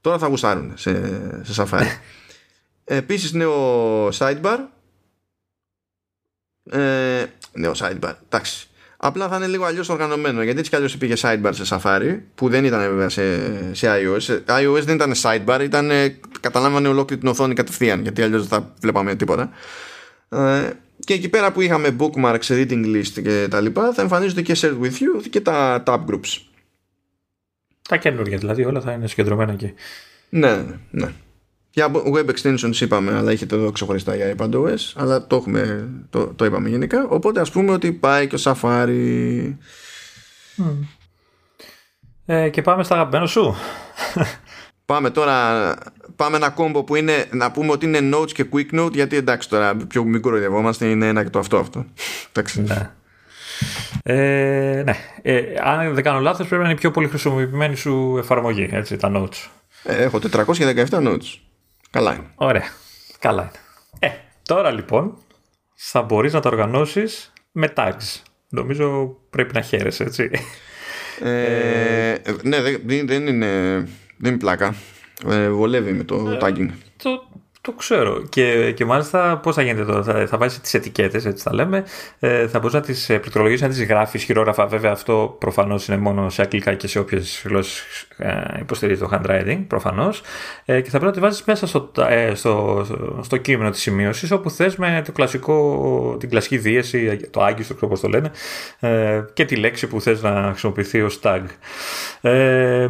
τώρα θα γουστάρουν σε, σε Safari Επίσης νέο sidebar ε, Νέο sidebar Εντάξει Απλά θα είναι λίγο αλλιώς οργανωμένο γιατί έτσι κι αλλιώς υπήρχε sidebar σε Safari που δεν ήταν βέβαια σε, σε iOS. Σε iOS δεν ήταν sidebar, ήταν, καταλάμβανε ολόκληρη την οθόνη κατευθείαν γιατί αλλιώς δεν θα βλέπαμε τίποτα. Ε, και εκεί πέρα που είχαμε bookmarks, reading list και τα λοιπά θα εμφανίζονται και share with you και τα tab groups. Τα καινούργια δηλαδή όλα θα είναι συγκεντρωμένα εκεί. Ναι, ναι, ναι. Για web extensions είπαμε, αλλά έχετε εδώ ξεχωριστά για iPadOS, αλλά το, έχουμε, το, το είπαμε γενικά. Οπότε ας πούμε ότι πάει και ο Safari. Ε, και πάμε στα αγαπημένα σου. Πάμε τώρα, πάμε ένα κόμπο που είναι, να πούμε ότι είναι notes και quick note, γιατί εντάξει τώρα πιο μικρό διαβόμαστε, είναι ένα και το αυτό αυτό. Εντάξει. Ναι. Ε, ναι. Ε, αν δεν κάνω λάθος πρέπει να είναι η πιο πολύ χρησιμοποιημένη σου εφαρμογή, έτσι, τα notes. Ε, έχω 417 notes. Καλά είναι. Ωραία. Καλά είναι. Ε, τώρα λοιπόν θα μπορείς να τα οργανώσεις με tags. Νομίζω πρέπει να χαίρεσαι, έτσι. Ε, ναι, δεν, δεν, είναι, δεν είναι πλάκα. Ε, βολεύει με το ε, tagging. Το, το ξέρω. Και, και μάλιστα πώς θα γίνεται τώρα. Θα, θα βάζεις τις ετικέτες, έτσι θα λέμε. Ε, θα μπορείς να τις ε, πληκτρολογήσεις, να τις γράφεις χειρόγραφα. Βέβαια, αυτό προφανώς είναι μόνο σε αγγλικά και σε όποιες γλώσσες ε, υποστηρίζει το handwriting, προφανώς. Ε, και θα πρέπει να τη βάζεις μέσα στο, ε, στο, στο, κείμενο της σημείωσης, όπου θες με το κλασικό, την κλασική δίαιση, το άγγιστο, ξέρω πώς το λένε, ε, και τη λέξη που θες να χρησιμοποιηθεί ως tag. Ε,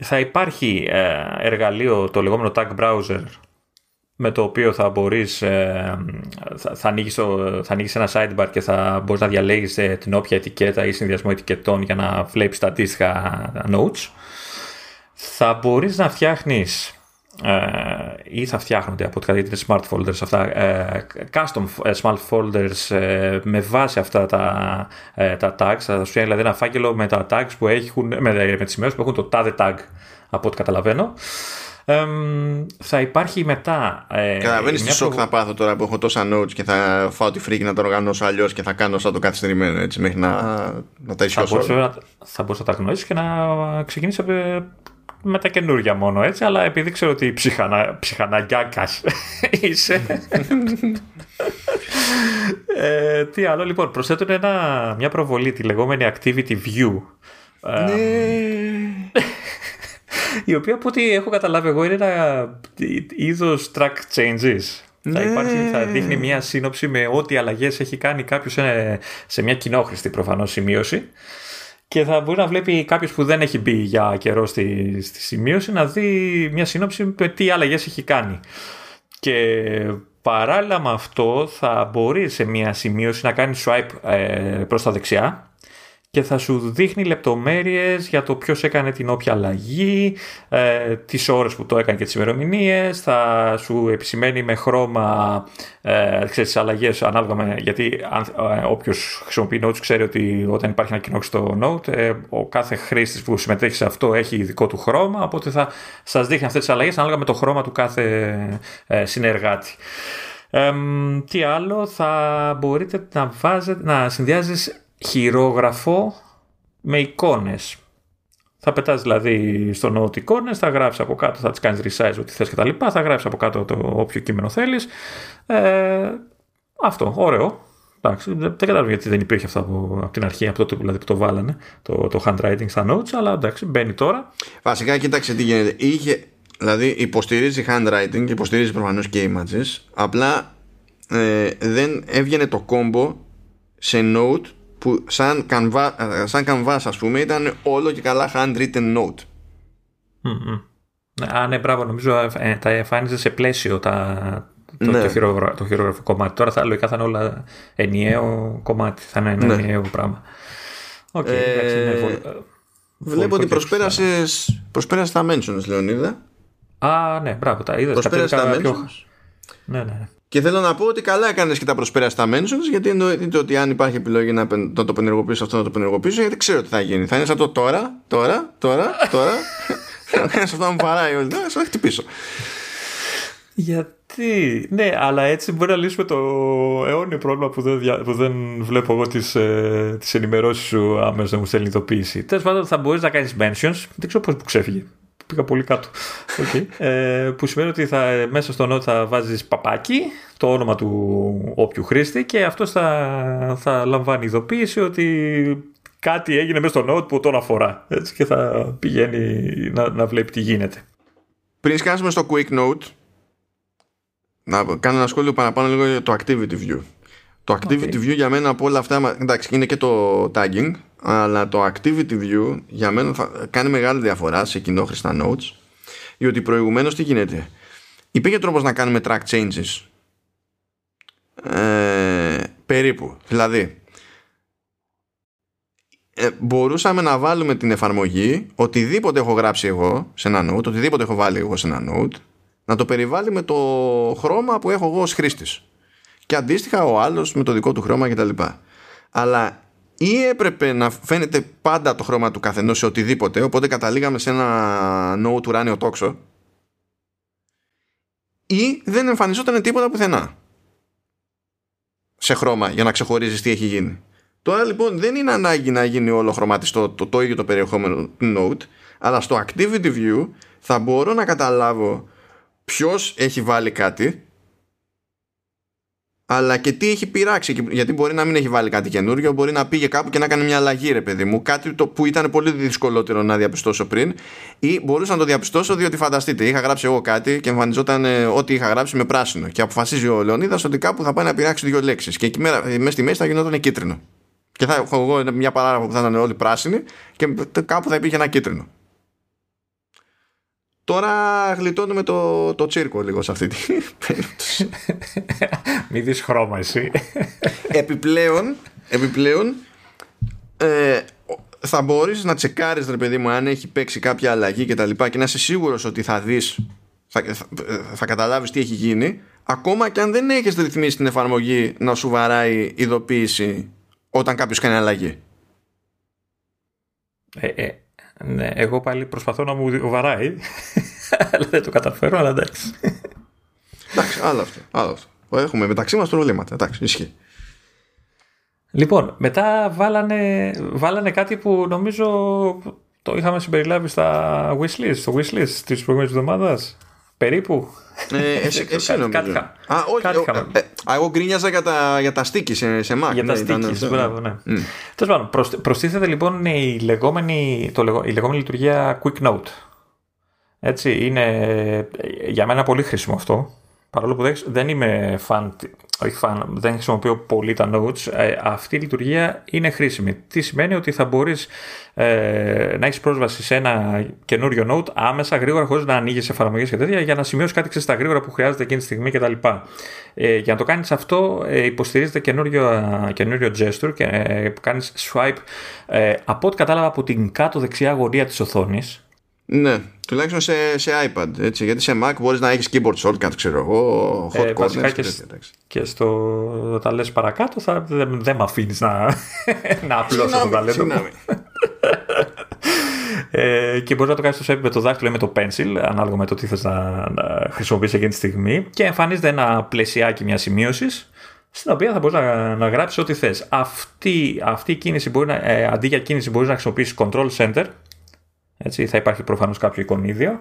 θα υπάρχει ε, εργαλείο, το λεγόμενο tag browser, με το οποίο θα μπορείς, ε, θα, θα, ανοίγεις θα ανοίγεις ένα sidebar και θα μπορείς να διαλέγεις ε, την όποια ετικέτα ή συνδυασμό ετικετών για να βλέπεις τα αντίστοιχα notes. Θα μπορείς να φτιάχνεις ε, ή θα φτιάχνονται από ό,τι είναι smart folders αυτά, custom smart folders με βάση αυτά τα, τα tags, θα σου δηλαδή ένα φάκελο με τα tags που έχουν, με, με τις σημειώσεις που έχουν το τάδε tag από ό,τι καταλαβαίνω θα υπάρχει μετά. Ε, Καταλαβαίνει τι σοκ θα πάθω τώρα που έχω τόσα notes και θα φάω τη φρίκη να το οργανώσω αλλιώς και θα κάνω σαν το καθυστερημένο έτσι μέχρι να, να τα ισιώσω. Θα μπορούσα να τα γνωρίσει και να ξεκινήσει με τα καινούργια μόνο έτσι, αλλά επειδή ξέρω ότι ψυχανα, ψυχαναγκιάκας είσαι. ε, τι άλλο, λοιπόν, προσθέτουν ένα, μια προβολή, τη λεγόμενη Activity View. Ναι η οποία από ό,τι έχω καταλάβει εγώ είναι ένα είδος track changes. Θα, ναι. υπάρχει, θα δείχνει μια σύνοψη με ό,τι αλλαγές έχει κάνει κάποιος σε, σε μια κοινόχρηστη προφανώς σημείωση. Και θα μπορεί να βλέπει κάποιος που δεν έχει μπει για καιρό στη, στη σημείωση να δει μια σύνοψη με τι αλλαγές έχει κάνει. Και παράλληλα με αυτό θα μπορεί σε μια σημείωση να κάνει swipe ε, προς τα δεξιά και θα σου δείχνει λεπτομέρειες για το ποιος έκανε την όποια αλλαγή, ε, τις ώρες που το έκανε και τις ημερομηνίες, θα σου επισημαίνει με χρώμα ε, ξέρεις, τις αλλαγές ανάλογα με, γιατί αν, ε, όποιος χρησιμοποιεί Notes ξέρει ότι όταν υπάρχει ένα κοινό στο Note, ε, ο κάθε χρήστης που συμμετέχει σε αυτό έχει δικό του χρώμα, οπότε θα σας δείχνει αυτές τις αλλαγές ανάλογα με το χρώμα του κάθε ε, συνεργάτη. Ε, τι άλλο, θα μπορείτε να, βάζετε, να συνδυάζεις χειρόγραφο με εικόνες. Θα πετάς δηλαδή στο note εικόνες, θα γράψεις από κάτω, θα τις κάνεις resize ό,τι θες και τα λοιπά, θα γράψεις από κάτω το όποιο κείμενο θέλεις. Ε, αυτό, ωραίο. Εντάξει, δεν κατάλαβα γιατί δεν υπήρχε αυτό από, από την αρχή, από τότε δηλαδή, που το βάλανε, το, το handwriting στα notes, αλλά εντάξει, μπαίνει τώρα. Βασικά, κοίταξε τι γίνεται. Είχε, δηλαδή, υποστηρίζει handwriting, υποστηρίζει προφανώς και images, απλά ε, δεν έβγαινε το combo σε note που σαν, κανβά, σαν canvas ας πούμε ήταν όλο και καλά handwritten note. Mm-hmm. Α, ναι, μπράβο, νομίζω ε, τα εμφάνιζε σε πλαίσιο τα, το, ναι. το, χειρογρα, το χειρογραφικό κομμάτι. Τώρα θα, λογικά θα είναι όλα ενιαίο κομμάτι, θα είναι ένα ναι. ενιαίο πράγμα. Okay, ε, εντάξει, ναι, βολ, βλέπω ότι προσπέρασες, προσπέρασες τα mentions, Λεωνίδα. Α, ναι, μπράβο, τα είδες. Προσπέρασες τα mentions; Πιο... Ναι, ναι. Και θέλω να πω ότι καλά έκανες και τα προσπέρα στα mentions, γιατί εννοείται ότι αν υπάρχει επιλογή να, να το πενεργοποιήσω αυτό, να το πενεργοποιήσω, γιατί ξέρω τι θα γίνει. Θα είναι σαν το τώρα, τώρα, τώρα, τώρα. θα κάνει αυτό να μου παράει όλη Θα θα χτυπήσω. Γιατί, ναι, αλλά έτσι μπορεί να λύσουμε το αιώνιο πρόβλημα που δεν, που δεν βλέπω εγώ τις ε, τις ενημερώσεις σου άμεσα να μου στέλνει ειδοποίηση. Τέλος πάντων, θα μπορείς να κάνεις mentions. Δεν ξέρω πώς που ξέφυγε πήγα πολύ κάτω. Okay. ε, που σημαίνει ότι θα, μέσα στο note θα βάζεις παπάκι, το όνομα του όποιου χρήστη και αυτός θα, θα λαμβάνει ειδοποίηση ότι κάτι έγινε μέσα στο note που τον αφορά έτσι, και θα πηγαίνει να, να βλέπει τι γίνεται. Πριν σκάσουμε στο quick note να κάνω ένα σχόλιο παραπάνω λίγο για το activity view. Το activity okay. view για μένα από όλα αυτά, εντάξει είναι και το tagging αλλά το activity view για μένα θα κάνει μεγάλη διαφορά σε κοινόχρηστα notes διότι προηγουμένως τι γίνεται; Υπήρχε τρόπος να κάνουμε track changes ε, περίπου δηλαδή ε, μπορούσαμε να βάλουμε την εφαρμογή οτιδήποτε έχω γράψει εγώ σε ένα note οτιδήποτε έχω βάλει εγώ σε ένα note να το περιβάλλει με το χρώμα που έχω εγώ ως χρήστης και αντίστοιχα ο άλλος με το δικό του χρώμα κτλ. Αλλά ή έπρεπε να φαίνεται πάντα το χρώμα του καθενός σε οτιδήποτε, οπότε καταλήγαμε σε ένα no του ράνιο τόξο, ή δεν εμφανιζόταν τίποτα πουθενά σε χρώμα για να ξεχωρίζεις τι έχει γίνει. Τώρα λοιπόν δεν είναι ανάγκη να γίνει όλο χρωματιστό το, το ίδιο το περιεχόμενο note, αλλά στο activity view θα μπορώ να καταλάβω ποιος έχει βάλει κάτι αλλά και τι έχει πειράξει. Γιατί μπορεί να μην έχει βάλει κάτι καινούριο, μπορεί να πήγε κάπου και να κάνει μια αλλαγή, ρε παιδί μου. Κάτι το που ήταν πολύ δυσκολότερο να διαπιστώσω πριν, ή μπορούσα να το διαπιστώσω διότι φανταστείτε, είχα γράψει εγώ κάτι και εμφανιζόταν ε, ό,τι είχα γράψει με πράσινο. Και αποφασίζει ο Λεωνίδας ότι κάπου θα πάει να πειράξει δύο λέξεις. Και εκεί μέσα στη μέση θα γινόταν κίτρινο. Και θα έχω εγώ μια παράγραφο που θα ήταν όλοι πράσινοι και κάπου θα υπήρχε ένα κίτρινο. Τώρα γλιτώνουμε το, το τσίρκο λίγο σε αυτή την περίπτωση. Μην δεις χρώμα εσύ. επιπλέον, επιπλέον ε, θα μπορείς να τσεκάρεις ρε παιδί μου αν έχει παίξει κάποια αλλαγή και τα λοιπά και να είσαι σίγουρος ότι θα δεις θα, θα, θα καταλάβεις τι έχει γίνει ακόμα και αν δεν έχεις ρυθμίσει την εφαρμογή να σου βαράει ειδοποίηση όταν κάποιος κάνει αλλαγή. Ε, ε, ναι, εγώ πάλι προσπαθώ να μου βαράει. αλλά δεν το καταφέρω, αλλά εντάξει. εντάξει, άλλο αυτό. Άλλο αυτό. Έχουμε μεταξύ μας προβλήματα. Εντάξει, ισχύει. Λοιπόν, μετά βάλανε, βάλανε κάτι που νομίζω το είχαμε συμπεριλάβει στα wishlist, στο wishlist της προηγούμενης εβδομάδας. Περίπου. Ε, εσύ, εσύ νομίζω. Κάτι, α, όχι, ε, εγώ γκρίνιαζα για τα, για τα sticky σε, σε Mac. Για ναι, τα sticky, μπράβο, ναι. Mm. Τέλος πάντων, προστίθεται λοιπόν η λεγόμενη, το, η λεγόμενη λειτουργία Quick Note. Έτσι, είναι για μένα πολύ χρήσιμο αυτό παρόλο που δεν είμαι fan, όχι fan, δεν χρησιμοποιώ πολύ τα notes, ε, αυτή η λειτουργία είναι χρήσιμη. Τι σημαίνει ότι θα μπορείς ε, να έχεις πρόσβαση σε ένα καινούριο note άμεσα, γρήγορα, χωρίς να ανοίγεις εφαρμογές και τέτοια, για να σημειώσεις κάτι στα γρήγορα που χρειάζεται εκείνη τη στιγμή κτλ. Ε, για να το κάνεις αυτό ε, υποστηρίζεται καινούριο, καινούριο gesture και ε, κάνεις swipe ε, από ό,τι κατάλαβα από την κάτω δεξιά γωνία της οθόνης ναι, τουλάχιστον σε, σε iPad. Έτσι, γιατί σε Mac μπορείς να έχεις keyboard shortcut, ξέρω εγώ, hot ε, corners και, και, στο τα λες παρακάτω θα, δεν, δεν με αφήνεις να, να απλώσω το ταλέντο ε, και μπορείς να το κάνεις στο με το δάχτυλο ή με το pencil, ανάλογα με το τι θες να, να χρησιμοποιήσει εκείνη τη στιγμή. Και εμφανίζεται ένα πλαισιάκι μιας σημείωσης, στην οποία θα μπορείς να, να γράψεις ό,τι θες. Αυτή, αυτή η κίνηση μπορεί να, ε, αντί για κίνηση, μπορείς να χρησιμοποιήσεις Control Center, έτσι, θα υπάρχει προφανώς κάποιο εικονίδιο.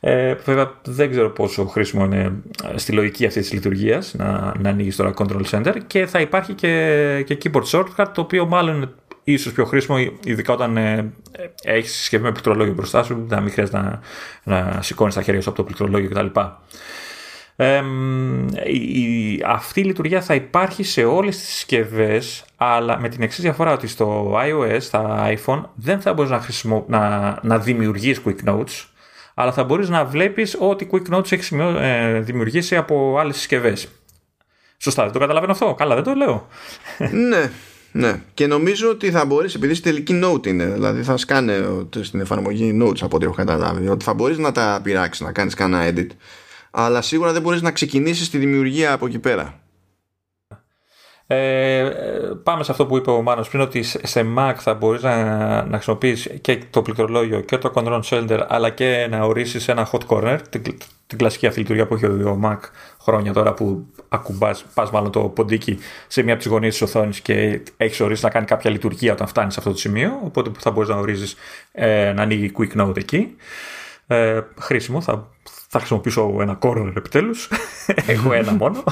Ε, βέβαια δεν ξέρω πόσο χρήσιμο είναι ε, στη λογική αυτής της λειτουργίας να, να ανοίγεις τώρα Control Center και θα υπάρχει και, και Keyboard Shortcut το οποίο μάλλον είναι ίσως πιο χρήσιμο ειδικά όταν ε, έχεις συσκευή με πληκτρολόγιο μπροστά σου να μην χρειάζεται να, να σηκώνεις τα χέρια σου από το πληκτρολόγιο κτλ. Ε, η, αυτή η λειτουργία θα υπάρχει σε όλες τις συσκευές, αλλά με την εξής διαφορά ότι στο iOS, στα iPhone δεν θα μπορείς να, χρησιμο... να, να δημιουργείς Quick Notes αλλά θα μπορείς να βλέπεις ότι Quick Notes έχεις ε, δημιουργήσει από άλλες συσκευές. Σωστά, δεν το καταλαβαίνω αυτό; Καλά, δεν το λέω. ναι, ναι. Και νομίζω ότι θα μπορείς, επειδή στη τελική note είναι, δηλαδή θα σκάνε στην εφαρμογή notes από ό,τι έχω καταλάβει, ότι θα μπορείς να τα πειράξεις, να κάνεις κανένα edit αλλά σίγουρα δεν μπορείς να ξεκινήσεις τη δημιουργία από εκεί πέρα. Ε, πάμε σε αυτό που είπε ο Μάνος πριν ότι σε Mac θα μπορείς να, να χρησιμοποιείς και το πληκτρολόγιο και το control center αλλά και να ορίσεις ένα hot corner την, την κλασική αυτή λειτουργία που έχει ο Mac χρόνια τώρα που ακουμπάς, πας μάλλον το ποντίκι σε μία από τις γωνίες της οθόνης και έχεις ορίσει να κάνει κάποια λειτουργία όταν φτάνεις σε αυτό το σημείο οπότε θα μπορείς να ορίζεις ε, να ανοίγει quick note εκεί ε, χρήσιμο θα θα χρησιμοποιήσω ένα corner επιτέλους. Έχω ένα μόνο.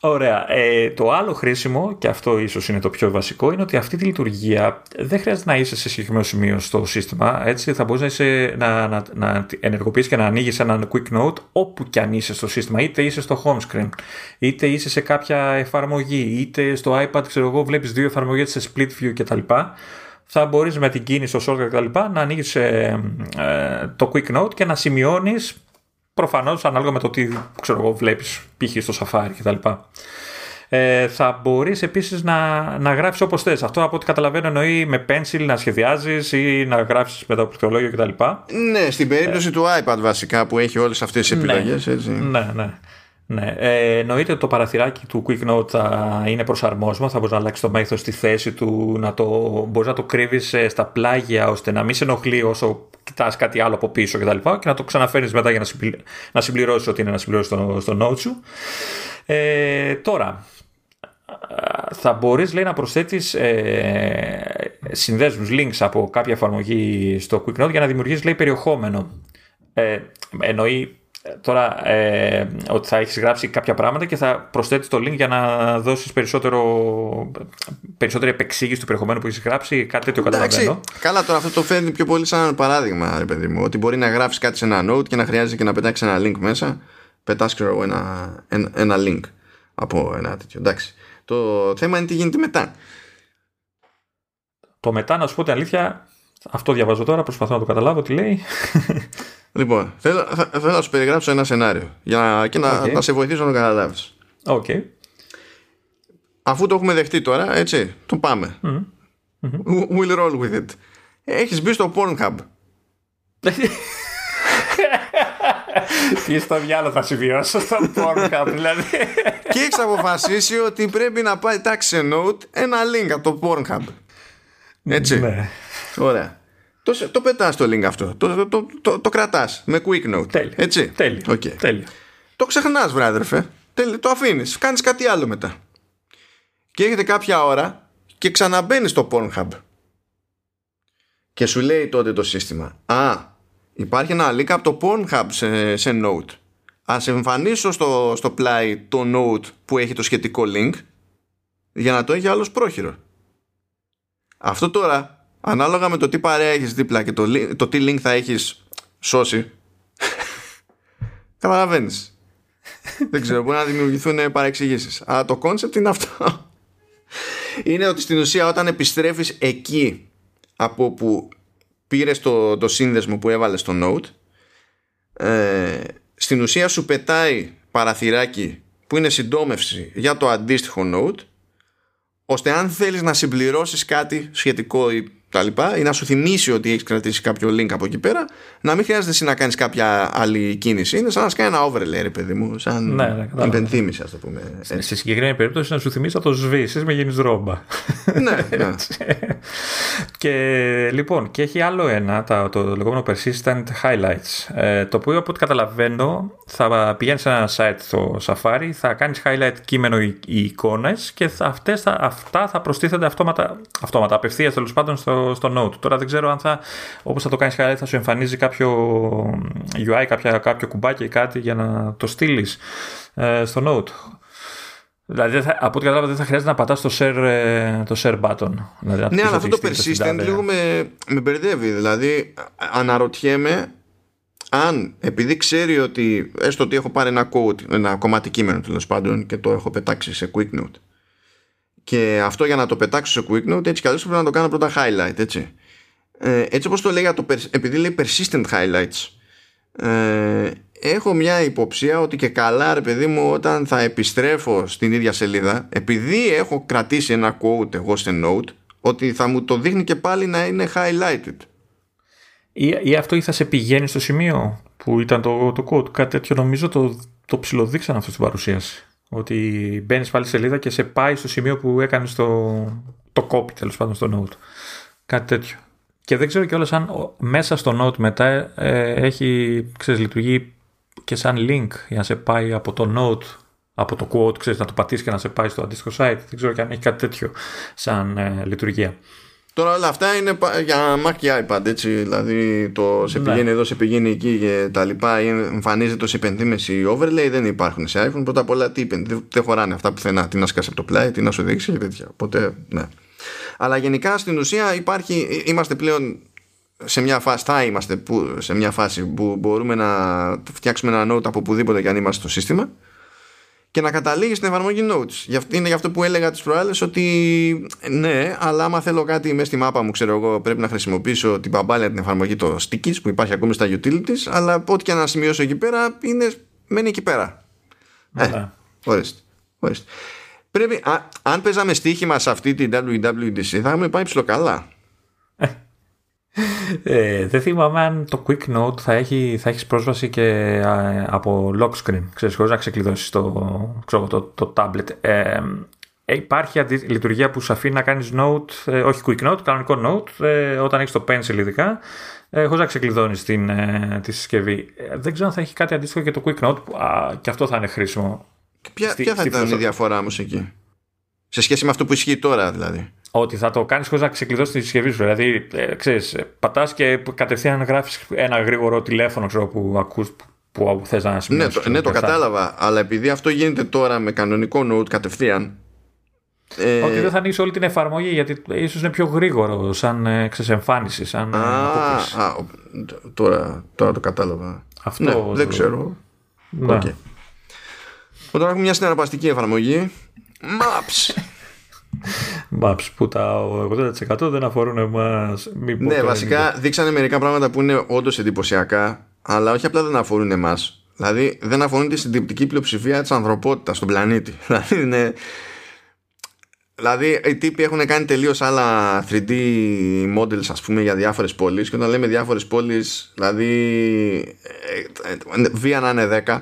ωραία. Ε, το άλλο χρήσιμο, και αυτό ίσως είναι το πιο βασικό, είναι ότι αυτή τη λειτουργία δεν χρειάζεται να είσαι σε συγκεκριμένο σημείο στο σύστημα. Έτσι, θα μπορείς να, να, να, να ενεργοποιήσεις και να ανοίγεις έναν quick note όπου και αν είσαι στο σύστημα. Είτε είσαι στο home screen, είτε είσαι σε κάποια εφαρμογή, είτε στο iPad, ξέρω εγώ, βλέπεις δύο εφαρμογές σε split view κτλ θα μπορείς με την κίνηση, στο shortcut κτλ. να ανοίγεις ε, ε, το quick note και να σημειώνεις προφανώς ανάλογα με το τι ξέρω εγώ, βλέπεις π.χ. στο Safari κτλ. Ε, θα μπορείς επίσης να, να γράψεις όπως θες. Αυτό από ό,τι καταλαβαίνω εννοεί με pencil να σχεδιάζεις ή να γράψεις με το πληκτρολόγιο κτλ. Ναι, στην περίπτωση του iPad βασικά που έχει όλες αυτές τις ναι. επιλογές. Έτσι. Ναι, ναι. Ναι, ε, εννοείται ότι το παραθυράκι του Quick Note θα είναι προσαρμόσιμο, θα μπορείς να αλλάξεις το μέγεθος στη θέση του, να το, μπορείς να το κρύβεις ε, στα πλάγια ώστε να μην σε ενοχλεί όσο κοιτάς κάτι άλλο από πίσω κτλ. Και, και, να το ξαναφέρεις μετά για να, συμπλη, να συμπληρώσεις ό,τι είναι να συμπληρώσεις στο, στο Note σου. Ε, τώρα, θα μπορείς λέει να προσθέτεις ε, συνδέσμους, links από κάποια εφαρμογή στο Quick Note για να δημιουργήσεις λέει περιεχόμενο. Ε, εννοεί τώρα ε, ότι θα έχεις γράψει κάποια πράγματα και θα προσθέτεις το link για να δώσεις περισσότερο, περισσότερη επεξήγηση του περιεχομένου που έχεις γράψει, κάτι τέτοιο καταλαβαίνω. Καλά τώρα αυτό το φέρνει πιο πολύ σαν παράδειγμα, ρε παιδί μου, ότι μπορεί να γράψεις κάτι σε ένα note και να χρειάζεται και να πετάξεις ένα link μέσα, πετάς ξέρω ένα, ένα, ένα link από ένα τέτοιο. Εντάξει. Το θέμα είναι τι γίνεται μετά. Το μετά, να σου πω την αλήθεια, αυτό διαβάζω τώρα, προσπαθώ να το καταλάβω τι λέει. Λοιπόν, θέλω, θέλω να σου περιγράψω ένα σενάριο για να, και να, να σε βοηθήσω να το καταλάβεις. Okay. Αφού το έχουμε δεχτεί τώρα, έτσι, το πάμε. Mm-hmm. We'll roll with it. Έχεις μπει στο Pornhub. Τι στο διάλογο θα συμβιώσω στο Pornhub, δηλαδή. Και έχεις αποφασίσει ότι πρέπει να πάει τάξη note ένα link από το Pornhub. Έτσι. Ναι. Ωραία. Το, το πετάς το link αυτό. Το, το, το, το κρατάς με quick note. Τέλεια. Έτσι. Τέλεια. Okay. Τέλεια. Το ξεχνάς βράδερφε. Τέλεια. Το αφήνεις. Κάνεις κάτι άλλο μετά. Και έχετε κάποια ώρα και ξαναμπαίνεις στο Pornhub. Και σου λέει τότε το σύστημα. Α, υπάρχει ένα link από το Pornhub σε, σε note. Ας εμφανίσω στο, στο πλάι το note που έχει το σχετικό link για να το έχει άλλος πρόχειρο. Αυτό τώρα ανάλογα με το τι παρέα έχεις δίπλα και το, το τι link θα έχεις σώσει Καταλαβαίνεις. Δεν ξέρω, μπορεί να δημιουργηθούν παρεξηγήσεις. Αλλά το κόνσεπτ είναι αυτό. Είναι ότι στην ουσία όταν επιστρέφεις εκεί από που πήρες το, το σύνδεσμο που έβαλες στο Note ε, στην ουσία σου πετάει παραθυράκι που είναι συντόμευση για το αντίστοιχο Note ώστε αν θέλεις να συμπληρώσεις κάτι σχετικό ή τα λοιπά, ή να σου θυμίσει ότι έχεις κρατήσει κάποιο link από εκεί πέρα, να μην χρειάζεται εσύ να κάνεις κάποια άλλη κίνηση. Είναι σαν να κάνει ένα overlay, ρε παιδί μου, σαν ναι, ναι, υπενθύμηση, ας το πούμε. Έτσι. Στη συγκεκριμένη περίπτωση να σου θυμίσει να το σβήσεις με γίνεις ρόμπα. ναι, ναι. και λοιπόν, και έχει άλλο ένα, το, το λεγόμενο persistent highlights. Ε, το οποίο από ό,τι καταλαβαίνω θα πηγαίνει σε ένα site στο Safari, θα κάνεις highlight κείμενο οι, εικόνες και θα, αυτές θα, αυτά θα προστίθενται αυτόματα, αυτόματα απευθείας τέλος πάντων στο στο, Note. Τώρα δεν ξέρω αν θα, όπως θα το κάνεις καλά, θα σου εμφανίζει κάποιο UI, κάποια, κάποιο κουμπάκι ή κάτι για να το στείλεις ε, στο Note. Δηλαδή, θα, από ό,τι κατάλαβα, δεν θα χρειάζεται να πατάς το share, ε, το share button. Δηλαδή, ναι, αλλά αυτό το persistent λίγο με, με μπερδεύει. Δηλαδή, αναρωτιέμαι αν επειδή ξέρει ότι έστω ότι έχω πάρει ένα code, ένα κομμάτι κείμενο τέλος πάντων και το έχω πετάξει σε quick note και αυτό για να το πετάξω σε quick note έτσι κι αλλιώς πρέπει να το κάνω πρώτα highlight έτσι. Ε, έτσι όπως το λέγα το, επειδή λέει persistent highlights ε, έχω μια υποψία ότι και καλά ρε παιδί μου όταν θα επιστρέφω στην ίδια σελίδα επειδή έχω κρατήσει ένα quote εγώ σε note ότι θα μου το δείχνει και πάλι να είναι highlighted. Ή, ή αυτό ή θα σε πηγαίνει στο σημείο που ήταν το, το quote κάτι τέτοιο νομίζω το, το ψηλοδείξαν αυτό στην παρουσίαση ότι μπαίνεις πάλι στη σελίδα και σε πάει στο σημείο που έκανες το, το copy τέλος πάντων στο Note. Κάτι τέτοιο. Και δεν ξέρω κιόλας αν μέσα στο Note μετά ε, έχει, ξέρεις, λειτουργεί και σαν link για να σε πάει από το Note, από το quote, ξέρεις, να το πατήσεις και να σε πάει στο αντίστοιχο site. Δεν ξέρω κι αν έχει κάτι τέτοιο σαν ε, λειτουργία. Τώρα όλα αυτά είναι για Mac και iPad έτσι δηλαδή το σε ναι. πηγαίνει εδώ, σε πηγαίνει εκεί και τα λοιπά εμφανίζεται ως υπενθύμεση overlay δεν υπάρχουν σε iPhone. Πρώτα απ' όλα τι δεν, δεν χωράνε αυτά πουθενά τι να σκάσει από το πλάι, τι να σου δείξει και τέτοια. Οπότε ναι. Αλλά γενικά στην ουσία υπάρχει είμαστε πλέον σε μια φάση, θα είμαστε που, σε μια φάση που μπορούμε να φτιάξουμε ένα note από οπουδήποτε και αν είμαστε στο σύστημα και να καταλήγει στην εφαρμογή Notes. Είναι γι' αυτό που έλεγα τις προάλλες ότι ναι, αλλά άμα θέλω κάτι μέσα στη μάπα μου, ξέρω εγώ, πρέπει να χρησιμοποιήσω την παμπάλια την εφαρμογή το Stickies που υπάρχει ακόμη στα utilities, αλλά ό,τι και να σημειώσω εκεί πέρα είναι, μένει εκεί πέρα. Ε, ορίστε, ορίστε. Πρέπει, α, αν παίζαμε στοίχημα σε αυτή την WWDC θα είχαμε πάει ψηλοκαλά. Ε, δεν θυμάμαι αν το Quick Note θα, έχει, θα έχεις πρόσβαση και από lock screen, ξέρεις, χωρίς να ξεκλειδώσεις το, ξέρω, το, το tablet. Ε, ε υπάρχει αντι, λειτουργία που σου αφήνει να κάνεις note, ε, όχι quick note, κανονικό note, ε, όταν έχεις το pencil ειδικά, ε, χωρίς να ξεκλειδώνεις την, ε, τη συσκευή. δεν ξέρω αν θα έχει κάτι αντίστοιχο και το quick note, που, α, και αυτό θα είναι χρήσιμο. ποια, στη, ποια θα ήταν η διαφορά όμως εκεί, σε σχέση με αυτό που ισχύει τώρα δηλαδή. Ότι θα το κάνεις χωρίς να ξεκλειδώσεις τη συσκευή σου. Δηλαδή, ε, ξέρεις, πατάς και κατευθείαν γράφεις ένα γρήγορο τηλέφωνο ξέρω, που ακούς που θες να σημειώσεις. Ναι, το, ναι, το κατάλαβα. Αλλά επειδή αυτό γίνεται τώρα με κανονικό note κατευθείαν. Ε... Ότι δεν θα ανοίξεις όλη την εφαρμογή γιατί ίσως είναι πιο γρήγορο σαν ε, ξεσεμφάνιση. Σαν, ε, α, α, τώρα, τώρα το κατάλαβα. Αυτό ναι, δεν ξέρω. Ναι. Okay. Όταν έχουμε μια συναρπαστική εφαρμογή. Maps! Maps που τα 80% δεν αφορούν εμάς. Ναι, βασικά δείξανε μερικά πράγματα που είναι όντως εντυπωσιακά, αλλά όχι απλά δεν αφορούν εμάς. Δηλαδή δεν αφορούν τη συντριπτική πλειοψηφία της ανθρωπότητας στον πλανήτη. Δηλαδή είναι. Δηλαδή οι τύποι έχουν κάνει τελείως άλλα 3D models ας πούμε για διάφορες πόλεις και όταν λέμε διάφορες πόλεις δηλαδή ε, ε, ε, βία να είναι 10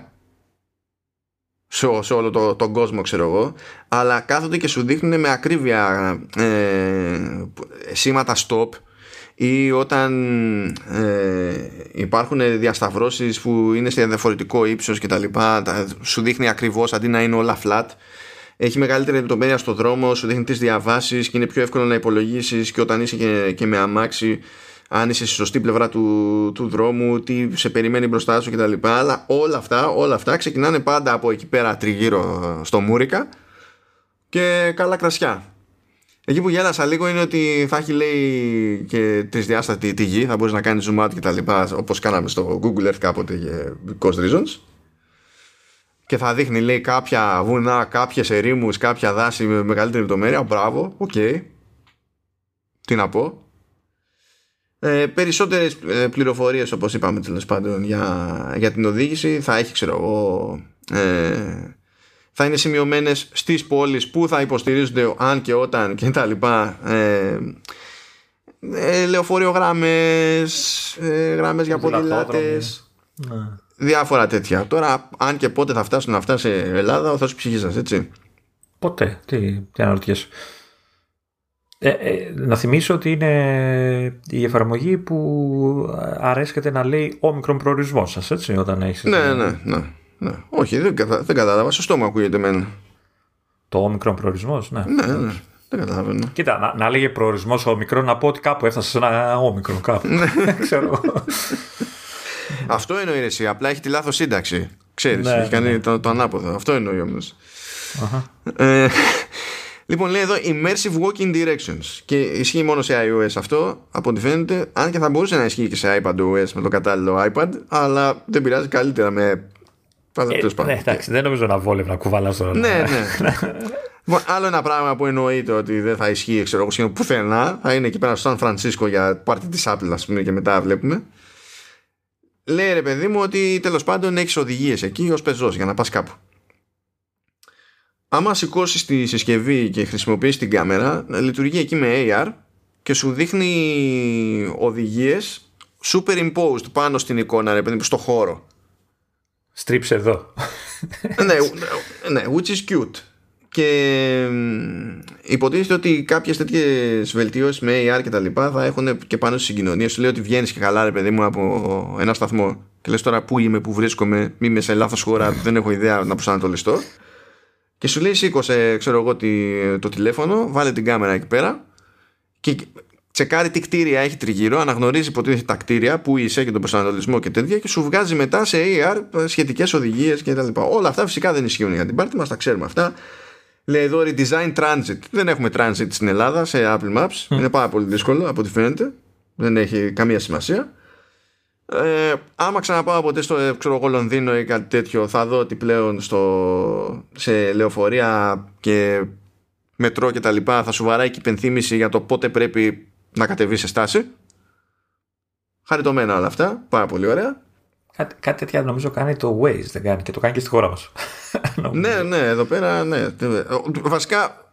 σε, σε όλο το, τον κόσμο ξέρω εγώ. Αλλά κάθονται και σου δείχνουν με ακρίβεια ε, σήματα stop ή όταν ε, υπάρχουν διασταυρώσεις που είναι σε διαφορετικό ύψος και τα λοιπά σου δείχνει ακριβώς αντί να είναι όλα flat. Έχει μεγαλύτερη λεπτομέρεια στο δρόμο σου δείχνει τις διαβάσεις και είναι πιο εύκολο να υπολογίσεις και όταν είσαι και, και με αμάξι αν είσαι στη σωστή πλευρά του, του δρόμου, τι σε περιμένει μπροστά σου κτλ. Αλλά όλα αυτά, όλα αυτά ξεκινάνε πάντα από εκεί πέρα τριγύρω στο Murica και καλά κρασιά. Εκεί που γέλασα λίγο είναι ότι θα έχει λέει και τρισδιάστατη τη γη, θα μπορείς να κάνεις zoom out κτλ. Όπως κάναμε στο Google Earth κάποτε για because reasons. και θα δείχνει λέει κάποια βουνά, κάποιες ερήμους, κάποια δάση με μεγαλύτερη λεπτομέρεια. Μπράβο, οκ. Okay. Τι να πω. Ε, περισσότερες ε, πληροφορίες όπως είπαμε τέλος πάντων για, για την οδήγηση. Θα έχει ξέρω εγώ ε, θα είναι σημειωμένες στις πόλεις που θα υποστηρίζονται αν και όταν και τα λοιπά ε, ε, λεωφορείο γράμμες ε, γράμμες για ποδηλάτες ναι. διάφορα τέτοια. Τώρα αν και πότε θα φτάσουν αυτά σε Ελλάδα θα σου ψυχή έτσι. Ποτέ τι, τι αναρωτιέσαι; Ε, ε, να θυμίσω ότι είναι η εφαρμογή που αρέσκεται να λέει όμικρον προορισμός σας, έτσι, όταν έχεις. Ναι, ναι, ναι, ναι. Όχι, δεν, κατα... δεν κατάλαβα. Σωστό μου ακούγεται εμένα. Το όμικρον προορισμός, ναι. Ναι, ναι. Δεν καταλαβαίνω. Κοίτα, να, να λέγε προορισμός όμικρον, να πω ότι κάπου έφτασε σε ένα όμικρον. Κάπου. Ναι. Ξέρω. Αυτό εννοεί εσύ. Απλά έχει τη λάθος σύνταξη. Ξέρεις, ναι, έχει κάνει ναι. το, το ανάποδο. Αυτό εννοεί όμως. Uh-huh. Λοιπόν, λέει εδώ Immersive Walking Directions. Και ισχύει μόνο σε iOS αυτό, από ό,τι φαίνεται. Αν και θα μπορούσε να ισχύει και σε iPadOS με το κατάλληλο iPad, αλλά δεν πειράζει καλύτερα με. Ε, ναι, εντάξει, δεν νομίζω να βόλευε να κουβαλάς τώρα. Ναι, ναι. λοιπόν, άλλο ένα πράγμα που εννοείται ότι δεν θα ισχύει, ξέρω εγώ, σχεδόν πουθενά, θα είναι εκεί πέρα στο Σαν Φρανσίσκο για πάρτι της Apple, ας πούμε, και μετά βλέπουμε. Λέει ρε παιδί μου ότι τέλος πάντων έχεις οδηγίες εκεί ως πεζός για να πας κάπου άμα σηκώσεις τη συσκευή και χρησιμοποιήσει την κάμερα, λειτουργεί εκεί με AR και σου δείχνει οδηγίες superimposed πάνω στην εικόνα, ρε παιδί, στο χώρο. Στρίψε εδώ. ναι, ναι, which is cute. Και υποτίθεται ότι κάποιες τέτοιες βελτιώσεις με AR και τα λοιπά θα έχουν και πάνω στις συγκοινωνίες. Σου λέει ότι βγαίνεις και καλά ρε παιδί μου από ένα σταθμό και λες τώρα πού είμαι, πού βρίσκομαι, μη είμαι σε λάθος χώρα, δεν έχω ιδέα να προσανατολιστώ και σου λέει σήκωσε ξέρω εγώ το τηλέφωνο βάλε την κάμερα εκεί πέρα και τσεκάρει τι κτίρια έχει τριγύρω αναγνωρίζει υποτίθεται τα κτίρια που είσαι και τον προσανατολισμό και τέτοια και σου βγάζει μετά σε AR σχετικές οδηγίες και τα λοιπά. Όλα αυτά φυσικά δεν ισχύουν για την πάρτι μας τα ξέρουμε αυτά. Λέει εδώ redesign transit. Δεν έχουμε transit στην Ελλάδα σε Apple Maps. Είναι πάρα πολύ δύσκολο από ό,τι φαίνεται. Δεν έχει καμία σημασία ε, άμα ξαναπάω ποτέ στο ε, ξέρω, Λονδίνο ή κάτι τέτοιο θα δω ότι πλέον στο, σε λεωφορεία και μετρό και τα λοιπά θα σου βαράει και υπενθύμηση για το πότε πρέπει να κατεβείς σε στάση. Χαριτωμένα όλα αυτά πάρα πολύ ωραία. Κάτι, κάτι τέτοια νομίζω κάνει το Waze δεν κάνει και το κάνει και στη χώρα μας. Ναι ναι εδώ πέρα ναι. Βασικά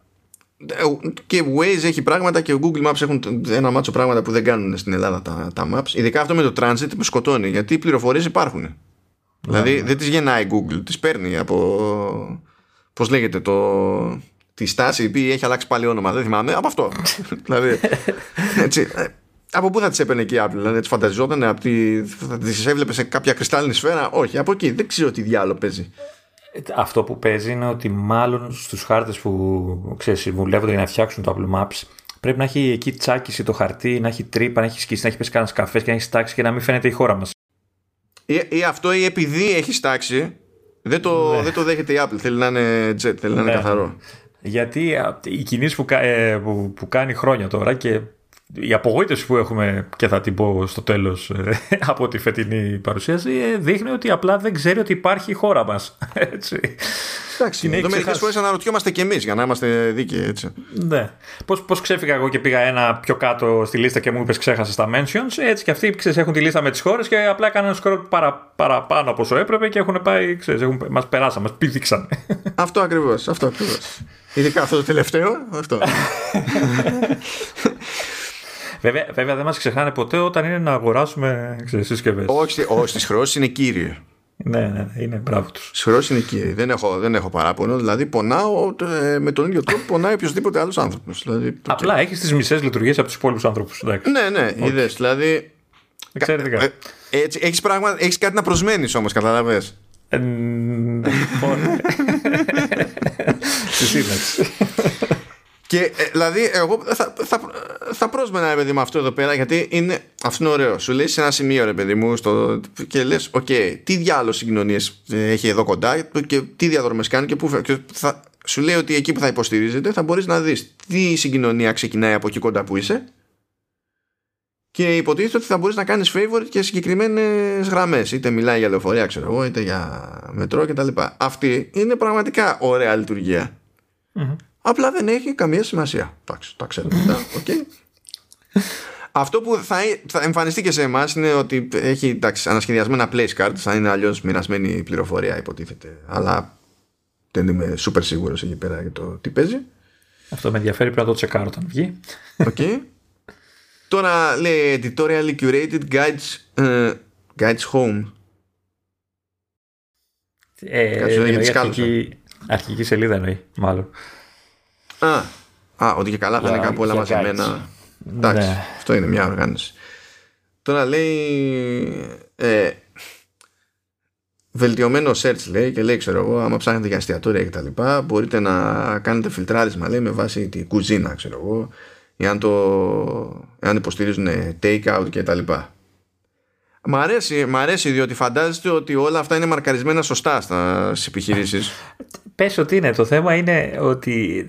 και Waze έχει πράγματα και ο Google Maps έχουν ένα μάτσο πράγματα που δεν κάνουν στην Ελλάδα τα, τα Maps. Ειδικά αυτό με το Transit που σκοτώνει γιατί οι πληροφορίες υπάρχουν. Ναι, δηλαδή ναι. δεν τις γεννάει η Google, τις παίρνει από. Πώς λέγεται το. Τη στάση, η οποία έχει αλλάξει πάλι όνομα, δεν θυμάμαι, από αυτό. δηλαδή. Έτσι, ε, από πού θα τις έπαιρνε και η Apple, δηλαδή τις φανταζόταν, από τη, θα τις έβλεπε σε κάποια κρυστάλλινη σφαίρα. Όχι, από εκεί. Δεν ξέρω τι διάλογο παίζει. Αυτό που παίζει είναι ότι μάλλον στους χάρτες που ξέρεις, συμβουλεύονται για να φτιάξουν το Apple Maps πρέπει να έχει εκεί τσάκιση το χαρτί, να έχει τρύπα, να έχει σκίσει, να έχει πέσει κανένας καφές και να έχει τάξει και να μην φαίνεται η χώρα μας. Ή, ή αυτό ή επειδή έχει τάξει δεν το, ναι. δεν το δέχεται η Apple. Θέλει να είναι jet, θέλει να είναι ναι. καθαρό. Γιατί οι κινήσεις που, ε, που, που κάνει χρόνια τώρα και η απογοήτευση που έχουμε και θα την πω στο τέλος ε, από τη φετινή παρουσίαση ε, δείχνει ότι απλά δεν ξέρει ότι υπάρχει η χώρα μας. Έτσι. Εντάξει, εδώ μερικές φορές αναρωτιόμαστε και εμείς για να είμαστε δίκαιοι έτσι. Ναι. Πώς, πώς ξέφυγα εγώ και πήγα ένα πιο κάτω στη λίστα και μου είπες ξέχασες τα mentions έτσι και αυτοί ξέρεις, έχουν τη λίστα με τις χώρες και απλά έκαναν σκορ παρα, παραπάνω από όσο έπρεπε και έχουν πάει, ξέρεις, έχουν, μας περάσαν, μας πήδηξαν. Αυτό ακριβώς, αυτό ακριβώς. Ειδικά αυτό το τελευταίο, αυτό. Βέβαια, βέβαια δεν μας ξεχνάνε ποτέ όταν είναι να αγοράσουμε συσκευές. Όχι, όχι στις χρεώσεις είναι κύριε. Ναι, ναι, ναι, είναι μπράβο τους. Στις χρεώσεις είναι κύριε. Δεν έχω, δεν έχω παράπονο. Δηλαδή, πονάω ε, με τον ίδιο τρόπο που πονάει οποιοδήποτε άλλος άνθρωπος. Δηλαδή, Απλά έχεις τις μισές λειτουργίες από τους υπόλοιπους άνθρωπους. Ναι, ναι, okay. είδες. Δηλαδή. Εξαιρετικά. Ε, έτσι, έχεις, πράγμα, έχεις κάτι να προσμένεις όμως, καταλαβες. Ε, ναι, λοιπόν. Στη σύνταξη. Και ε, δηλαδή, εγώ θα, θα, θα πρόσμενα, ρε παιδί μου, αυτό εδώ πέρα, γιατί είναι, αυτό είναι ωραίο. Σου λέει σε ένα σημείο, ρε παιδί μου, στο, και λες: Οκ, τι διάολο συγκοινωνίες έχει εδώ κοντά και τι διαδρομές κάνει και πού και θα, Σου λέει ότι εκεί που θα υποστηρίζεται θα μπορείς να δεις τι συγκοινωνία ξεκινάει από εκεί κοντά που είσαι και υποτίθεται ότι θα μπορείς να κάνεις favorite και συγκεκριμένες γραμμές είτε μιλάει για λεωφορεία ξέρω εγώ είτε για μετρό κτλ. Αυτή είναι πραγματικά ωραία λειτουργία. Απλά δεν έχει καμία σημασία. Εντάξει, τα ξέρουμε αυτά. Okay. Αυτό που θα, θα εμφανιστεί και σε εμάς είναι ότι έχει εντάξει, ανασχεδιασμένα place cards, θα είναι αλλιώς μοιρασμένη πληροφορία, υποτίθεται. Αλλά δεν είμαι super σίγουρος εκεί πέρα για το τι παίζει. Αυτό με ενδιαφέρει, πρέπει να το τσεκάρω όταν βγει. Okay. Τώρα λέει editorially curated guides, uh, guides home. Ε, αρχική, αρχική σελίδα εννοεί, μάλλον. Α, α, ότι και καλά θα είναι κάπου όλα μαζεμένα. Εντάξει, ναι. αυτό είναι μια οργάνωση. Τώρα λέει ε, βελτιωμένο search λέει και λέει ξέρω εγώ άμα ψάχνετε για εστιατόρια και τα λοιπά μπορείτε να κάνετε φιλτράρισμα λέει με βάση τη κουζίνα ξέρω εγώ ή αν, το, αν υποστηρίζουν take out και τα λοιπά. Μ' αρέσει, μ αρέσει διότι φαντάζεστε ότι όλα αυτά είναι μαρκαρισμένα σωστά στις επιχειρήσεις. Πες ότι είναι. Το θέμα είναι ότι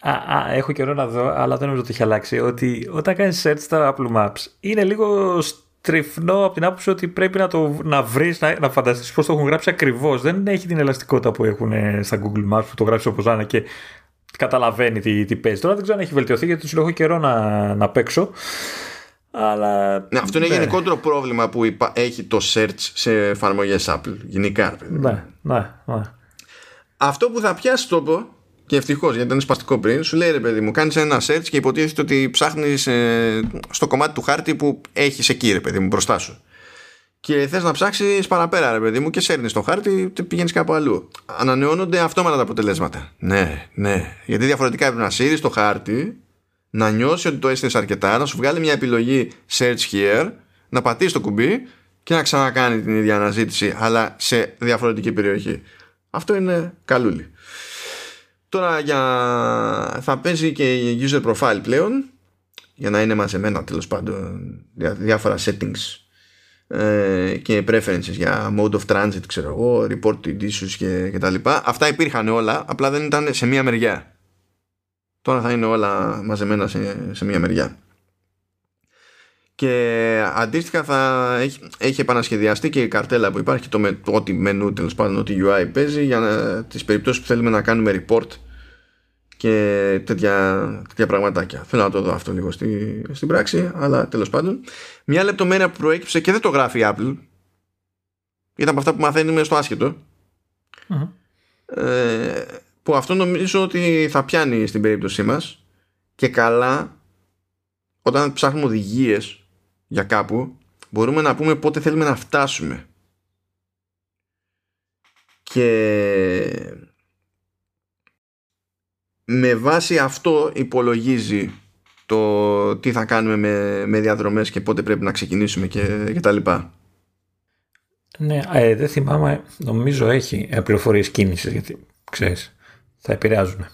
Α, α, έχω καιρό να δω, αλλά δεν νομίζω ότι έχει αλλάξει. Ότι όταν κάνεις search στα Apple Maps είναι λίγο στριφνό από την άποψη ότι πρέπει να, το, να βρεις, να, να φανταστείς πώς το έχουν γράψει ακριβώς. Δεν έχει την ελαστικότητα που έχουν στα Google Maps που το γράψεις όπως να και καταλαβαίνει τι, τι παίζει. Τώρα δεν ξέρω αν έχει βελτιωθεί γιατί του έχω καιρό να, να παίξω. Αλλά, ναι, αυτό είναι ναι. γενικότερο πρόβλημα που έχει το search σε εφαρμογές Apple. Γενικά. Ναι, ναι, ναι. Αυτό που θα πιάσει τόπο και ευτυχώς γιατί ήταν σπαστικό πριν, σου λέει ρε παιδί μου, κάνεις ένα search και υποτίθεται ότι ψάχνεις ε, στο κομμάτι του χάρτη που έχεις εκεί, ρε παιδί μου, μπροστά σου. Και θες να ψάξεις παραπέρα, ρε παιδί μου, και σέρνεις το χάρτη και πηγαίνεις κάπου αλλού. Ανανεώνονται αυτόματα τα αποτελέσματα. Ναι, ναι. Γιατί διαφορετικά πρέπει να σύρεις το χάρτη, να νιώσεις ότι το έστειλες αρκετά, να σου βγάλει μια επιλογή search here, να πατήσεις το κουμπί και να ξανακάνεις την ίδια αναζήτηση, αλλά σε διαφορετική περιοχή. Αυτό είναι καλούλι. Τώρα για... θα παίζει και user profile πλέον για να είναι μαζεμένα τέλος πάντων διάφορα settings ε, και preferences για mode of transit ξέρω εγώ, reported issues και, και τα λοιπά. Αυτά υπήρχαν όλα, απλά δεν ήταν σε μία μεριά. Τώρα θα είναι όλα μαζεμένα σε, σε μία μεριά. Και αντίστοιχα θα έχει, έχει επανασχεδιαστεί και η καρτέλα που υπάρχει το, με, το ό,τι μενού τέλος πάντων, ό,τι UI παίζει για να, τις περιπτώσεις που θέλουμε να κάνουμε report και τέτοια, τέτοια πραγματάκια. Θέλω να το δω αυτό λίγο στη, στην πράξη, αλλά τέλος πάντων. Μια λεπτομέρεια που προέκυψε και δεν το γράφει η Apple, ήταν από αυτά που μαθαίνουμε στο ασχετο ε, που αυτό νομίζω ότι θα πιάνει στην περίπτωσή μας και καλά όταν ψάχνουμε οδηγίες για κάπου μπορούμε να πούμε πότε θέλουμε να φτάσουμε και με βάση αυτό υπολογίζει το τι θα κάνουμε με, με διαδρομές και πότε πρέπει να ξεκινήσουμε και, και τα λοιπά. Ναι, ε, δεν θυμάμαι, νομίζω έχει ε, πληροφορίες κίνησης γιατί ξέρεις, θα επηρεάζουν.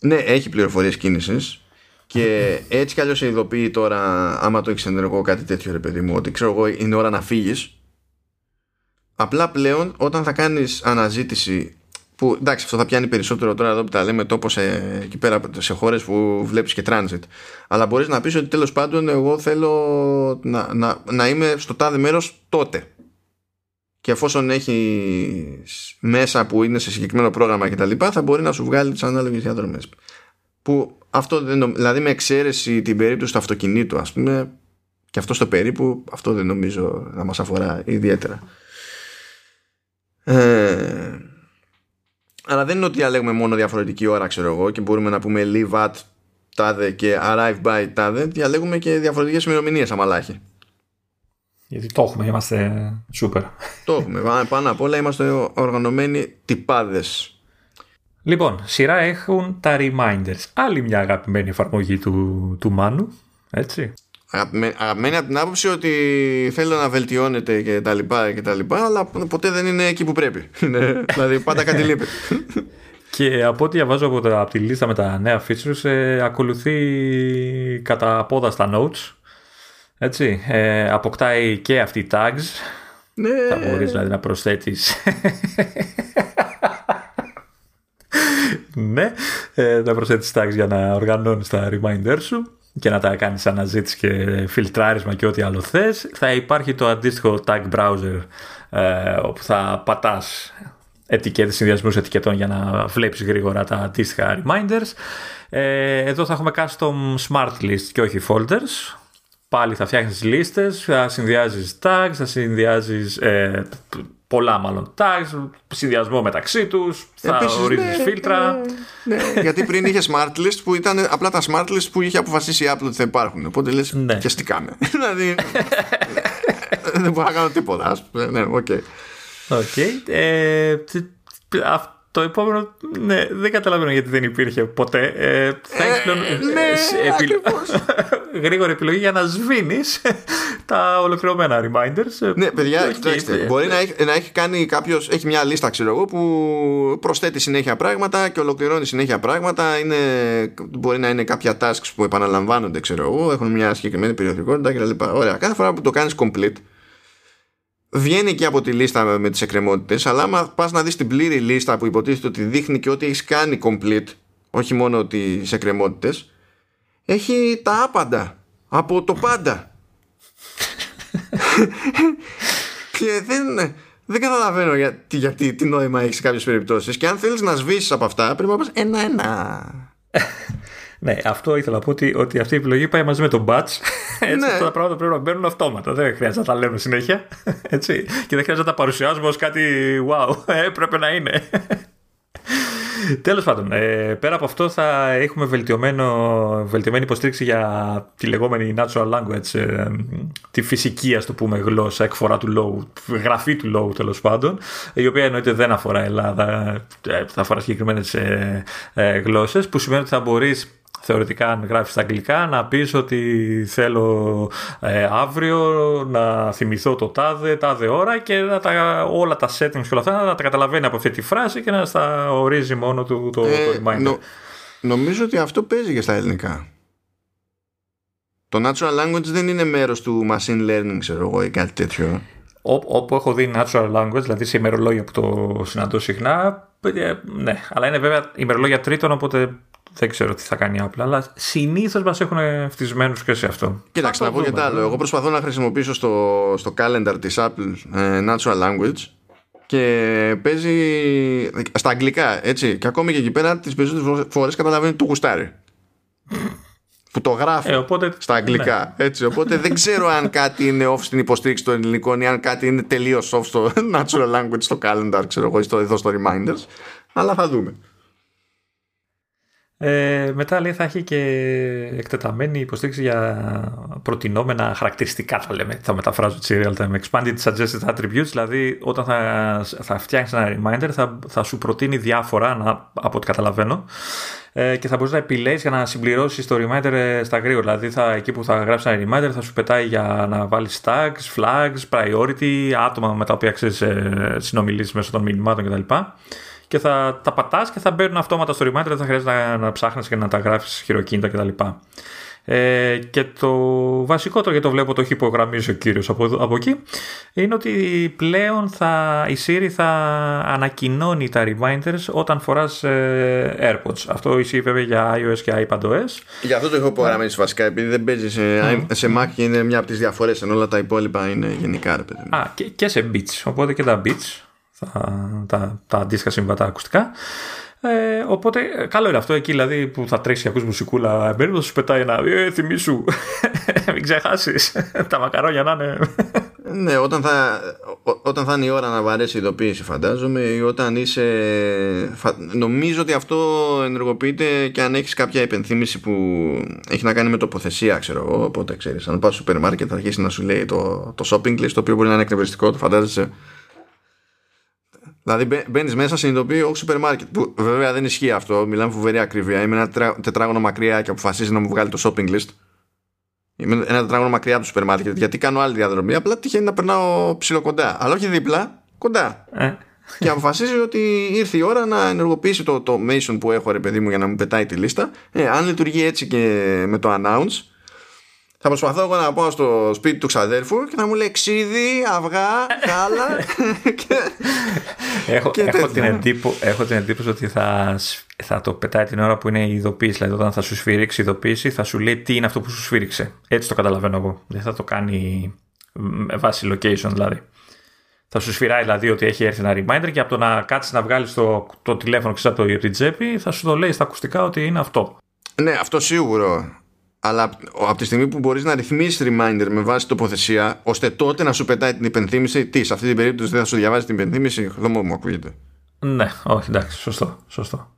Ναι, έχει πληροφορίες κίνησης και έτσι κι αλλιώς ειδοποιεί τώρα, άμα το έχεις ενεργό κάτι τέτοιο ρε παιδί μου, ότι ξέρω εγώ είναι ώρα να φύγεις. Απλά πλέον όταν θα κάνεις αναζήτηση που εντάξει αυτό θα πιάνει περισσότερο τώρα εδώ που τα λέμε τόπος σε, εκεί πέρα σε χώρες που βλέπεις και transit. Αλλά μπορείς να πεις ότι τέλος πάντων εγώ θέλω να, να, να είμαι στο τάδε μέρος τότε. Και εφόσον έχεις μέσα που είναι σε συγκεκριμένο πρόγραμμα και τα λοιπά θα μπορεί να σου βγάλει τις ανάλογες διαδρομές. Που αυτό δεν, δηλαδή με εξαίρεση την περίπτωση του αυτοκινήτου ας πούμε και αυτό στο περίπου αυτό δεν νομίζω να μας αφορά ιδιαίτερα ε, αλλά δεν είναι ότι διαλέγουμε μόνο διαφορετική ώρα, ξέρω εγώ, και μπορούμε να πούμε leave at τάδε και arrive by τάδε. Διαλέγουμε και διαφορετικές ημερομηνίες, αμαλάχη. Γιατί το έχουμε, είμαστε super. Το έχουμε. Πάνω απ' όλα είμαστε οργανωμένοι τυπάδες. Λοιπόν, σειρά έχουν τα reminders. Άλλη μια αγαπημένη εφαρμογή του, του Μάνου. Έτσι. Αγαπημένη από την άποψη ότι θέλω να βελτιώνεται και τα λοιπά και τα λοιπά αλλά ποτέ δεν είναι εκεί που πρέπει δηλαδή πάντα κάτι λείπει και από ό,τι διαβάζω από, από τη λίστα με τα νέα features ε, ακολουθεί κατά πόδα στα notes έτσι, ε, αποκτάει και αυτή tags ναι. θα μπορείς δηλαδή να προσθέτεις ναι, ε, να προσθέτεις tags για να οργανώνεις τα reminder σου και να τα κάνεις αναζήτηση και φιλτράρισμα και ό,τι άλλο θες. Θα υπάρχει το αντίστοιχο tag browser ε, όπου θα πατάς ετικέτες, συνδυασμούς ετικετών για να βλέπεις γρήγορα τα αντίστοιχα reminders. Ε, εδώ θα έχουμε custom smart list και όχι folders. Πάλι θα φτιάχνεις λίστες, θα συνδυάζεις tags, θα συνδυάζεις ε, πολλά μάλλον tags, συνδυασμό μεταξύ τους, θα Επίσης, ορίζεις ναι, φίλτρα. Ναι, ναι. Γιατί πριν είχε smart list που ήταν απλά τα smart list που είχε αποφασίσει η Apple ότι θα υπάρχουν. Οπότε λες, ναι. και κάμε. δηλαδή, δεν μπορώ να κάνω τίποτα. Ναι, οκ. Okay. Okay. Ε, το επόμενο, ναι, δεν καταλαβαίνω γιατί δεν υπήρχε ποτέ. Ε, θα έχει πλέον ε, ναι, επι... γρήγορη επιλογή για να σβήνεις τα ολοκληρωμένα reminders. Ναι, παιδιά, κοιτάξτε. Μπορεί να έχει, να έχει κάνει κάποιος, έχει μια λίστα, ξέρω εγώ, που προσθέτει συνέχεια πράγματα και ολοκληρώνει συνέχεια πράγματα. Είναι, μπορεί να είναι κάποια tasks που επαναλαμβάνονται, ξέρω εγώ, έχουν μια συγκεκριμένη περιοδικότητα κτλ. Ωραία. Κάθε φορά που το κάνεις complete, βγαίνει και από τη λίστα με τις εκκρεμότητες αλλά άμα πας να δεις την πλήρη λίστα που υποτίθεται ότι δείχνει και ότι έχεις κάνει complete όχι μόνο τις εκκρεμότητες έχει τα άπαντα από το πάντα και δεν, δεν καταλαβαίνω γιατί, γιατί τι νόημα έχεις σε κάποιες περιπτώσεις και αν θέλεις να σβήσεις από αυτά πρέπει να πας ένα-ένα ναι, αυτό ήθελα να πω ότι, ότι αυτή η επιλογή πάει μαζί με τον batch. Έτσι, ναι. αυτά τα πράγματα πρέπει να μπαίνουν αυτόματα. Δεν χρειάζεται να τα λέμε συνέχεια. Έτσι. Και δεν χρειάζεται να τα παρουσιάζουμε ως κάτι wow. Ε, πρέπει να είναι. Τέλος πάντων, ε, πέρα από αυτό θα έχουμε βελτιωμένη υποστήριξη για τη λεγόμενη natural language, ε, τη φυσική ας το πούμε γλώσσα, εκφορά του λόγου, γραφή του λόγου τέλος πάντων, η οποία εννοείται δεν αφορά Ελλάδα, ε, θα αφορά συγκεκριμένες ε, ε, γλώσσες, που σημαίνει ότι θα μπορείς θεωρητικά αν γράφεις στα αγγλικά να πεις ότι θέλω ε, αύριο να θυμηθώ το τάδε, τάδε ώρα και να τα, όλα τα settings και όλα αυτά να τα καταλαβαίνει από αυτή τη φράση και να στα ορίζει μόνο του το, ε, το reminder. νομίζω ότι αυτό παίζει και στα ελληνικά. Το natural language δεν είναι μέρος του machine learning ξέρω εγώ ή κάτι τέτοιο. Όπου έχω δει natural language, δηλαδή σε ημερολόγια που το συναντώ συχνά, ε, ναι, αλλά είναι βέβαια ημερολόγια τρίτων, οπότε δεν ξέρω τι θα κάνει απλά, αλλά συνήθως μας έχουν φτισμένους και σε αυτό. Κοίταξε, να πω και άλλο. Εγώ προσπαθώ να χρησιμοποιήσω στο, στο calendar της Apple ε, Natural Language και παίζει στα αγγλικά, έτσι. Και ακόμη και εκεί πέρα τις περισσότερες φορές καταλαβαίνει το γουστάρι. που το γράφει ε, οπότε, στα αγγλικά. Ναι. Έτσι, οπότε δεν ξέρω αν κάτι είναι off στην υποστήριξη των ελληνικών ή αν κάτι είναι τελείως off στο natural language, στο calendar, ξέρω εγώ, εδώ στο reminders. Αλλά θα δούμε. Ε, μετά λέει θα έχει και εκτεταμένη υποστήριξη για προτινόμενα χαρακτηριστικά θα λέμε, θα μεταφράζω τη real time. Expanded suggested attributes δηλαδή όταν θα, θα φτιάχνεις ένα reminder θα, θα σου προτείνει διάφορα να, από ό,τι καταλαβαίνω ε, και θα μπορείς να επιλέγεις για να συμπληρώσεις το reminder ε, στα γρήγορα. Δηλαδή θα, εκεί που θα γράψεις ένα reminder θα σου πετάει για να βάλεις tags, flags, priority άτομα με τα οποία ξέρεις ε, συνομιλήσεις μέσω των μηνυμάτων κτλ και θα τα πατάς και θα μπαίνουν αυτόματα στο reminder, δεν θα χρειάζεται να, να ψάχνεις και να τα γράφεις χειροκίνητα κτλ. Ε, και το βασικότερο γιατί το βλέπω το έχει υπογραμμίσει ο κύριος από, από εκεί είναι ότι πλέον θα, η Siri θα ανακοινώνει τα reminders όταν φοράς ε, AirPods. Αυτό ισχύει βέβαια για iOS και iPadOS. Για αυτό το έχω υπογραμμίσει βασικά επειδή δεν παίζει σε, mm. σε Mac και είναι μια από τις διαφορές ενώ όλα τα υπόλοιπα είναι γενικά. Ρε, Α, και, και σε Beats, οπότε και τα Beats τα, τα αντίστοιχα συμβατά ακουστικά. Ε, οπότε καλό είναι αυτό. Εκεί δηλαδή που θα τρέξεις και ακούς μουσικούλα εμπέριτο σου πετάει ένα ε, θυμίσου μην ξεχάσεις. Τα μακαρόνια να είναι. Ναι όταν θα, όταν θα είναι η ώρα να βαρέσει η ειδοποίηση φαντάζομαι ή όταν είσαι νομίζω ότι αυτό ενεργοποιείται και αν έχεις κάποια υπενθύμηση που έχει να κάνει με τοποθεσία ξέρω εγώ οπότε ξέρεις αν πας στο σούπερ μάρκετ θα αρχίσει να σου λέει το, το shopping list το οποίο μπορεί να είναι εκνευριστικό το φαντάζεσαι Δηλαδή μπαίνεις μέσα, συνειδητοποιεί όχι σούπερ μάρκετ. Που βέβαια δεν ισχύει αυτό. Μιλάμε φοβερή ακρίβεια. Είμαι ένα τετράγωνο μακριά και αποφασίζει να μου βγάλει το shopping list. Είμαι ένα τετράγωνο μακριά από το σούπερ μάρκετ. Γιατί κάνω άλλη διαδρομή. Απλά τυχαίνει να περνάω ψηλοκοντά. Αλλά όχι δίπλα, κοντά. Ε. και αποφασίζει ότι ήρθε η ώρα να ενεργοποιήσει το, το Mason που έχω ρε παιδί μου για να μου πετάει τη λίστα. Ε, αν λειτουργεί έτσι και με το announce, Θα προσπαθώ εγώ να πάω στο σπίτι του ξαδέρφου και θα μου λέει ξύδι, αυγά, γάλα. και, έχω, έχω, την εντύπω, έχω την εντύπωση ότι θα, θα το πετάει την ώρα που είναι η ειδοποίηση. Δηλαδή, όταν θα σου σφυρίξει η ειδοποίηση, θα σου λέει τι είναι αυτό που σου σφύριξε. Έτσι το καταλαβαίνω εγώ. Δεν θα το κάνει με βάση location δηλαδή. Θα σου σφυράει δηλαδή ότι έχει έρθει ένα reminder και από το να κάτσεις να βγάλεις το, το τηλέφωνο ξέρω από την τσέπη, θα σου το λέει στα ακουστικά ότι είναι αυτό. Ναι, αυτό σίγουρο. Αλλά από τη στιγμή που μπορείς να ρυθμίσεις reminder με βάση τοποθεσία, ώστε τότε να σου πετάει την υπενθύμηση, τι, σε αυτή την περίπτωση δεν θα σου διαβάζει την υπενθύμηση, δεν μου ακούγεται. Ναι, όχι, εντάξει, σωστό. σωστό.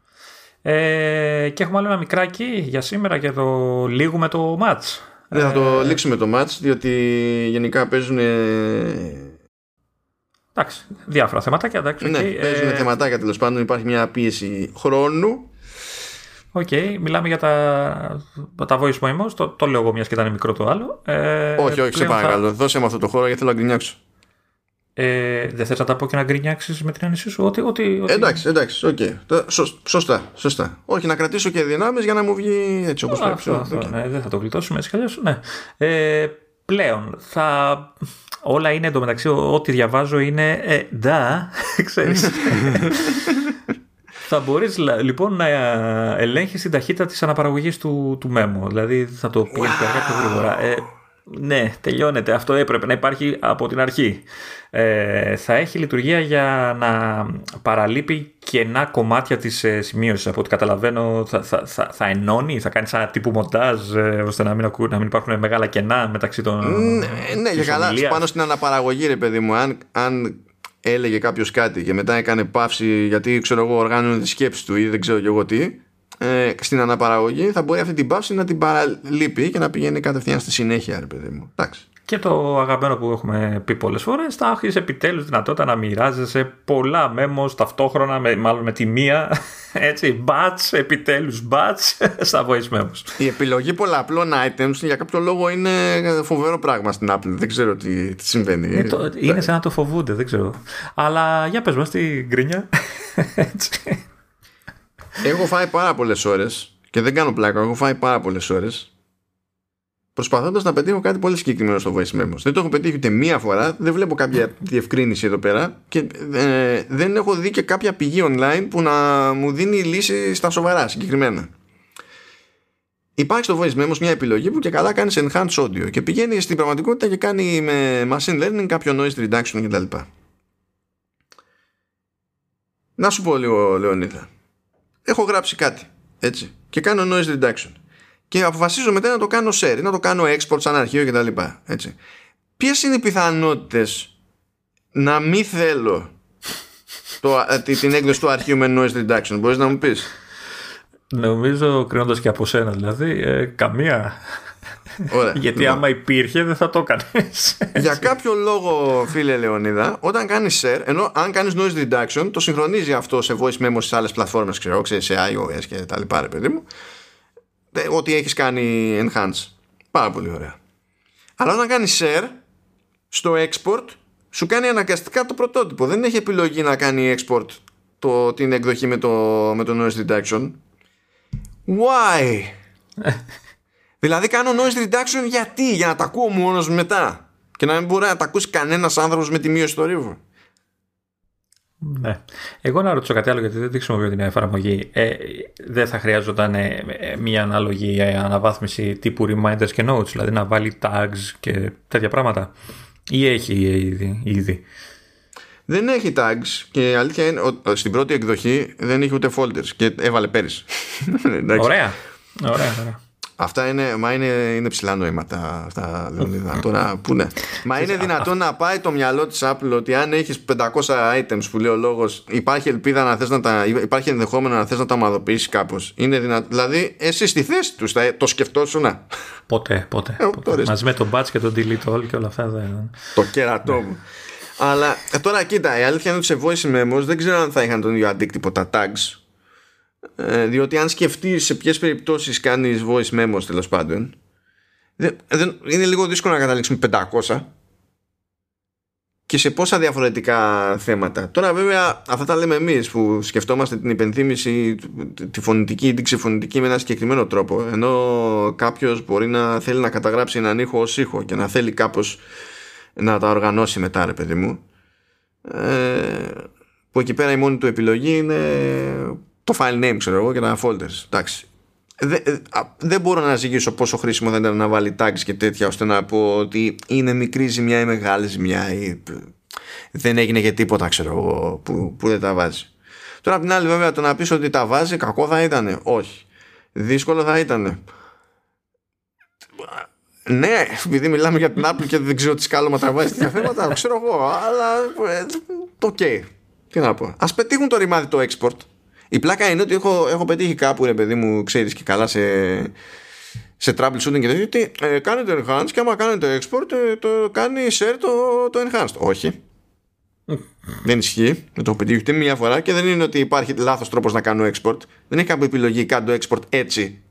Ε, και έχουμε άλλο ένα μικράκι για σήμερα για το λήγουμε το match. Ναι, θα το ε, λήξουμε το match, διότι γενικά παίζουν. Εντάξει, διάφορα θεματάκια. Εντάξει, ναι, okay. παίζουν ε... θεματάκια τέλος πάντων. Υπάρχει μια πίεση χρόνου. Οκ, okay, μιλάμε για τα, τα voice memos. Το, το λέω εγώ μιας και ήταν μικρό το άλλο. Ε, όχι, όχι, σε παρακαλώ. Θα... Δώσε μου αυτό το χώρο γιατί θέλω να γκρινιάξω. Ε, δεν θες να τα πω και να γκρινιάξεις με την άνεση σου; Ότι, ότι, ότι... Εντάξει, εντάξει, οκ. Okay. Σωστά, σωστά. Όχι, να κρατήσω και δυνάμεις για να μου βγει έτσι όπως πρέπει. Αυτό, αυτό, okay. ναι, δεν θα το γλιτώσουμε έτσι κι Ναι. Ε, πλέον, θα... όλα είναι εντωμεταξύ, ό,τι διαβάζω είναι ε, duh, ξέρεις. θα μπορείς λοιπόν να ελέγχεις την ταχύτητα της αναπαραγωγής του, του memo. Δηλαδή θα το πηγαίνεις wow. πιο γρήγορα. Ε, ναι, τελειώνεται. Αυτό έπρεπε να υπάρχει από την αρχή. Ε, θα έχει λειτουργία για να παραλείπει κενά κομμάτια της ε, σημείωσης. Από ό,τι καταλαβαίνω θα, θα, θα, θα ενώνει, θα κάνει σαν τύπου μοντάζ ε, ώστε να μην, ακού, να μην υπάρχουν μεγάλα κενά μεταξύ των... Ναι, ναι για καλά. Πάνω στην αναπαραγωγή ρε παιδί μου, αν, αν έλεγε κάποιος κάτι και μετά έκανε παύση γιατί ξέρω εγώ οργάνωνε τη σκέψη του ή δεν ξέρω και εγώ τι ε, στην αναπαραγωγή θα μπορεί αυτή την παύση να την παραλείπει και να πηγαίνει κατευθείαν στη συνέχεια, ρε παιδί μου. Εντάξει. Και το αγαπημένο που έχουμε πει πολλές φορές, θα έχεις επιτέλους δυνατότητα να μοιράζεσαι πολλά memos ταυτόχρονα, με, μάλλον με τη μία. Έτσι, batch, επιτέλους batch στα voice memos. Η επιλογή πολλαπλών items για κάποιο λόγο είναι φοβερό πράγμα στην Apple. Δεν ξέρω τι, τι συμβαίνει. Είναι, το, είναι σαν να το φοβούνται, δεν ξέρω. Αλλά για πες μας την γκρίνια. Έτσι. Έχω φάει πάρα πολλές ώρες και δεν κάνω πλάκα. Έχω φάει πάρα πολλές ώρες προσπαθώντας να πετύχω κάτι πολύ συγκεκριμένο στο voice memos. Δεν το έχω πετύχει ούτε μία φορά, δεν βλέπω κάποια διευκρίνηση εδώ πέρα και ε, δεν έχω δει και κάποια πηγή online που να μου δίνει λύση στα σοβαρά συγκεκριμένα. Υπάρχει στο voice memos μια επιλογή που και καλά κάνεις enhanced audio και πηγαίνει στην πραγματικότητα και κάνει με machine learning κάποιο noise reduction κτλ. Να σου πω λίγο, Λεωνίδα έχω γράψει κάτι έτσι και κάνω noise reduction και αποφασίζω μετά να το κάνω share να το κάνω export σαν αρχείο κτλ. Έτσι. Ποιες είναι οι πιθανότητες να μην θέλω το, την έκδοση του αρχείου με noise reduction, μπορείς να μου πεις; Νομίζω κρίνοντας και από σένα δηλαδή, ε, καμία. Ωραία, Γιατί λοιπόν. άμα υπήρχε δεν θα το έκανες. Για κάποιο λόγο, φίλε Λεωνίδα, όταν κάνεις share, ενώ αν κάνεις noise reduction, το συγχρονίζει αυτό σε voice memo σε άλλες πλατφόρμες, ξέρω, σε iOS και τα λοιπά, ρε παιδί μου. Ότι έχεις κάνει enhance. Πάρα πολύ ωραία. Αλλά όταν κάνεις share, στο export σου κάνει αναγκαστικά το πρωτότυπο. Δεν έχει επιλογή να κάνει export το, την εκδοχή με το, με το noise reduction. Why? Δηλαδή κάνω noise reduction γιατί, για να τα ακούω μόνος μετά και να μην μπορεί να τα ακούσει κανένας άνθρωπος με τη μείωση στο ρίβο. Ναι. Εγώ να ρωτήσω κάτι άλλο γιατί δεν τη χρησιμοποιώ την εφαρμογή. Ε, δεν θα χρειάζονταν ε, μια ανάλογη αναβάθμιση τύπου reminders και notes, δηλαδή να βάλει tags και τέτοια πράγματα; Ή έχει ήδη. ήδη; Δεν έχει tags και η αλήθεια είναι ότι στην πρώτη εκδοχή δεν είχε ούτε folders και έβαλε πέρυσι. ωραία. Ωραία, ωραία. Αυτά είναι, μα είναι, είναι ψηλά νοήματα αυτά, Λεωνίδα. Τώρα, πού ναι. Μα είναι δυνατόν να πάει το μυαλό της Apple ότι αν έχεις 500 items που λέει ο λόγος, υπάρχει ελπίδα να θες να τα. υπάρχει ενδεχόμενο να θες να τα ομαδοποιήσεις κάπως. Είναι δυνατό. Δηλαδή, εσύ στη θέση τους το σκεφτόσουν να. Ποτέ, ποτέ. Ε, ποτέ. Μαζί με τον batch και τον delete all και όλα αυτά. Δεν... Το κερατό μου. Αλλά ε, τώρα κοίτα, η αλήθεια είναι ότι σε voice memos δεν ξέρω αν θα είχαν τον ίδιο αντίκτυπο τα tags ε, διότι αν σκεφτείς σε ποιες περιπτώσεις κάνεις voice memos τέλος πάντων δεν, δεν, είναι λίγο δύσκολο να καταλήξουμε 500 και σε πόσα διαφορετικά θέματα. Τώρα βέβαια αυτά τα λέμε εμείς που σκεφτόμαστε την υπενθύμηση τη φωνητική ή την ξεφωνητική με ένα συγκεκριμένο τρόπο. Ενώ κάποιος μπορεί να θέλει να καταγράψει έναν ήχο ως ήχο και να θέλει κάπως να τα οργανώσει μετά ρε παιδί μου. Ε, που εκεί πέρα η μόνη του επιλογή είναι το file name ξέρω εγώ και τα folders εντάξει. Δεν μπορώ να ζυγίσω πόσο χρήσιμο θα ήταν να βάλει tags και τέτοια ώστε να πω ότι είναι μικρή ζημιά ή μεγάλη ζημιά ή δεν έγινε και τίποτα ξέρω εγώ που, που δεν τα βάζει. Τώρα απ' την άλλη βέβαια το να πεις ότι τα βάζει κακό θα ήταν όχι. Δύσκολο θα ήταν ναι, επειδή μιλάμε για την Apple και δεν ξέρω τι σκάλωμα τραβάει τέτοια θέματα, ξέρω εγώ, αλλά ε, το ok. Τι να πω. Α πετύχουν το ρημάδι το export η πλάκα είναι ότι έχω, έχω πετύχει κάπου, ρε παιδί μου, ξέρεις και καλά σε, σε troubleshooting και τέτοιο, ότι ε, κάνετε enhanced και άμα κάνετε export, ε, το κάνει share το, το enhanced. Όχι. δεν ισχύει. Δεν το έχω πετύχει ούτε μία φορά και δεν είναι ότι υπάρχει λάθος τρόπος να κάνω export. Δεν έχει κάποια επιλογή κάνω export έτσι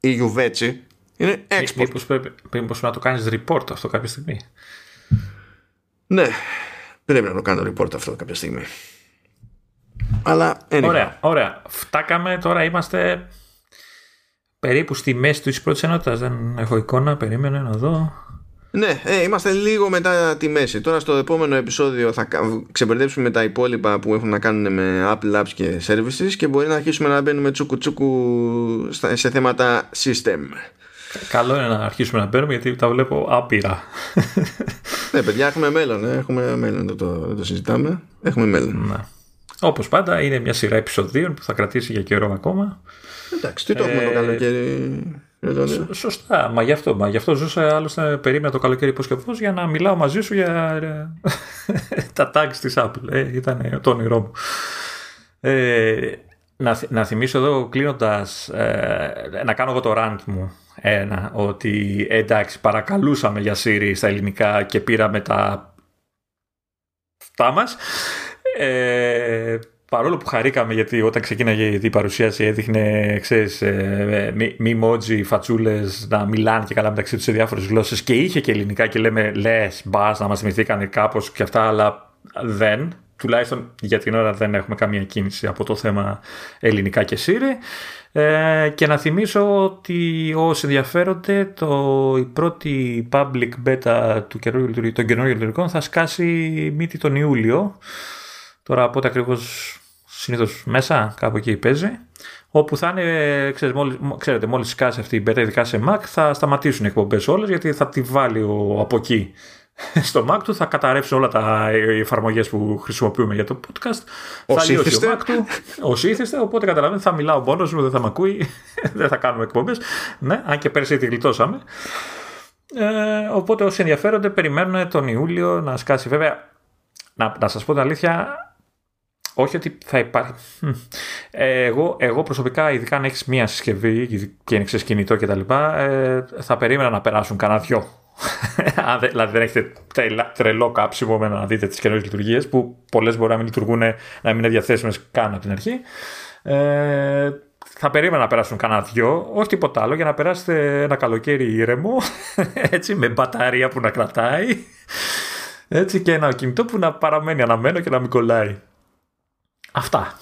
ή γιουβέτσι. Είναι export. Μήπως πρέπει, πρέπει να το κάνεις report αυτό κάποια στιγμή. Ναι, πρέπει να το κάνω report αυτό κάποια στιγμή. Αλλά Ωραία, ωραία. Φτάκαμε, τώρα είμαστε περίπου στη μέση της πρώτης ενότητας. Δεν έχω εικόνα, περίμενε να δω. Ναι, ε, είμαστε λίγο μετά τη μέση. Τώρα στο επόμενο επεισόδιο θα ξεμπερδέψουμε με τα υπόλοιπα που έχουν να κάνουν με Apple Apps και Services και μπορεί να αρχίσουμε να μπαίνουμε τσούκου τσούκου σε θέματα system. Καλό είναι να αρχίσουμε να μπαίνουμε γιατί τα βλέπω άπειρα. ναι, παιδιά, έχουμε μέλλον. Ε. Έχουμε μέλλον, δεν το, το συζητάμε. Έχουμε μέλλον. Ναι. Όπως πάντα, είναι μια σειρά επεισοδίων που θα κρατήσει για καιρό ακόμα. Εντάξει, τι το έχουμε το ε, καλοκαίρι. Σωστά, μα γι' αυτό, μα γι αυτό ζούσα άλλωστε περίμενα το καλοκαίρι πώς και πώς για να μιλάω μαζί σου για τα tags της Apple. Ε, ήταν το όνειρό μου. Ε, να, να θυμίσω εδώ κλείνοντας, ε, να κάνω εγώ το rant μου. Ένα, ότι εντάξει, παρακαλούσαμε για Siri στα ελληνικά και πήραμε τα αυτά μας ε, παρόλο που χαρήκαμε γιατί όταν ξεκίναγε η παρουσίαση έδειχνε ξέρεις, ε, μη μότζι, φατσούλες να μιλάνε και καλά μεταξύ τους σε διάφορες γλώσσες. Και είχε και ελληνικά και λέμε λες μπας να μας θυμηθήκαν κάπως και αυτά αλλά δεν. Τουλάχιστον για την ώρα δεν έχουμε καμία κίνηση από το θέμα ελληνικά και ΣΥΡΙ ε, και να θυμίσω ότι όσοι ενδιαφέρονται το, η πρώτη public beta του των καινούργιων λειτουργικών θα σκάσει μύτη τον Ιούλιο Τώρα πότε ακριβώς συνήθως μέσα, κάπου εκεί παίζει. Όπου θα είναι, ξέρετε, μόλις, ξέρετε, μόλις σκάσει αυτή η beta, ειδικά σε Mac, θα σταματήσουν οι εκπομπές όλες, γιατί θα τη βάλει ο, από εκεί στο Mac του, θα καταρρεύσει όλα τα εφαρμογές που χρησιμοποιούμε για το podcast. Ο θα λιώσει ο Mac του, όσοι ήθεστε, οπότε καταλαβαίνετε, θα μιλάω μόνος μου, δεν θα με ακούει, δεν θα κάνουμε εκπομπές. Ναι, αν και πέρσι τη γλιτώσαμε. Ε, οπότε όσοι ενδιαφέρονται περιμένουν τον Ιούλιο να σκάσει. Βέβαια, να, να σας πω την αλήθεια, όχι ότι θα υπάρχει. Εγώ, εγώ προσωπικά, ειδικά αν έχεις μία συσκευή και είναι κινητό κτλ., ε, θα περίμενα να περάσουν κανένα δυο. Αν δηλαδή δεν έχετε τρελό κάψιμο με να δείτε τις καινούριες λειτουργίες που πολλές μπορεί να μην λειτουργούν, να μην είναι διαθέσιμες καν από την αρχή. Ε, θα περίμενα να περάσουν κανένα δυο, όχι τίποτα άλλο, για να περάσετε ένα καλοκαίρι ήρεμο, έτσι, με μπαταρία που να κρατάει, έτσι, και ένα κινητό που να παραμένει αναμένο και να μην κολλάει. Αυτά.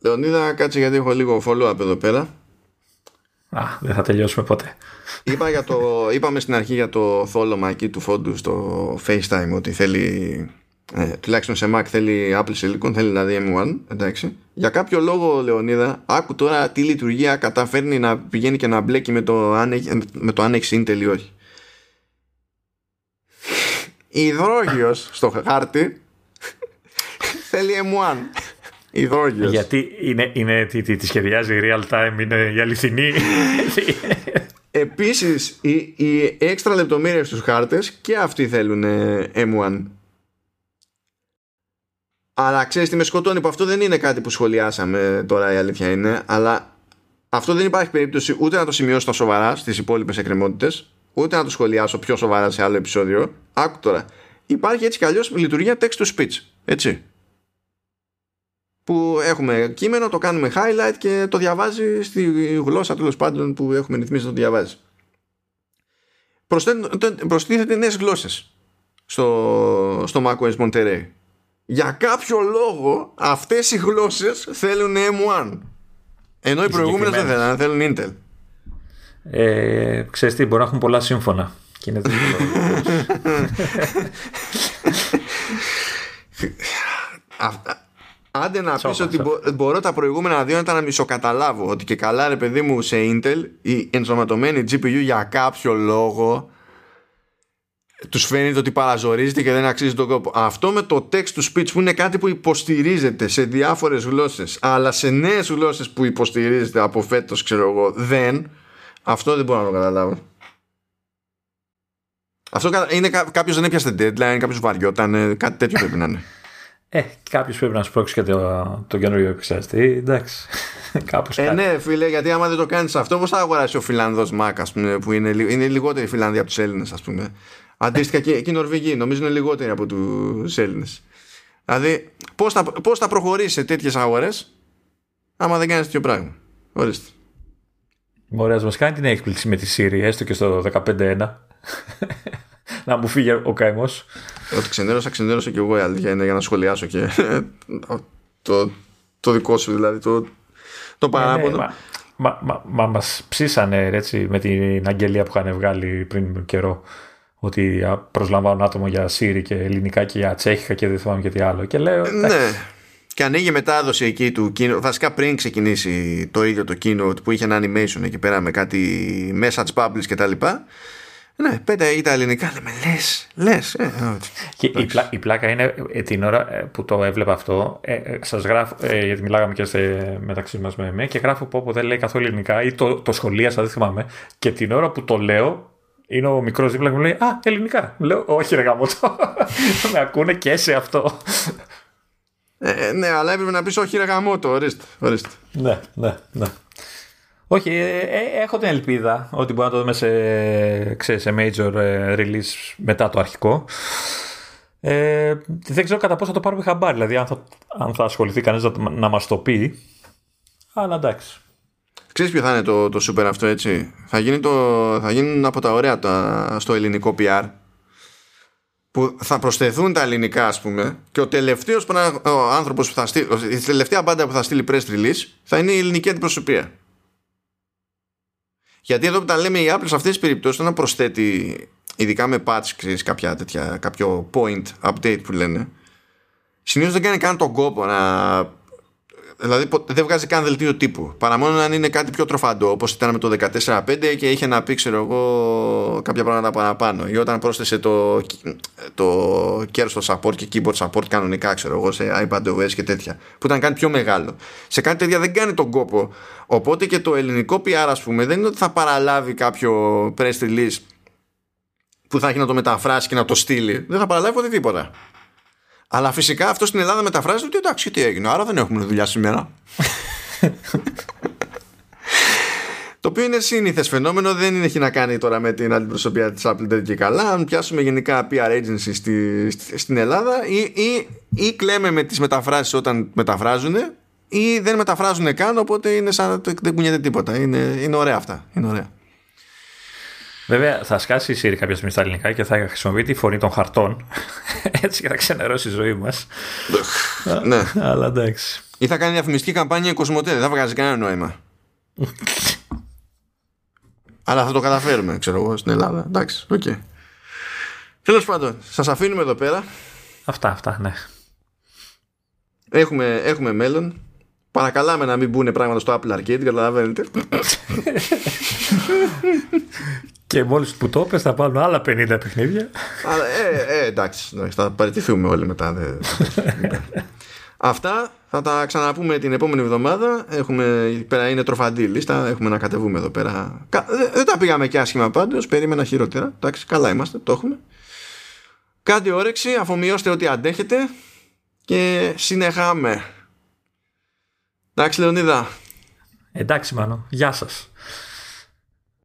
Λεωνίδα, κάτσε γιατί έχω λίγο follow-up εδώ πέρα. Α, δεν θα τελειώσουμε ποτέ. Είπα για το, είπαμε στην αρχή για το θόλωμα εκεί του φόντου στο FaceTime ότι θέλει ε, τουλάχιστον σε Mac θέλει Apple Silicon, θέλει δηλαδή M1 εντάξει. Για κάποιο λόγο Λεωνίδα άκου τώρα τι λειτουργία καταφέρνει να πηγαίνει και να μπλέκει με το αν έχει, με το αν έχει Intel ή όχι υδρόγειος στο χάρτη θέλει M1 Υδρόγειος. Γιατί είναι, είναι τι, τι, τι σχεδιάζει real time, είναι η αληθινή. Επίσης, οι, οι έξτρα λεπτομέρειες στους χάρτες και αυτοί θέλουν M1. Αλλά ξέρεις τι με σκοτώνει που αυτό δεν είναι κάτι που σχολιάσαμε τώρα η αλήθεια είναι, αλλά αυτό δεν υπάρχει περίπτωση ούτε να το σημειώσω στα σοβαρά στις υπόλοιπες εκκρεμότητες, ούτε να το σχολιάσω πιο σοβαρά σε άλλο επεισόδιο. Άκου τώρα. Υπάρχει έτσι κι αλλιώς λειτουργία text to speech. Έτσι που έχουμε κείμενο, το κάνουμε highlight και το διαβάζει στη γλώσσα τέλος πάντων που έχουμε ρυθμίσει να το διαβάζει. Προστίθεται νέες γλώσσες. στο, στο macOS Monterey. Για κάποιο λόγο αυτές οι γλώσσες θέλουν M1. Ενώ οι προηγούμενες δεν θέλουν, θέλουν Intel. Ε, ξέρεις τι, μπορεί να έχουν πολλά σύμφωνα. Και είναι δύσκολο. Άντε να πεις ότι μπορώ τα προηγούμενα δύο να μισοκαταλάβω ότι και καλά ρε παιδί μου σε Intel η ενσωματωμένη GPU για κάποιο λόγο τους φαίνεται ότι παραζορίζεται και δεν αξίζει τον κόπο. Αυτό με το text to speech που είναι κάτι που υποστηρίζεται σε διάφορες γλώσσες αλλά σε νέες γλώσσες που υποστηρίζεται από φέτος ξέρω εγώ δεν αυτό δεν μπορώ να το καταλάβω. Αυτό είναι κάποιος δεν έπιασε deadline, κάποιος βαριόταν, κάτι τέτοιο πρέπει να είναι. Ε, κάποιος πρέπει να σπρώξει και το, το καινούριο επεξεργαστή. Εντάξει. Κάπως ε, ναι, φίλε, γιατί άμα δεν το κάνεις αυτό, πώς θα αγοράσεις ο Φιλανδός Μακ, ας πούμε, που είναι, είναι λιγότερη Φιλανδία από τους Έλληνες, ας πούμε. Αντίστοιχα και, και οι Νορβηγοί, νομίζω είναι λιγότεροι από τους Έλληνες. Δηλαδή, πώς θα, πώς θα προχωρήσεις σε τέτοιες αγορές, άμα δεν κάνεις τέτοιο πράγμα. Ορίστε. Ωραία, μας κάνει την έκπληξη με τη Siri, έστω και στο 15.1. να μου φύγει ο καημός. Ότι ξενέρωσα, ξενέρωσα και εγώ η αλήθεια είναι για να σχολιάσω και το, το δικό σου δηλαδή, το, το παράπονο. Ναι, ναι, μα, μα, μα, μας ψήσανε έτσι, με την αγγελία που είχαν βγάλει πριν καιρό ότι προσλαμβάνουν άτομο για Siri και ελληνικά και για τσέχικα και δεν θυμάμαι και τι άλλο. Και λέω, ναι. Και ανοίγει μετάδοση εκεί του κοινού. Βασικά πριν ξεκινήσει το ίδιο το κοινό που είχε ένα animation εκεί πέρα με κάτι message bubbles κτλ. Ναι, πέντε ή τα ελληνικά λέμε λες, λες. Ε, και η, πλά, η, πλάκα είναι ε, την ώρα ε, που το έβλεπα αυτό, ε, ε σας γράφω, ε, γιατί μιλάγαμε και σε, μεταξύ μας με εμέ, και γράφω πω, πω δεν λέει καθόλου ελληνικά ή το, το σχολίασα, δεν θυμάμαι. Και την ώρα που το λέω, είναι ο μικρός δίπλα και μου λέει Α, ελληνικά. Μου λέω, Όχι, ρε γάμο με ακούνε και σε αυτό. Ε, ναι, αλλά έπρεπε να πεις όχι, ρε γάμο ορίστε, ορίστε. Ναι, ναι, ναι. Όχι, ε, ε, έχω την ελπίδα ότι μπορεί να το δούμε σε, ξέρεις, σε major ε, release μετά το αρχικό. Ε, δεν ξέρω κατά πόσο θα το πάρουμε χαμπάρι, δηλαδή αν θα, αν θα ασχοληθεί κανείς να, να μας το πει. Αλλά εντάξει. Ξέρεις ποιο θα είναι το, το super αυτό έτσι; Θα, γίνει το, θα γίνουν από τα ωραία τα, στο ελληνικό PR που θα προσθεθούν τα ελληνικά ας πούμε και ο τελευταίος ο άνθρωπος που θα στείλει, η τελευταία μπάντα που θα στείλει press release θα είναι η ελληνική αντιπροσωπεία. Γιατί εδώ που τα λέμε η Apple σε αυτές τις περιπτώσεις όταν προσθέτει ειδικά με patch ξέρεις, κάποια τέτοια, κάποιο point update που λένε συνήθως δεν κάνει καν τον κόπο να δηλαδή δεν βγάζει καν δελτίο τύπου. Παρά μόνο αν είναι κάτι πιο τροφαντό όπως ήταν με το 14.5 και είχε να πει ξέρω εγώ κάποια πράγματα παραπάνω. Ή όταν πρόσθεσε το, το κέρδος support και keyboard support κανονικά ξέρω εγώ σε iPadOS και τέτοια που ήταν κάτι πιο μεγάλο. Σε κάτι τέτοια δεν κάνει τον κόπο. Οπότε και το ελληνικό PR ας πούμε δεν είναι ότι θα παραλάβει κάποιο press release που θα έχει να το μεταφράσει και να το στείλει. Δεν θα παραλάβει ποτέ τίποτα αλλά φυσικά αυτό στην Ελλάδα μεταφράζεται ότι εντάξει, τι έγινε, άρα δεν έχουμε δουλειά σήμερα. Το οποίο είναι σύνηθες φαινόμενο, δεν έχει να κάνει τώρα με την αντιπροσωπεία της Apple δεν και καλά. Αν πιάσουμε γενικά PR agency στη, στην Ελλάδα, ή, ή, ή κλαίμε με τις μεταφράσεις όταν μεταφράζουν, ή δεν μεταφράζουν καν, οπότε είναι σαν δεν κουνιέται τίποτα. Είναι, είναι ωραία αυτά. Είναι ωραία. Βέβαια, θα σκάσει η Siri κάποια στιγμή στα ελληνικά και θα χρησιμοποιεί τη φωνή των χαρτών. Έτσι και θα ξενερώσει η ζωή μας. ναι. Αλλά εντάξει. Ή θα κάνει διαφημιστική καμπάνια Κοσμοτέ. Δεν θα βγάζει κανένα νόημα. Αλλά θα το καταφέρουμε, ξέρω εγώ, στην Ελλάδα. Εντάξει, οκ. Okay. Τέλος πάντων, σας αφήνουμε εδώ πέρα. Αυτά, αυτά, ναι. Έχουμε, έχουμε μέλλον. Παρακαλάμε να μην μπουν πράγματα στο Apple Arcade, καταλαβαίνετε. Και μόλις που το είπες θα πάρουν άλλα 50 παιχνίδια. Αλλά, ε, ε, εντάξει, θα παραιτηθούμε όλοι μετά. Αυτά θα τα ξαναπούμε την επόμενη εβδομάδα. Έχουμε, πέρα είναι τροφαντή λίστα. Έχουμε να κατεβούμε εδώ πέρα. Δεν τα πήγαμε και άσχημα πάντως. Περίμενα χειρότερα. Εντάξει, καλά είμαστε. Το έχουμε. Κάντε όρεξη, αφομοιώστε ό,τι αντέχετε και συνεχάμε. Εντάξει, Λεωνίδα. Εντάξει, μάνο. Γεια σας.